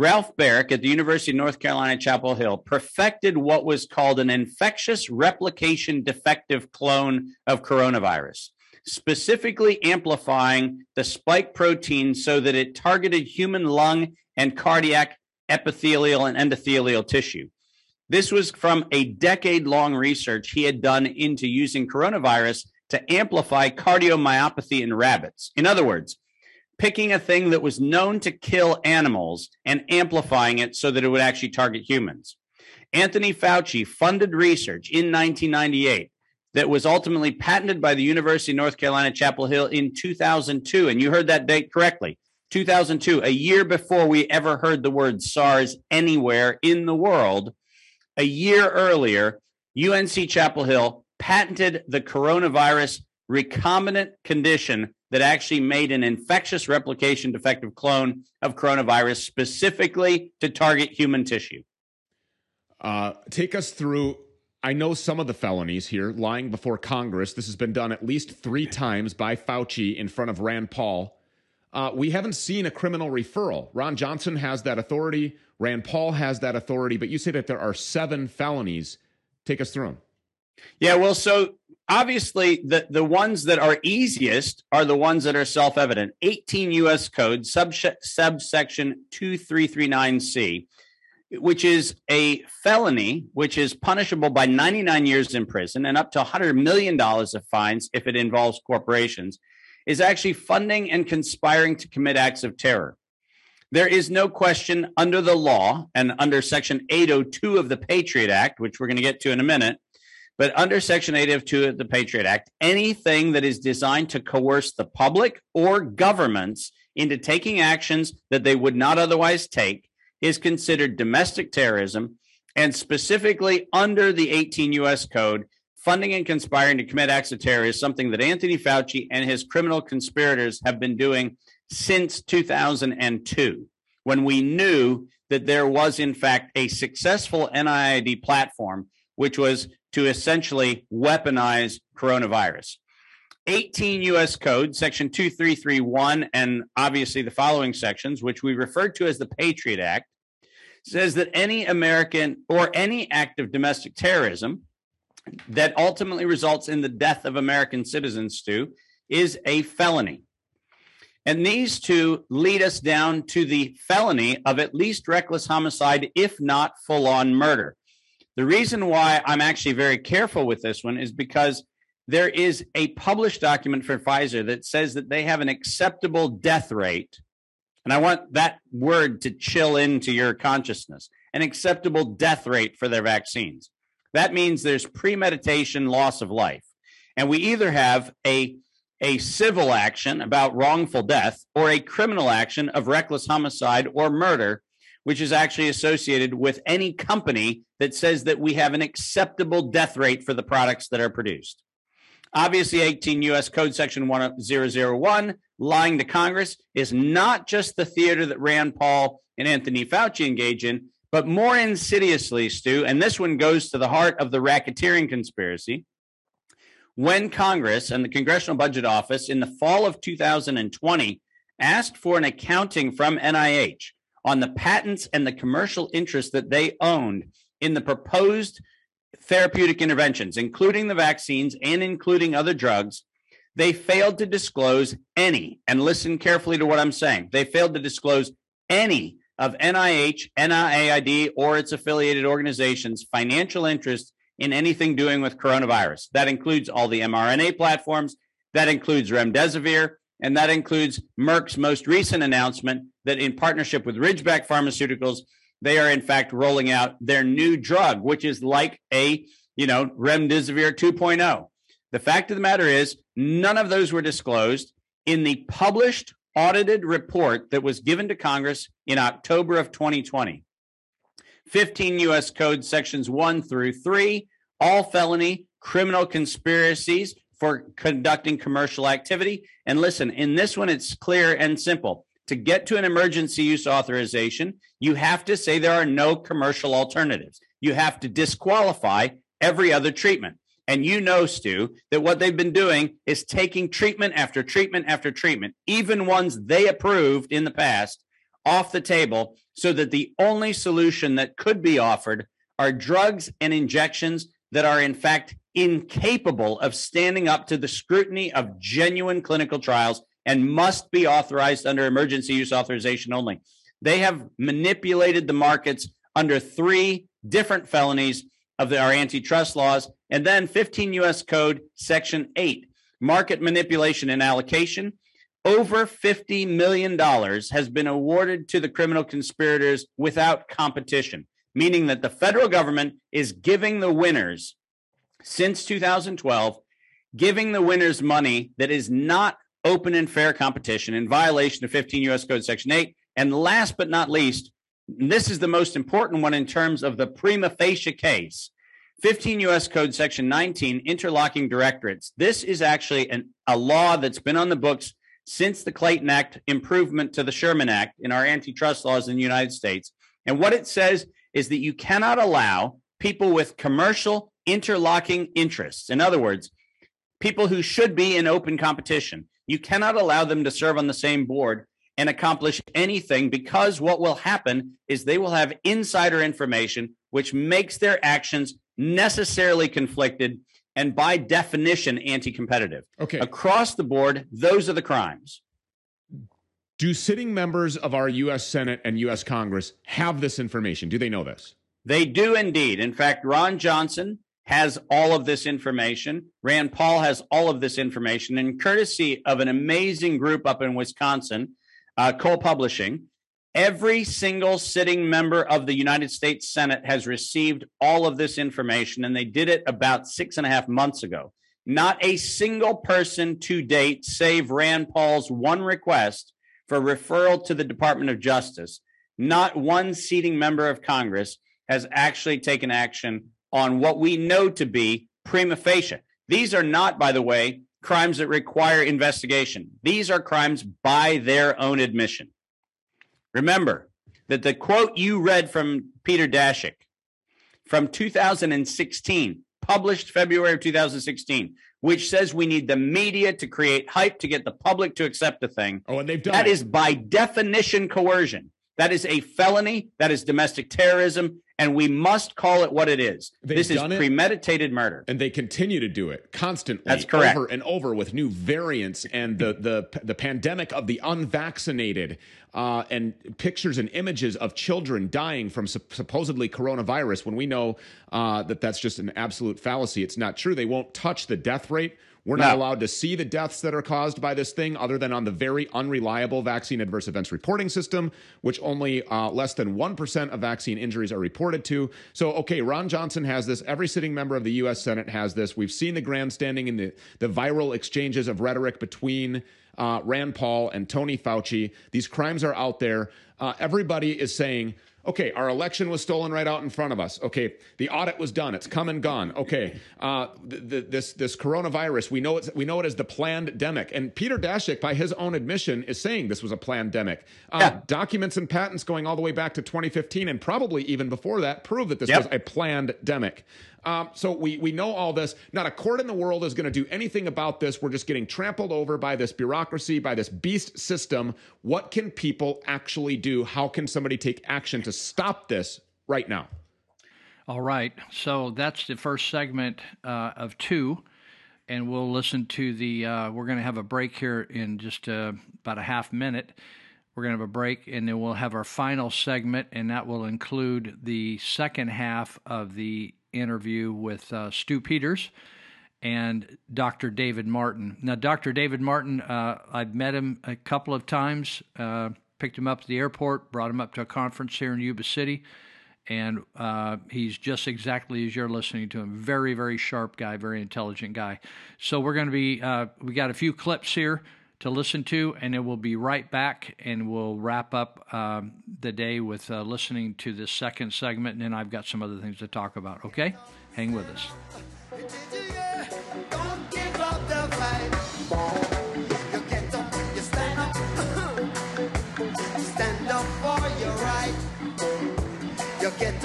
S22: Ralph Baric at the University of North Carolina, Chapel Hill perfected what was called an infectious replication defective clone of coronavirus, specifically amplifying the spike protein so that it targeted human lung and cardiac epithelial and endothelial tissue. This was from a decade long research he had done into using coronavirus to amplify cardiomyopathy in rabbits. In other words, picking a thing that was known to kill animals and amplifying it so that it would actually target humans. Anthony Fauci funded research in 1998 that was ultimately patented by the University of North Carolina, Chapel Hill in 2002. And you heard that date correctly 2002, a year before we ever heard the word SARS anywhere in the world. A year earlier, UNC Chapel Hill patented the coronavirus recombinant condition that actually made an infectious replication defective clone of coronavirus specifically to target human tissue.
S21: Uh, take us through. I know some of the felonies here lying before Congress. This has been done at least three times by Fauci in front of Rand Paul. Uh, we haven't seen a criminal referral. Ron Johnson has that authority. Rand Paul has that authority. But you say that there are seven felonies. Take us through them.
S22: Yeah, well, so obviously the, the ones that are easiest are the ones that are self-evident. 18 us code subse- subsection 2339c which is a felony which is punishable by 99 years in prison and up to 100 million dollars of fines if it involves corporations is actually funding and conspiring to commit acts of terror. There is no question under the law and under section 802 of the patriot act which we're going to get to in a minute but under Section 802 of the Patriot Act, anything that is designed to coerce the public or governments into taking actions that they would not otherwise take is considered domestic terrorism. And specifically under the 18 U.S. Code, funding and conspiring to commit acts of terror is something that Anthony Fauci and his criminal conspirators have been doing since 2002, when we knew that there was, in fact, a successful NIAID platform, which was to essentially weaponize coronavirus. 18 U.S. Code, Section 2331, and obviously the following sections, which we refer to as the Patriot Act, says that any American or any act of domestic terrorism that ultimately results in the death of American citizens, Stu, is a felony. And these two lead us down to the felony of at least reckless homicide, if not full on murder. The reason why I'm actually very careful with this one is because there is a published document for Pfizer that says that they have an acceptable death rate. And I want that word to chill into your consciousness an acceptable death rate for their vaccines. That means there's premeditation, loss of life. And we either have a a civil action about wrongful death or a criminal action of reckless homicide or murder, which is actually associated with any company that says that we have an acceptable death rate for the products that are produced. Obviously, 18 U.S. Code Section 1001, lying to Congress, is not just the theater that Rand Paul and Anthony Fauci engage in, but more insidiously, Stu, and this one goes to the heart of the racketeering conspiracy when Congress and the Congressional Budget Office in the fall of 2020 asked for an accounting from NIH on the patents and the commercial interests that they owned in the proposed therapeutic interventions, including the vaccines and including other drugs, they failed to disclose any, and listen carefully to what I'm saying, they failed to disclose any of NIH, NIAID, or its affiliated organizations' financial interest in anything doing with coronavirus. That includes all the mRNA platforms, that includes remdesivir, and that includes Merck's most recent announcement that in partnership with Ridgeback Pharmaceuticals, they are in fact rolling out their new drug, which is like a, you know, remdesivir 2.0. The fact of the matter is, none of those were disclosed in the published audited report that was given to Congress in October of 2020. 15 U.S. Code sections 1 through 3, all felony criminal conspiracies for conducting commercial activity. And listen, in this one, it's clear and simple. To get to an emergency use authorization, you have to say there are no commercial alternatives. You have to disqualify every other treatment. And you know, Stu, that what they've been doing is taking treatment after treatment after treatment, even ones they approved in the past, off the table so that the only solution that could be offered are drugs and injections that are, in fact, incapable of standing up to the scrutiny of genuine clinical trials and must be authorized under emergency use authorization only. They have manipulated the markets under three different felonies of the, our antitrust laws. And then 15 U.S. Code, Section 8, market manipulation and allocation. Over $50 million has been awarded to the criminal conspirators without competition, meaning that the federal government is giving the winners since 2012, giving the winners money that is not open and fair competition in violation of 15 U.S. Code Section 8. And last but not least, this is the most important one in terms of the prima facie case. 15 U.S. Code Section 19, interlocking directorates. This is actually an, a law that's been on the books since the Clayton Act improvement to the Sherman Act in our antitrust laws in the United States. And what it says is that you cannot allow people with commercial interlocking interests. In other words, people who should be in open competition. You cannot allow them to serve on the same board and accomplish anything because what will happen is they will have insider information, which makes their actions necessarily conflicted and by definition anti competitive.
S21: Okay.
S22: Across the board, those are the crimes.
S21: Do sitting members of our U.S. Senate and U.S. Congress have this information? Do they know this?
S22: They do indeed. In fact, Ron Johnson has all of this information. Rand Paul has all of this information. And courtesy of an amazing group up in Wisconsin, uh, Cole Publishing, every single sitting member of the United States Senate has received all of this information. And they did it about six and a half months ago. Not a single person to date, save Rand Paul's one request for referral to the Department of Justice, not one seating member of Congress has actually taken action on what we know to be prima facie. These are not, by the way, crimes that require investigation. These are crimes by their own admission. Remember, that the quote you read from Peter Daszak from 2016, published February of 2016, which says we need the media to create hype to get the public to accept a thing.
S21: Oh, and they've done
S22: That
S21: it.
S22: is by definition coercion. That is a felony. That is domestic terrorism, and we must call it what it is.
S21: They've
S22: this is premeditated murder.
S21: and they continue to do it constantly
S22: That's correct.
S21: over and over with new variants and the the the pandemic of the unvaccinated uh, and pictures and images of children dying from sup- supposedly coronavirus when we know uh, that that's just an absolute fallacy it's not true they won't touch the death rate we're not allowed to see the deaths that are caused by this thing other than on the very unreliable vaccine adverse events reporting system, which only uh, less than 1% of vaccine injuries are reported to. So, okay, Ron Johnson has this. Every sitting member of the U.S. Senate has this. We've seen the grandstanding and the, the viral exchanges of rhetoric between uh, Rand Paul and Tony Fauci. These crimes are out there. Uh, everybody is saying, Okay, our election was stolen right out in front of us. Okay, the audit was done; it's come and gone. Okay, uh, th- th- this this coronavirus, we know it's we know it as the planned pandemic. And Peter Daszak, by his own admission, is saying this was a planned pandemic. Uh, Documents and patents going all the way back to 2015, and probably even before that, prove that this
S22: Yep.
S21: was a pandemic. Um, so we we know all this. Not a court in the world is going to do anything about this. We're just getting trampled over by this bureaucracy, by this beast system. What can people actually do? How can somebody take action to stop this right now?
S8: All right. So that's the first segment uh, of two. And we'll listen to the. Uh, we're going to have a break here in just uh, about a half minute. We're going to have a break, and then we'll have our final segment, and that will include the second half of the interview with uh, Stu Peters and Dr. David Martin. Now, Dr. David Martin, uh, I've met him a couple of times, uh, picked him up at the airport, brought him up to a conference here in Yuba City, and uh, he's just exactly as you're listening to him. Very, very sharp guy, very intelligent guy. So we're going to be, uh, we got a few clips here to listen to, and then we'll be right back and we'll wrap up um, the day with uh, listening to this second segment, and then I've got some other things to talk about. Okay? Hang with us.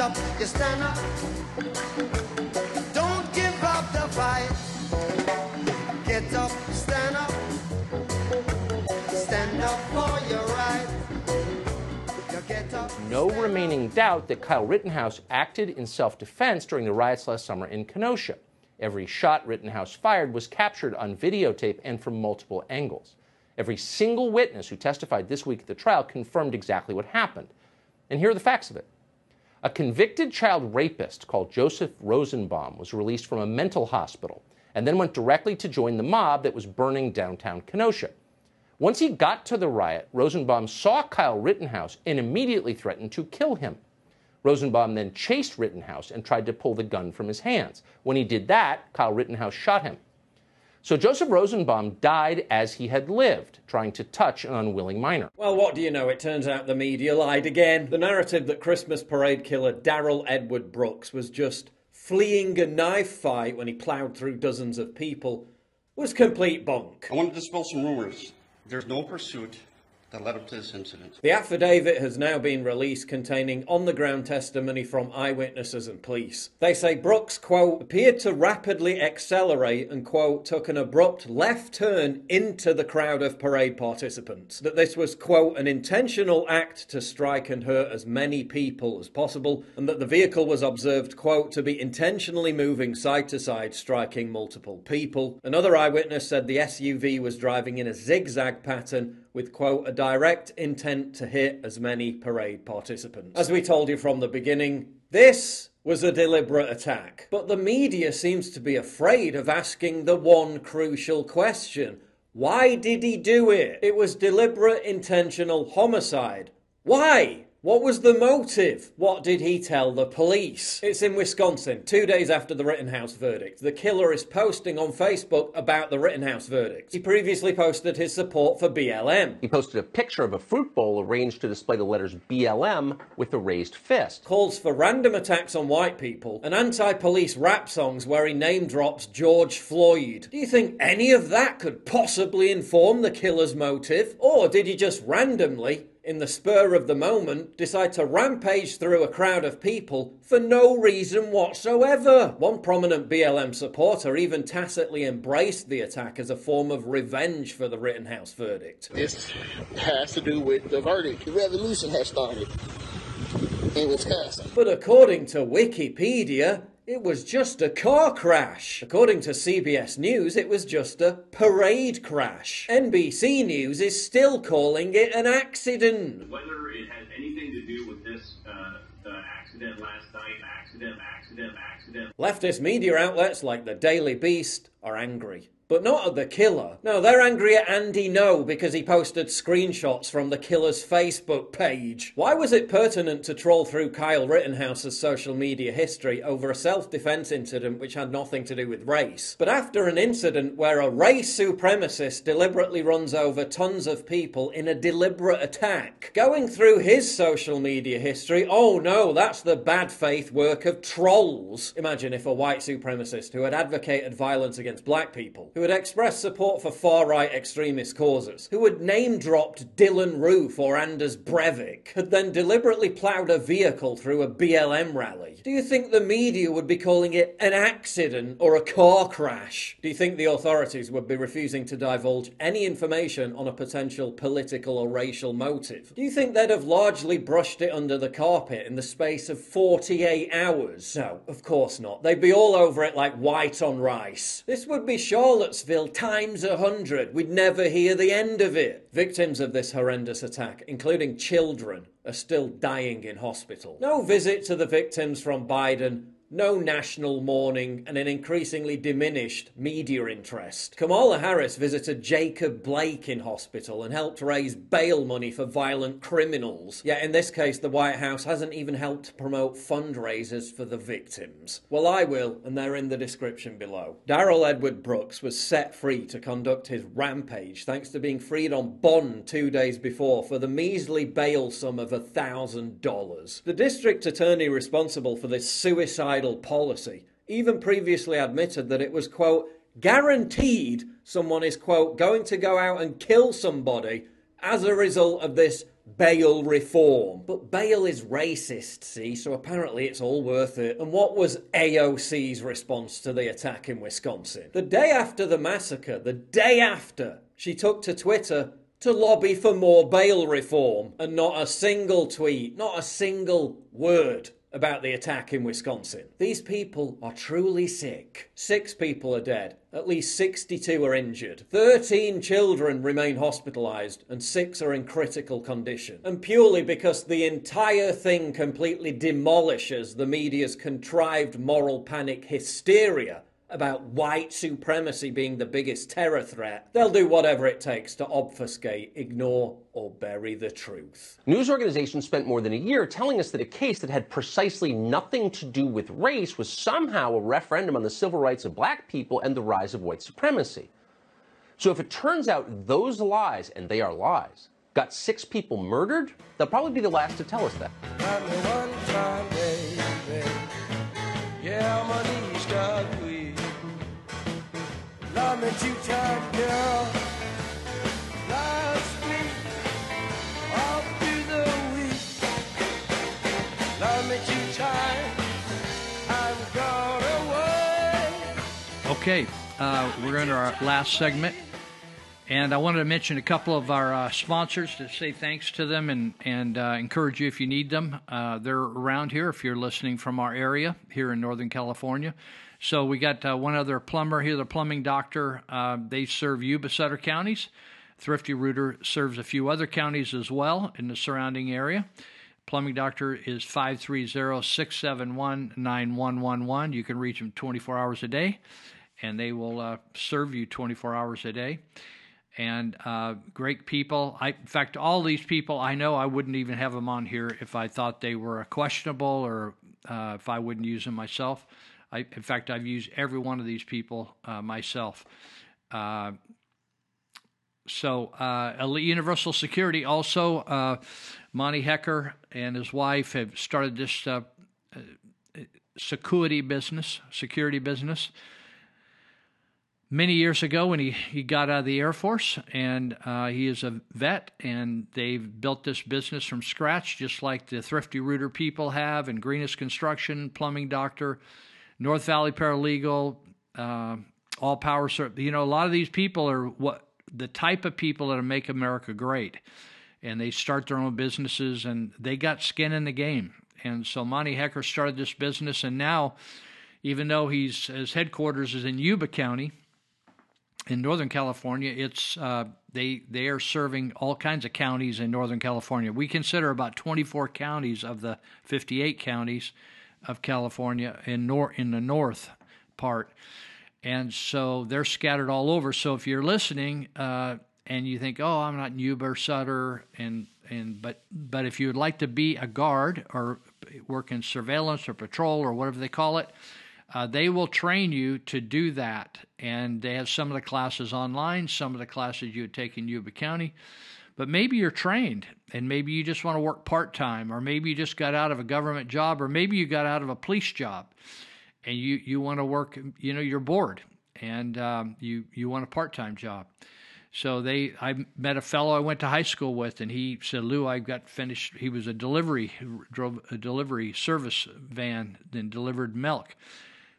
S13: up, you stand up.
S23: No remaining doubt that Kyle Rittenhouse acted in self defense during the riots last summer in Kenosha. Every shot Rittenhouse fired was captured on videotape and from multiple angles. Every single witness who testified this week at the trial confirmed exactly what happened. And here are the facts of it. A convicted child rapist called Joseph Rosenbaum was released from a mental hospital and then went directly to join the mob that was burning downtown Kenosha. Once he got to the riot, Rosenbaum saw Kyle Rittenhouse and immediately threatened to kill him. Rosenbaum then chased Rittenhouse and tried to pull the gun from his hands. When he did that, Kyle Rittenhouse shot him. So Joseph Rosenbaum died as he had lived, trying to touch an unwilling minor.
S24: Well, what do you know? It turns out the media lied again. The narrative that Christmas parade killer Darrell Edward Brooks was just fleeing a knife fight when he ploughed through dozens of people was complete bunk.
S25: I want to dispel some rumors. There's no pursuit that led up to this incident.
S24: The affidavit has now been released containing on the ground testimony from eyewitnesses and police. They say Brooks, quote, appeared to rapidly accelerate and, quote, took an abrupt left turn into the crowd of parade participants. That this was, quote, an intentional act to strike and hurt as many people as possible, and that the vehicle was observed, quote, to be intentionally moving side to side, striking multiple people. Another eyewitness said the SUV was driving in a zigzag pattern with, quote, a direct intent to hit as many parade participants. As we told you from the beginning, this was a deliberate attack. But the media seems to be afraid of asking the one crucial question why did he do it? It was deliberate, intentional homicide. Why? What was the motive? What did he tell the police? It's in Wisconsin, two days after the Rittenhouse verdict. The killer is posting on Facebook about the Rittenhouse verdict. He previously posted his support for BLM.
S23: He posted a picture of a fruit bowl arranged to display the letters BLM with a raised fist.
S24: calls for random attacks on white people, and anti police rap songs where he name drops George Floyd. Do you think any of that could possibly inform the killer's motive? Or did he just randomly in the spur of the moment, decide to rampage through a crowd of people for no reason whatsoever. One prominent BLM supporter even tacitly embraced the attack as a form of revenge for the Rittenhouse verdict.
S26: This has to do with the verdict. The revolution has started.
S24: But according to Wikipedia, it was just a car crash. According to CBS News, it was just a parade crash. NBC News is still calling it an accident.
S27: Whether it has anything to do with this uh, uh, accident last night, accident, accident, accident.
S24: Leftist media outlets like the Daily Beast are angry. But not at the killer. No, they're angry at Andy Ngo because he posted screenshots from the killer's Facebook page. Why was it pertinent to troll through Kyle Rittenhouse's social media history over a self defense incident which had nothing to do with race? But after an incident where a race supremacist deliberately runs over tons of people in a deliberate attack, going through his social media history, oh no, that's the bad faith work of trolls. Imagine if a white supremacist who had advocated violence against black people who had expressed support for far right extremist causes, who had name dropped Dylann Roof or Anders Breivik, had then deliberately ploughed a vehicle through a BLM rally. Do you think the media would be calling it an accident or a car crash? Do you think the authorities would be refusing to divulge any information on a potential political or racial motive? Do you think they'd have largely brushed it under the carpet in the space of 48 hours? No, of course not. They'd be all over it like white on rice. This would be Charlotte Charlottesville times a hundred. We'd never hear the end of it. Victims of this horrendous attack, including children, are still dying in hospital. No visit to the victims from Biden. No national mourning and an increasingly diminished media interest. Kamala Harris visited Jacob Blake in hospital and helped raise bail money for violent criminals. Yet in this case, the White House hasn't even helped promote fundraisers for the victims. Well, I will, and they're in the description below. Darrell Edward Brooks was set free to conduct his rampage thanks to being freed on bond two days before for the measly bail sum of $1,000. The district attorney responsible for this policy even previously admitted that it was, quote, guaranteed someone is, quote, going to go out and kill somebody as a result of this bail reform. But bail is racist, see, so apparently it's all worth it. And what was AOC's response to the attack in Wisconsin? The day after the massacre, the day after, she took to Twitter to lobby for more bail reform, and not a single tweet, not a single word about the attack in Wisconsin. These people are truly sick. Six people are dead. At least 62 are injured. 13 children remain hospitalized, and six are in critical condition. And purely because the entire thing completely demolishes the media's contrived moral panic hysteria about white supremacy being the biggest terror threat, they'll do whatever it takes to obfuscate, ignore, or bury the truth.
S28: News organizations spent more than a year telling us that a case that had precisely nothing to do with race was somehow a referendum on the civil rights of black people and the rise of white supremacy. So if it turns out those lies, and they are lies, got six people murdered, they'll probably be the last to tell us that.
S13: Yeah, my knees got weak. Love me too tight, girl. Last week, all through the week. Love me too tight. I'm gone away.
S8: Okay, uh, we're in our last segment. And I wanted to mention a couple of our uh, sponsors to say thanks to them and, and uh, encourage you if you need them. Uh, they're around here if you're listening from our area here in Northern California. So we got uh, one other plumber here, the plumbing doctor. Uh, they serve Yuba Sutter counties. Thrifty Rooter serves a few other counties as well in the surrounding area. Plumbing Doctor is 530 671 9111. You can reach them 24 hours a day, and they will uh, serve you 24 hours a day. And uh, great people. I, in fact, all these people I know, I wouldn't even have them on here if I thought they were questionable or uh, if I wouldn't use them myself. I, in fact, I've used every one of these people uh, myself. Uh, so, uh, Universal Security also, uh, Monty Hecker and his wife have started this uh, security business, security business. many years ago when he, he got out of the Air Force, and uh, he is a vet, and they've built this business from scratch, just like the Thrifty Rooter people have, and Greenest Construction, Plumbing Doctor, North Valley Paralegal, uh, All Power. Service. You know, a lot of these people are what the type of people that make America great, and they start their own businesses, and they got skin in the game. And so Monty Hecker started this business, and now, even though he's his headquarters is in Yuba County, in Northern California, it's uh, they they are serving all kinds of counties in Northern California. We consider about 24 counties of the 58 counties of California in nor in the north part, and so they're scattered all over. So if you're listening uh, and you think, "Oh, I'm not in Yuba Sutter," and and but but if you would like to be a guard or work in surveillance or patrol or whatever they call it, uh, they will train you to do that. And they have some of the classes online, some of the classes you would take in Yuba County. But maybe you're trained and maybe you just want to work part time, or maybe you just got out of a government job, or maybe you got out of a police job and you, you want to work, you know, you're bored and um, you, you want a part time job. So they, I met a fellow I went to high school with, and he said, "Lou, I got finished." He was a delivery, drove a delivery service van, and delivered milk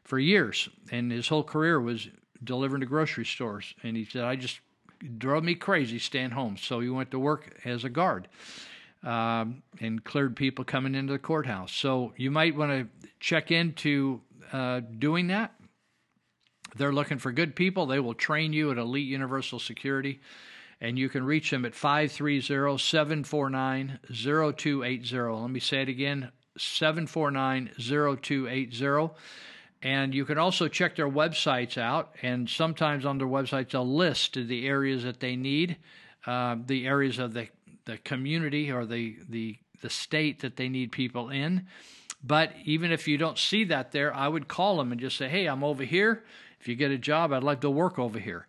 S8: for years, and his whole career was delivering to grocery stores. And he said, "I just drove me crazy staying home." So he went to work as a guard um, and cleared people coming into the courthouse. So you might want to check into uh, doing that. They're looking for good people. They will train you at Elite Universal Security, and you can reach them at 530 749 0280. Let me say it again 749 0280. And you can also check their websites out, and sometimes on their websites they'll list the areas that they need, uh, the areas of the, the community or the, the the state that they need people in. But even if you don't see that there, I would call them and just say, "Hey, I'm over here. If you get a job, I'd like to work over here."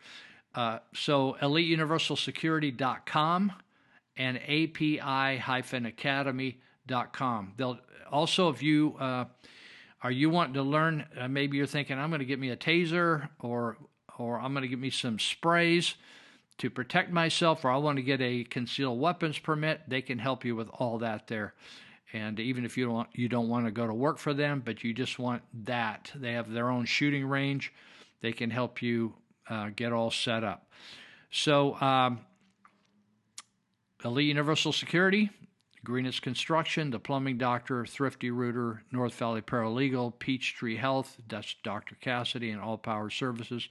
S8: Uh, so eliteuniversalsecurity.com and api-academy.com. They'll also, if you uh, are you wanting to learn, uh, maybe you're thinking, I'm going to get me a taser or or I'm going to get me some sprays to protect myself, or I want to get a concealed weapons permit. They can help you with all that there. And even if you don't want, you don't want to go to work for them, but you just want that, they have their own shooting range. They can help you uh, get all set up. So, um, Elite Universal Security, Greenest Construction, The Plumbing Doctor, Thrifty Rooter, North Valley Paralegal, Peachtree Health, that's Dr. Cassidy, and All Power Services.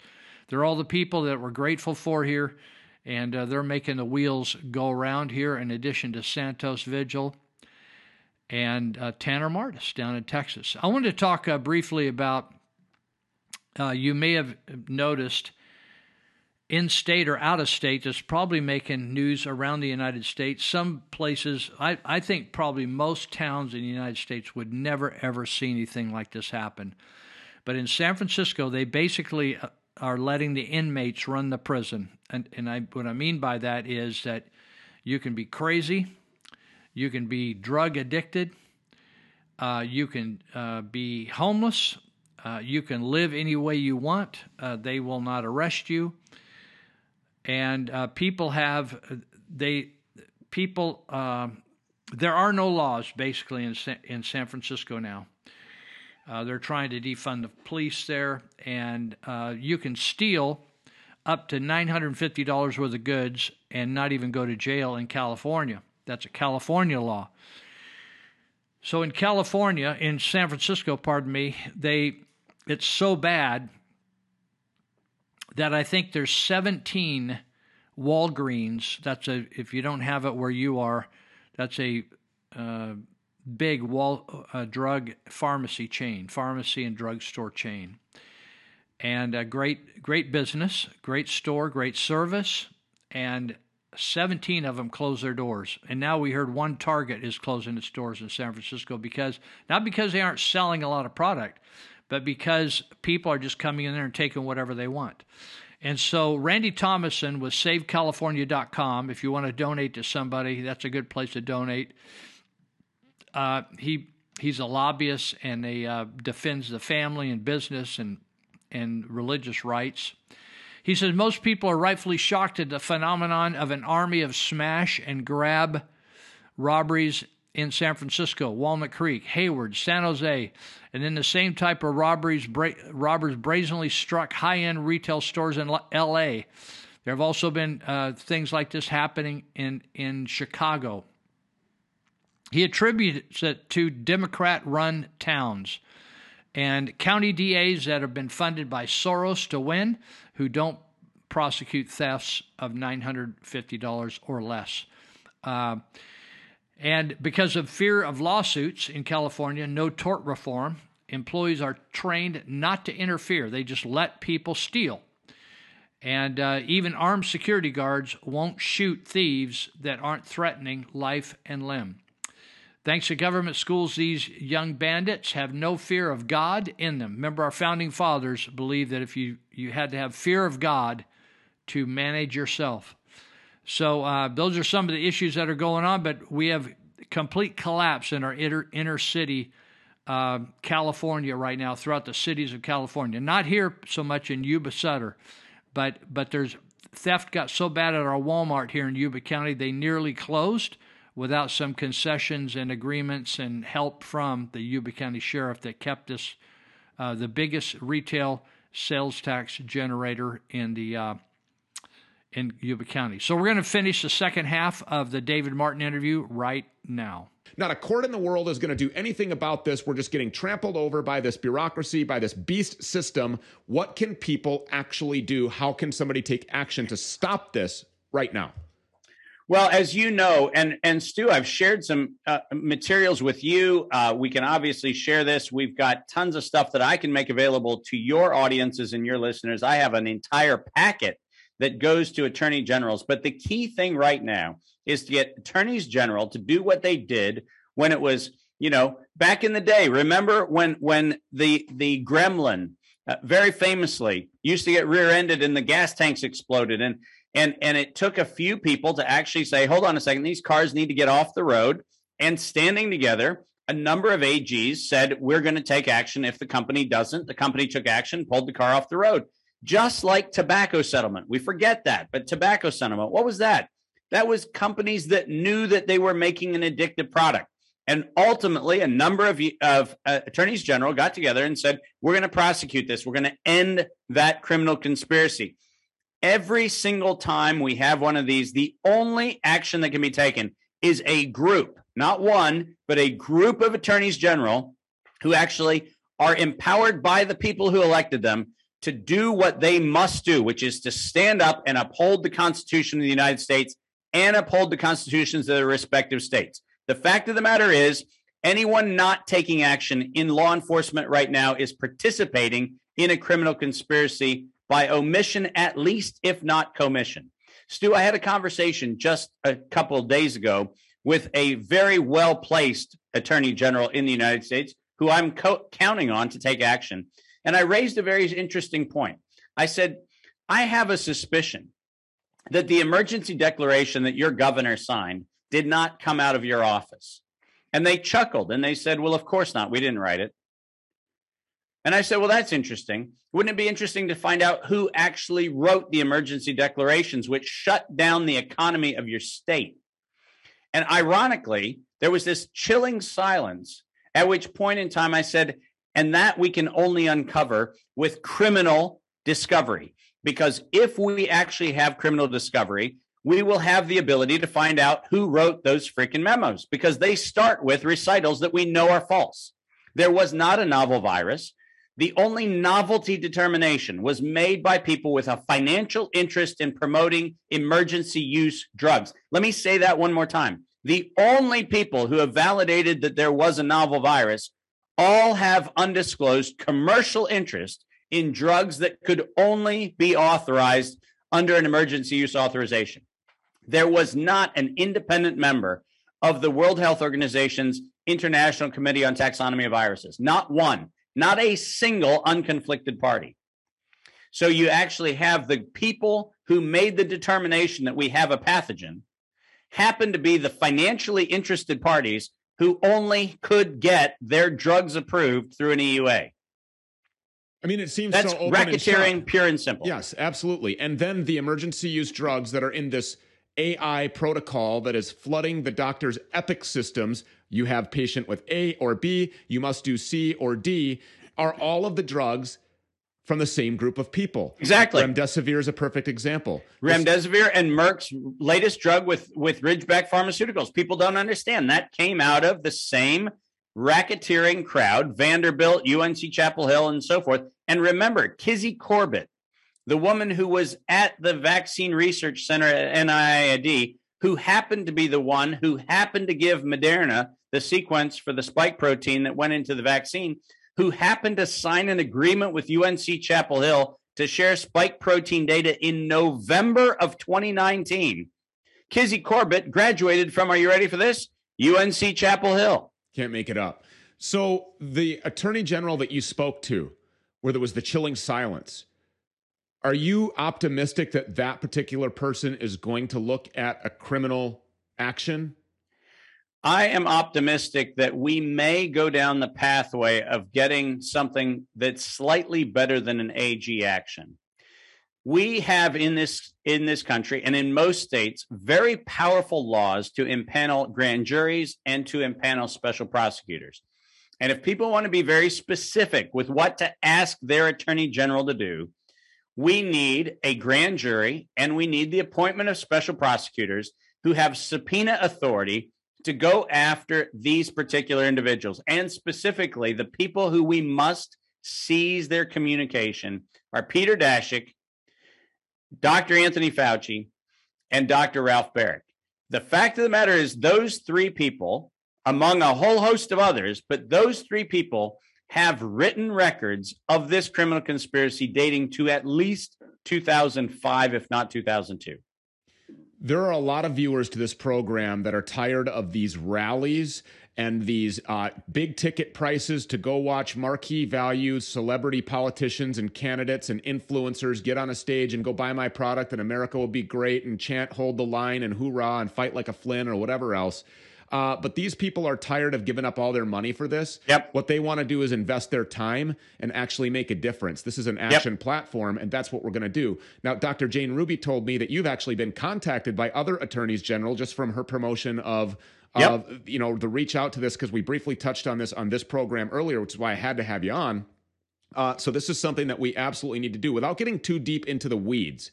S8: They're all the people that we're grateful for here, and uh, they're making the wheels go around here, in addition to Santos Vigil and uh, Tanner Martis down in Texas. I wanted to talk uh, briefly about, uh, you may have noticed in state or out of state that's probably making news around the United States. Some places, I, I think probably most towns in the United States would never ever see anything like this happen. But in San Francisco, they basically uh, are letting the inmates run the prison. And, and I, what I mean by that is that you can be crazy, you can be drug addicted, uh, you can uh, be homeless, uh, you can live any way you want. Uh, they will not arrest you and uh, people have they people uh, there are no laws basically in San, in San Francisco now. Uh, they're trying to defund the police there, and uh, you can steal up to nine hundred and fifty dollars worth of goods and not even go to jail in California. That's a California law. So in California, in San Francisco, pardon me, they it's so bad that I think there's 17 Walgreens. That's a if you don't have it where you are, that's a uh, big wall uh, drug pharmacy chain, pharmacy and drugstore chain, and a great great business, great store, great service, and 17 of them closed their doors. And now we heard one Target is closing its doors in San Francisco because not because they aren't selling a lot of product, but because people are just coming in there and taking whatever they want. And so Randy Thomasson with SaveCalifornia.com. If you want to donate to somebody, that's a good place to donate. Uh, he he's a lobbyist and he uh, defends the family and business and and religious rights. He says most people are rightfully shocked at the phenomenon of an army of smash and grab robberies in San Francisco, Walnut Creek, Hayward, San Jose, and then the same type of robberies bra- robbers brazenly struck high-end retail stores in L- L.A. There have also been uh, things like this happening in in Chicago. He attributes it to Democrat-run towns and county DAs that have been funded by Soros to win, who don't prosecute thefts of $950 or less. Uh, and because of fear of lawsuits in California, no tort reform, employees are trained not to interfere. They just let people steal. And uh, even armed security guards won't shoot thieves that aren't threatening life and limb. Thanks to government schools, these young bandits have no fear of God in them. Remember, our founding fathers believed that if you, you had to have fear of God to manage yourself. So uh, those are some of the issues that are going on, but we have complete collapse in our inner, inner city uh, California right now, throughout the cities of California. Not here so much in Yuba Sutter, but but there's theft got so bad at our Walmart here in Yuba County they nearly closed without some concessions and agreements and help from the Yuba County Sheriff that kept us uh, the biggest retail sales tax generator in the uh, in Yuba County. So we're going to finish the second half of the David Martin interview right now.
S21: Not a court in the world is going to do anything about this. We're just getting trampled over by this bureaucracy, by this beast system. What can people actually do? How can somebody take action to stop this right now?
S22: Well, as you know, and and Stu, I've shared some uh, materials with you. Uh, we can obviously share this. We've got tons of stuff that I can make available to your audiences and your listeners. I have an entire packet that goes to attorney generals. But the key thing right now is to get attorneys general to do what they did when it was, you know, back in the day. Remember when when the the Gremlin uh, very famously used to get rear-ended and the gas tanks exploded and and and it took a few people to actually say, hold on a second, these cars need to get off the road. And standing together, a number of AGs said, we're going to take action if the company doesn't. The company took action, pulled the car off the road just like tobacco settlement. We forget that, but tobacco settlement, what was that? That was companies that knew that they were making an addictive product. And ultimately, a number of, of uh, attorneys general got together and said, We're going to prosecute this. We're going to end that criminal conspiracy. Every single time we have one of these, the only action that can be taken is a group, not one, but a group of attorneys general who actually are empowered by the people who elected them to do what they must do, which is to stand up and uphold the Constitution of the United States and uphold the constitutions of their respective states. The fact of the matter is, anyone not taking action in law enforcement right now is participating in a criminal conspiracy by omission, at least, if not commission. Stu, I had a conversation just a couple of days ago with a very well placed attorney general in the United States who I'm co- counting on to take action. And I raised a very interesting point. I said, I have a suspicion that the emergency declaration that your governor signed did not come out of your office. And they chuckled and they said, Well, of course not. We didn't write it. And I said, Well, that's interesting. Wouldn't it be interesting to find out who actually wrote the emergency declarations, which shut down the economy of your state? And ironically, there was this chilling silence, at which point in time I said, and that we can only uncover with criminal discovery. Because if we actually have criminal discovery, we will have the ability to find out who wrote those freaking memos because they start with recitals that we know are false. There was not a novel virus. The only novelty determination was made by people with a financial interest in promoting emergency use drugs. Let me say that one more time. The only people who have validated that there was a novel virus all have undisclosed commercial interest in drugs that could only be authorized under an emergency use authorization. There was not an independent member of the World Health Organization's International Committee on Taxonomy of Viruses, not one, not a single unconflicted party. So you actually have the people who made the determination that we have a pathogen happen to be the financially interested parties who only could get their drugs approved through an EUA.
S21: I mean, it seems
S22: That's
S21: so open and
S22: racketeering,
S21: shut.
S22: pure and simple.
S21: Yes, absolutely. And then the emergency use drugs that are in this AI protocol that is flooding the doctor's epic systems. You have patient with A or B, you must do C or D, are all of the drugs from the same group of people.
S22: Exactly.
S21: Remdesivir is a perfect example.
S22: Remdesivir and Merck's latest drug with with Ridgeback Pharmaceuticals. People don't understand that came out of the same racketeering crowd, Vanderbilt, UNC Chapel Hill, and so forth. And remember, Kizzy Corbett, the woman who was at the Vaccine Research Center at NIAID, who happened to be the one who happened to give Moderna the sequence for the spike protein that went into the vaccine, who happened to sign an agreement with UNC Chapel Hill to share spike protein data in November of 2019. Kizzy Corbett graduated from, are you ready for this? UNC Chapel Hill.
S21: Can't make it up. So the attorney general that you spoke to, where there was the chilling silence, are you optimistic that that particular person is going to look at a criminal action?
S22: I am optimistic that we may go down the pathway of getting something that's slightly better than an AG action. We have in this in this country and in most states very powerful laws to impanel grand juries and to impanel special prosecutors. And if people want to be very specific with what to ask their attorney general to do, we need a grand jury and we need the appointment of special prosecutors who have subpoena authority to go after these particular individuals. And specifically, the people who we must seize their communication are Peter Daszak, Dr. Anthony Fauci, and Dr. Ralph Baric. The fact of the matter is, those three people, among a whole host of others, but those three people have written records of this criminal conspiracy dating to at least 2005, if not 2002.
S21: There are a lot of viewers to this program that are tired of these rallies and these uh, big ticket prices to go watch marquee values, celebrity politicians and candidates and influencers get on a stage and go buy my product and America will be great and chant, hold the line and hoorah and fight like a Flynn or whatever else. Uh, but these people are tired of giving up all their money for this.
S22: Yep.
S21: What they want to do is invest their time and actually make a difference. This is an action yep. platform, and that's what we're going to do. Now, Dr. Jane Ruby told me that you've actually been contacted by other attorneys general just from her promotion of. Yep. Of you know the reach out to this because we briefly touched on this on this program earlier, which is why I had to have you on. Uh, so this is something that we absolutely need to do without getting too deep into the weeds.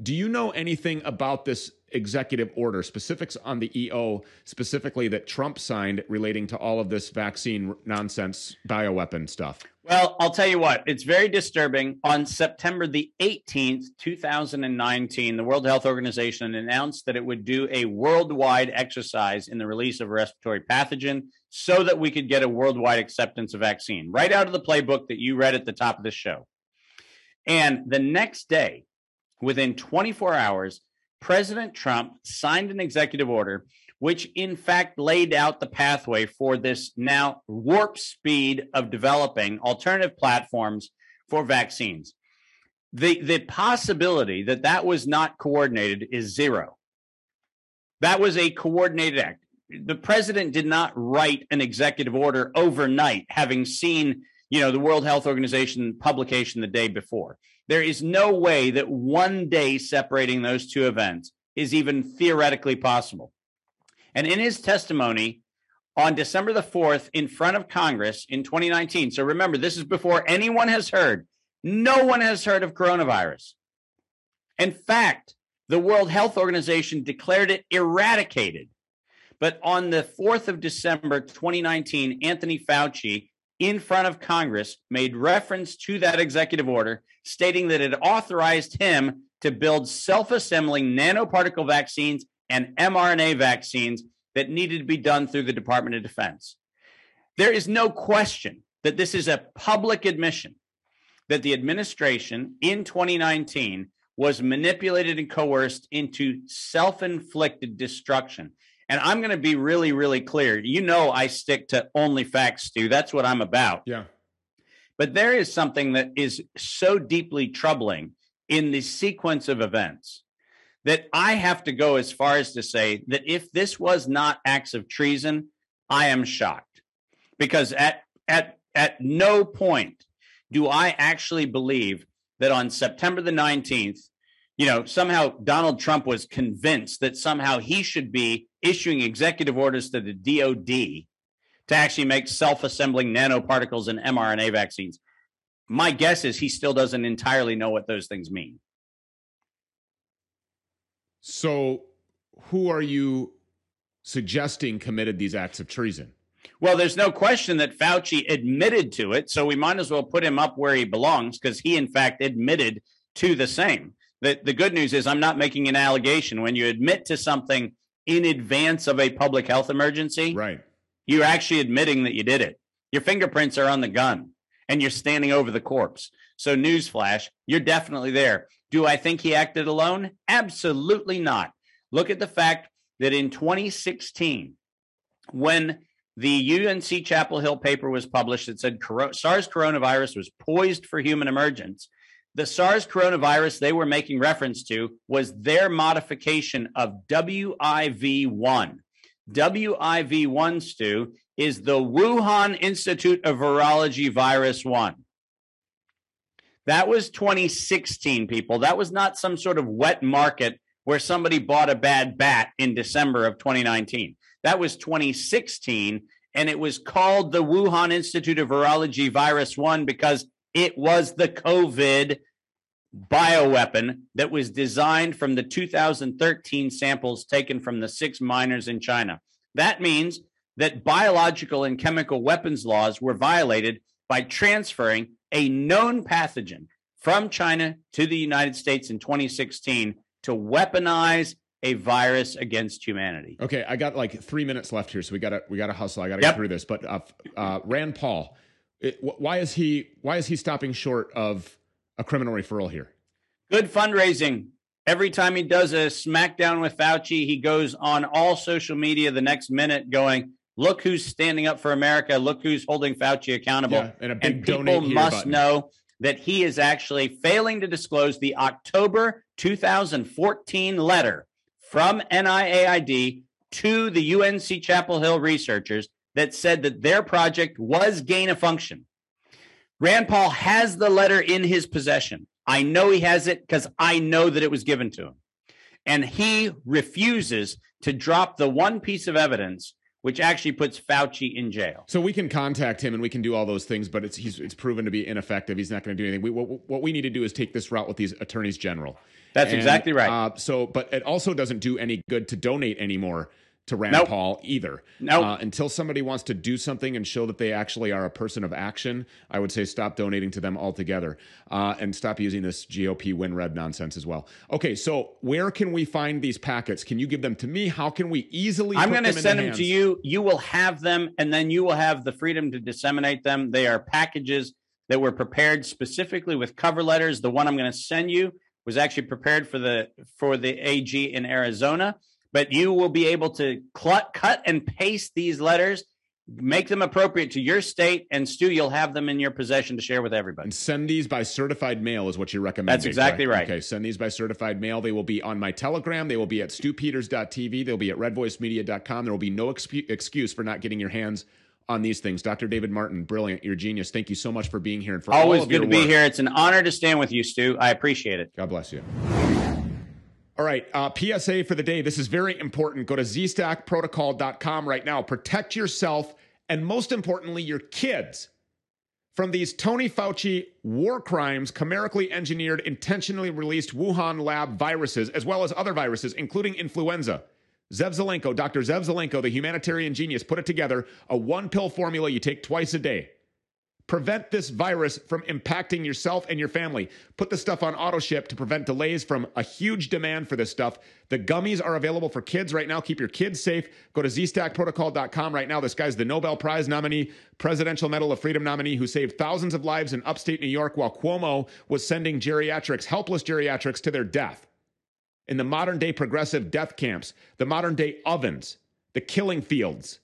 S21: Do you know anything about this executive order, specifics on the EO, specifically that Trump signed relating to all of this vaccine nonsense, bioweapon stuff?
S22: Well, I'll tell you what, it's very disturbing. On September the 18th, 2019, the World Health Organization announced that it would do a worldwide exercise in the release of a respiratory pathogen so that we could get a worldwide acceptance of vaccine, right out of the playbook that you read at the top of the show. And the next day, within 24 hours, President Trump signed an executive order which in fact laid out the pathway for this now warp speed of developing alternative platforms for vaccines. The, the possibility that that was not coordinated is zero. That was a coordinated act. The president did not write an executive order overnight, having seen, you know, the World Health Organization publication the day before. There is no way that one day separating those two events is even theoretically possible. And in his testimony on December the 4th in front of Congress in 2019, so remember, this is before anyone has heard, no one has heard of coronavirus. In fact, the World Health Organization declared it eradicated. But on the 4th of December 2019, Anthony Fauci in front of Congress made reference to that executive order, stating that it authorized him to build self assembling nanoparticle vaccines and mRNA vaccines that needed to be done through the Department of Defense. There is no question that this is a public admission that the administration in 2019 was manipulated and coerced into self inflicted destruction. And I'm going to be really, really clear. You know, I stick to only facts, Stu. That's what I'm about.
S21: Yeah.
S22: But there is something that is so deeply troubling in the sequence of events that I have to go as far as to say that if this was not acts of treason, I am shocked. Because at at at no point Do I actually believe that on September the 19th, you know, somehow Donald Trump was convinced that somehow he should be issuing executive orders to the DOD to actually make self assembling nanoparticles and mRNA vaccines? My guess is he still doesn't entirely know what those things mean.
S21: So, who are you suggesting committed these acts of treason?
S22: Well, there's no question that Fauci admitted to it, so we might as well put him up where he belongs because he, in fact, admitted to the same. The, the good news is, I'm not making an allegation. When you admit to something in advance of a public health emergency,
S21: right,
S22: you're actually admitting that you did it. Your fingerprints are on the gun, and you're standing over the corpse. So, newsflash, you're definitely there. Do I think he acted alone? Absolutely not. Look at the fact that in 2016, when the UNC Chapel Hill paper was published that said SARS coronavirus was poised for human emergence. The SARS coronavirus they were making reference to was their modification of WIV1. WIV1, Stu, is the Wuhan Institute of Virology Virus 1. That was 2016, people. That was not some sort of wet market where somebody bought a bad bat in December of 2019. That was 2016, and it was called the Wuhan Institute of Virology Virus 1 because it was the COVID bioweapon that was designed from the 2013 samples taken from the six miners in China. That means that biological and chemical weapons laws were violated by transferring a known pathogen from China to the United States in 2016 to weaponize a virus against humanity.
S21: Okay, I got like three minutes left here, so we got to we got to hustle. I got to
S22: Yep.
S21: get through this. But uh, uh, Rand Paul, it, why is he why is he stopping short of a criminal referral here?
S22: Good fundraising. Every time he does a smackdown with Fauci, he goes on all social media the next minute going, Look who's standing up for America. Look who's holding Fauci accountable.
S21: Yeah, and a big
S22: people
S21: donate here
S22: must
S21: button.
S22: know that he is actually failing to disclose the October 2014 letter from NIAID to the UNC Chapel Hill researchers that said that their project was gain of function. Rand Paul has the letter in his possession. I know he has it because I know that it was given to him. And he refuses to drop the one piece of evidence which actually puts Fauci in jail.
S21: So we can contact him and we can do all those things, but it's he's it's proven to be ineffective. He's not going to do anything. We, what, what we need to do is take this route with these attorneys general.
S22: That's exactly right.
S21: Uh, so, but it also doesn't do any good to donate anymore to Rand
S22: Nope.
S21: Paul either.
S22: Nope.
S21: Uh, until somebody wants to do something and show that they actually are a person of action, I would say stop donating to them altogether uh, and stop using this GOP WinRed nonsense as well. Okay, so where can we find these packets? Can you give them to me? How can we easily?
S22: I'm
S21: going to
S22: send them to you. You will have them, and then you will have the freedom to disseminate them. They are packages that were prepared specifically with cover letters. The one I'm going to send you was actually prepared for the for the AG in Arizona, but you will be able to clut, cut and paste these letters, make them appropriate to your state, and Stu, you'll have them in your possession to share with everybody.
S21: And send these by certified mail is what you recommend.
S22: That's exactly right.
S21: Okay, send these by certified mail. They will be on my Telegram. They will be at stewpeters.tv. They'll be at redvoicemedia.com. There will be no excuse for not getting your hands on these things. Dr. David Martin, brilliant. You're a genius. Thank you so much for being here and for all
S22: Always good to be here. It's an honor to stand with you, Stu. I appreciate it.
S21: God bless you. All right, uh, PSA for the day. This is very important. Go to zstackprotocol.com right now. Protect yourself and, most importantly, your kids from these Tony Fauci war crimes, chimerically engineered, intentionally released Wuhan lab viruses, as well as other viruses, including influenza. Zev Zelenko, Dr. Zev Zelenko, the humanitarian genius, put it together a one pill formula you take twice a day. Prevent this virus from impacting yourself and your family. Put the stuff on auto ship to prevent delays from a huge demand for this stuff. The gummies are available for kids right now. Keep your kids safe. Go to zstackprotocol.com right now. This guy's the Nobel Prize nominee, Presidential Medal of Freedom nominee who saved thousands of lives in upstate New York while Cuomo was sending geriatrics, helpless geriatrics, to their death. In the modern day progressive death camps, the modern day ovens, the killing fields.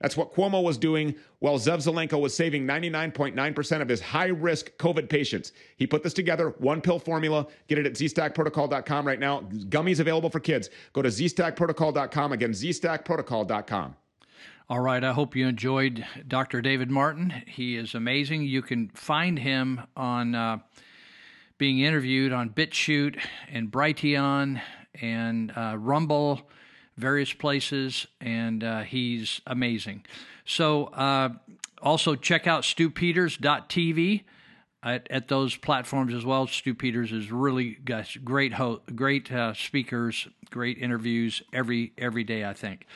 S21: That's what Cuomo was doing while Zev Zelenko was saving 99.9% of his high risk COVID patients. He put this together, one pill formula. Get it at zstackprotocol.com right now. Gummies available for kids. Go to zstackprotocol.com. Again, zstackprotocol.com.
S8: All right. I hope you enjoyed Dr. David Martin. He is amazing. You can find him on uh, being interviewed on BitChute and Brighteon and uh, Rumble, various places, and uh, he's amazing. So uh, also check out stewpeters.tv. At, at those platforms as well, Stu Peters is really got great, ho- great uh, speakers, great interviews every every day. I think.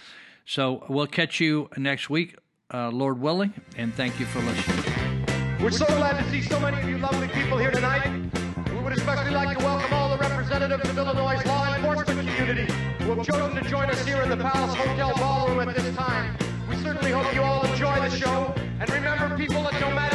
S8: So we'll catch you next week, uh, Lord willing, and thank you for listening.
S29: We're so glad to see so many of you lovely people here tonight. We would especially like to welcome all the representatives of Illinois' law enforcement community have chosen to join us here in the Palace Hotel Ballroom at this time. We certainly hope you all enjoy the show. And remember, people, that no matter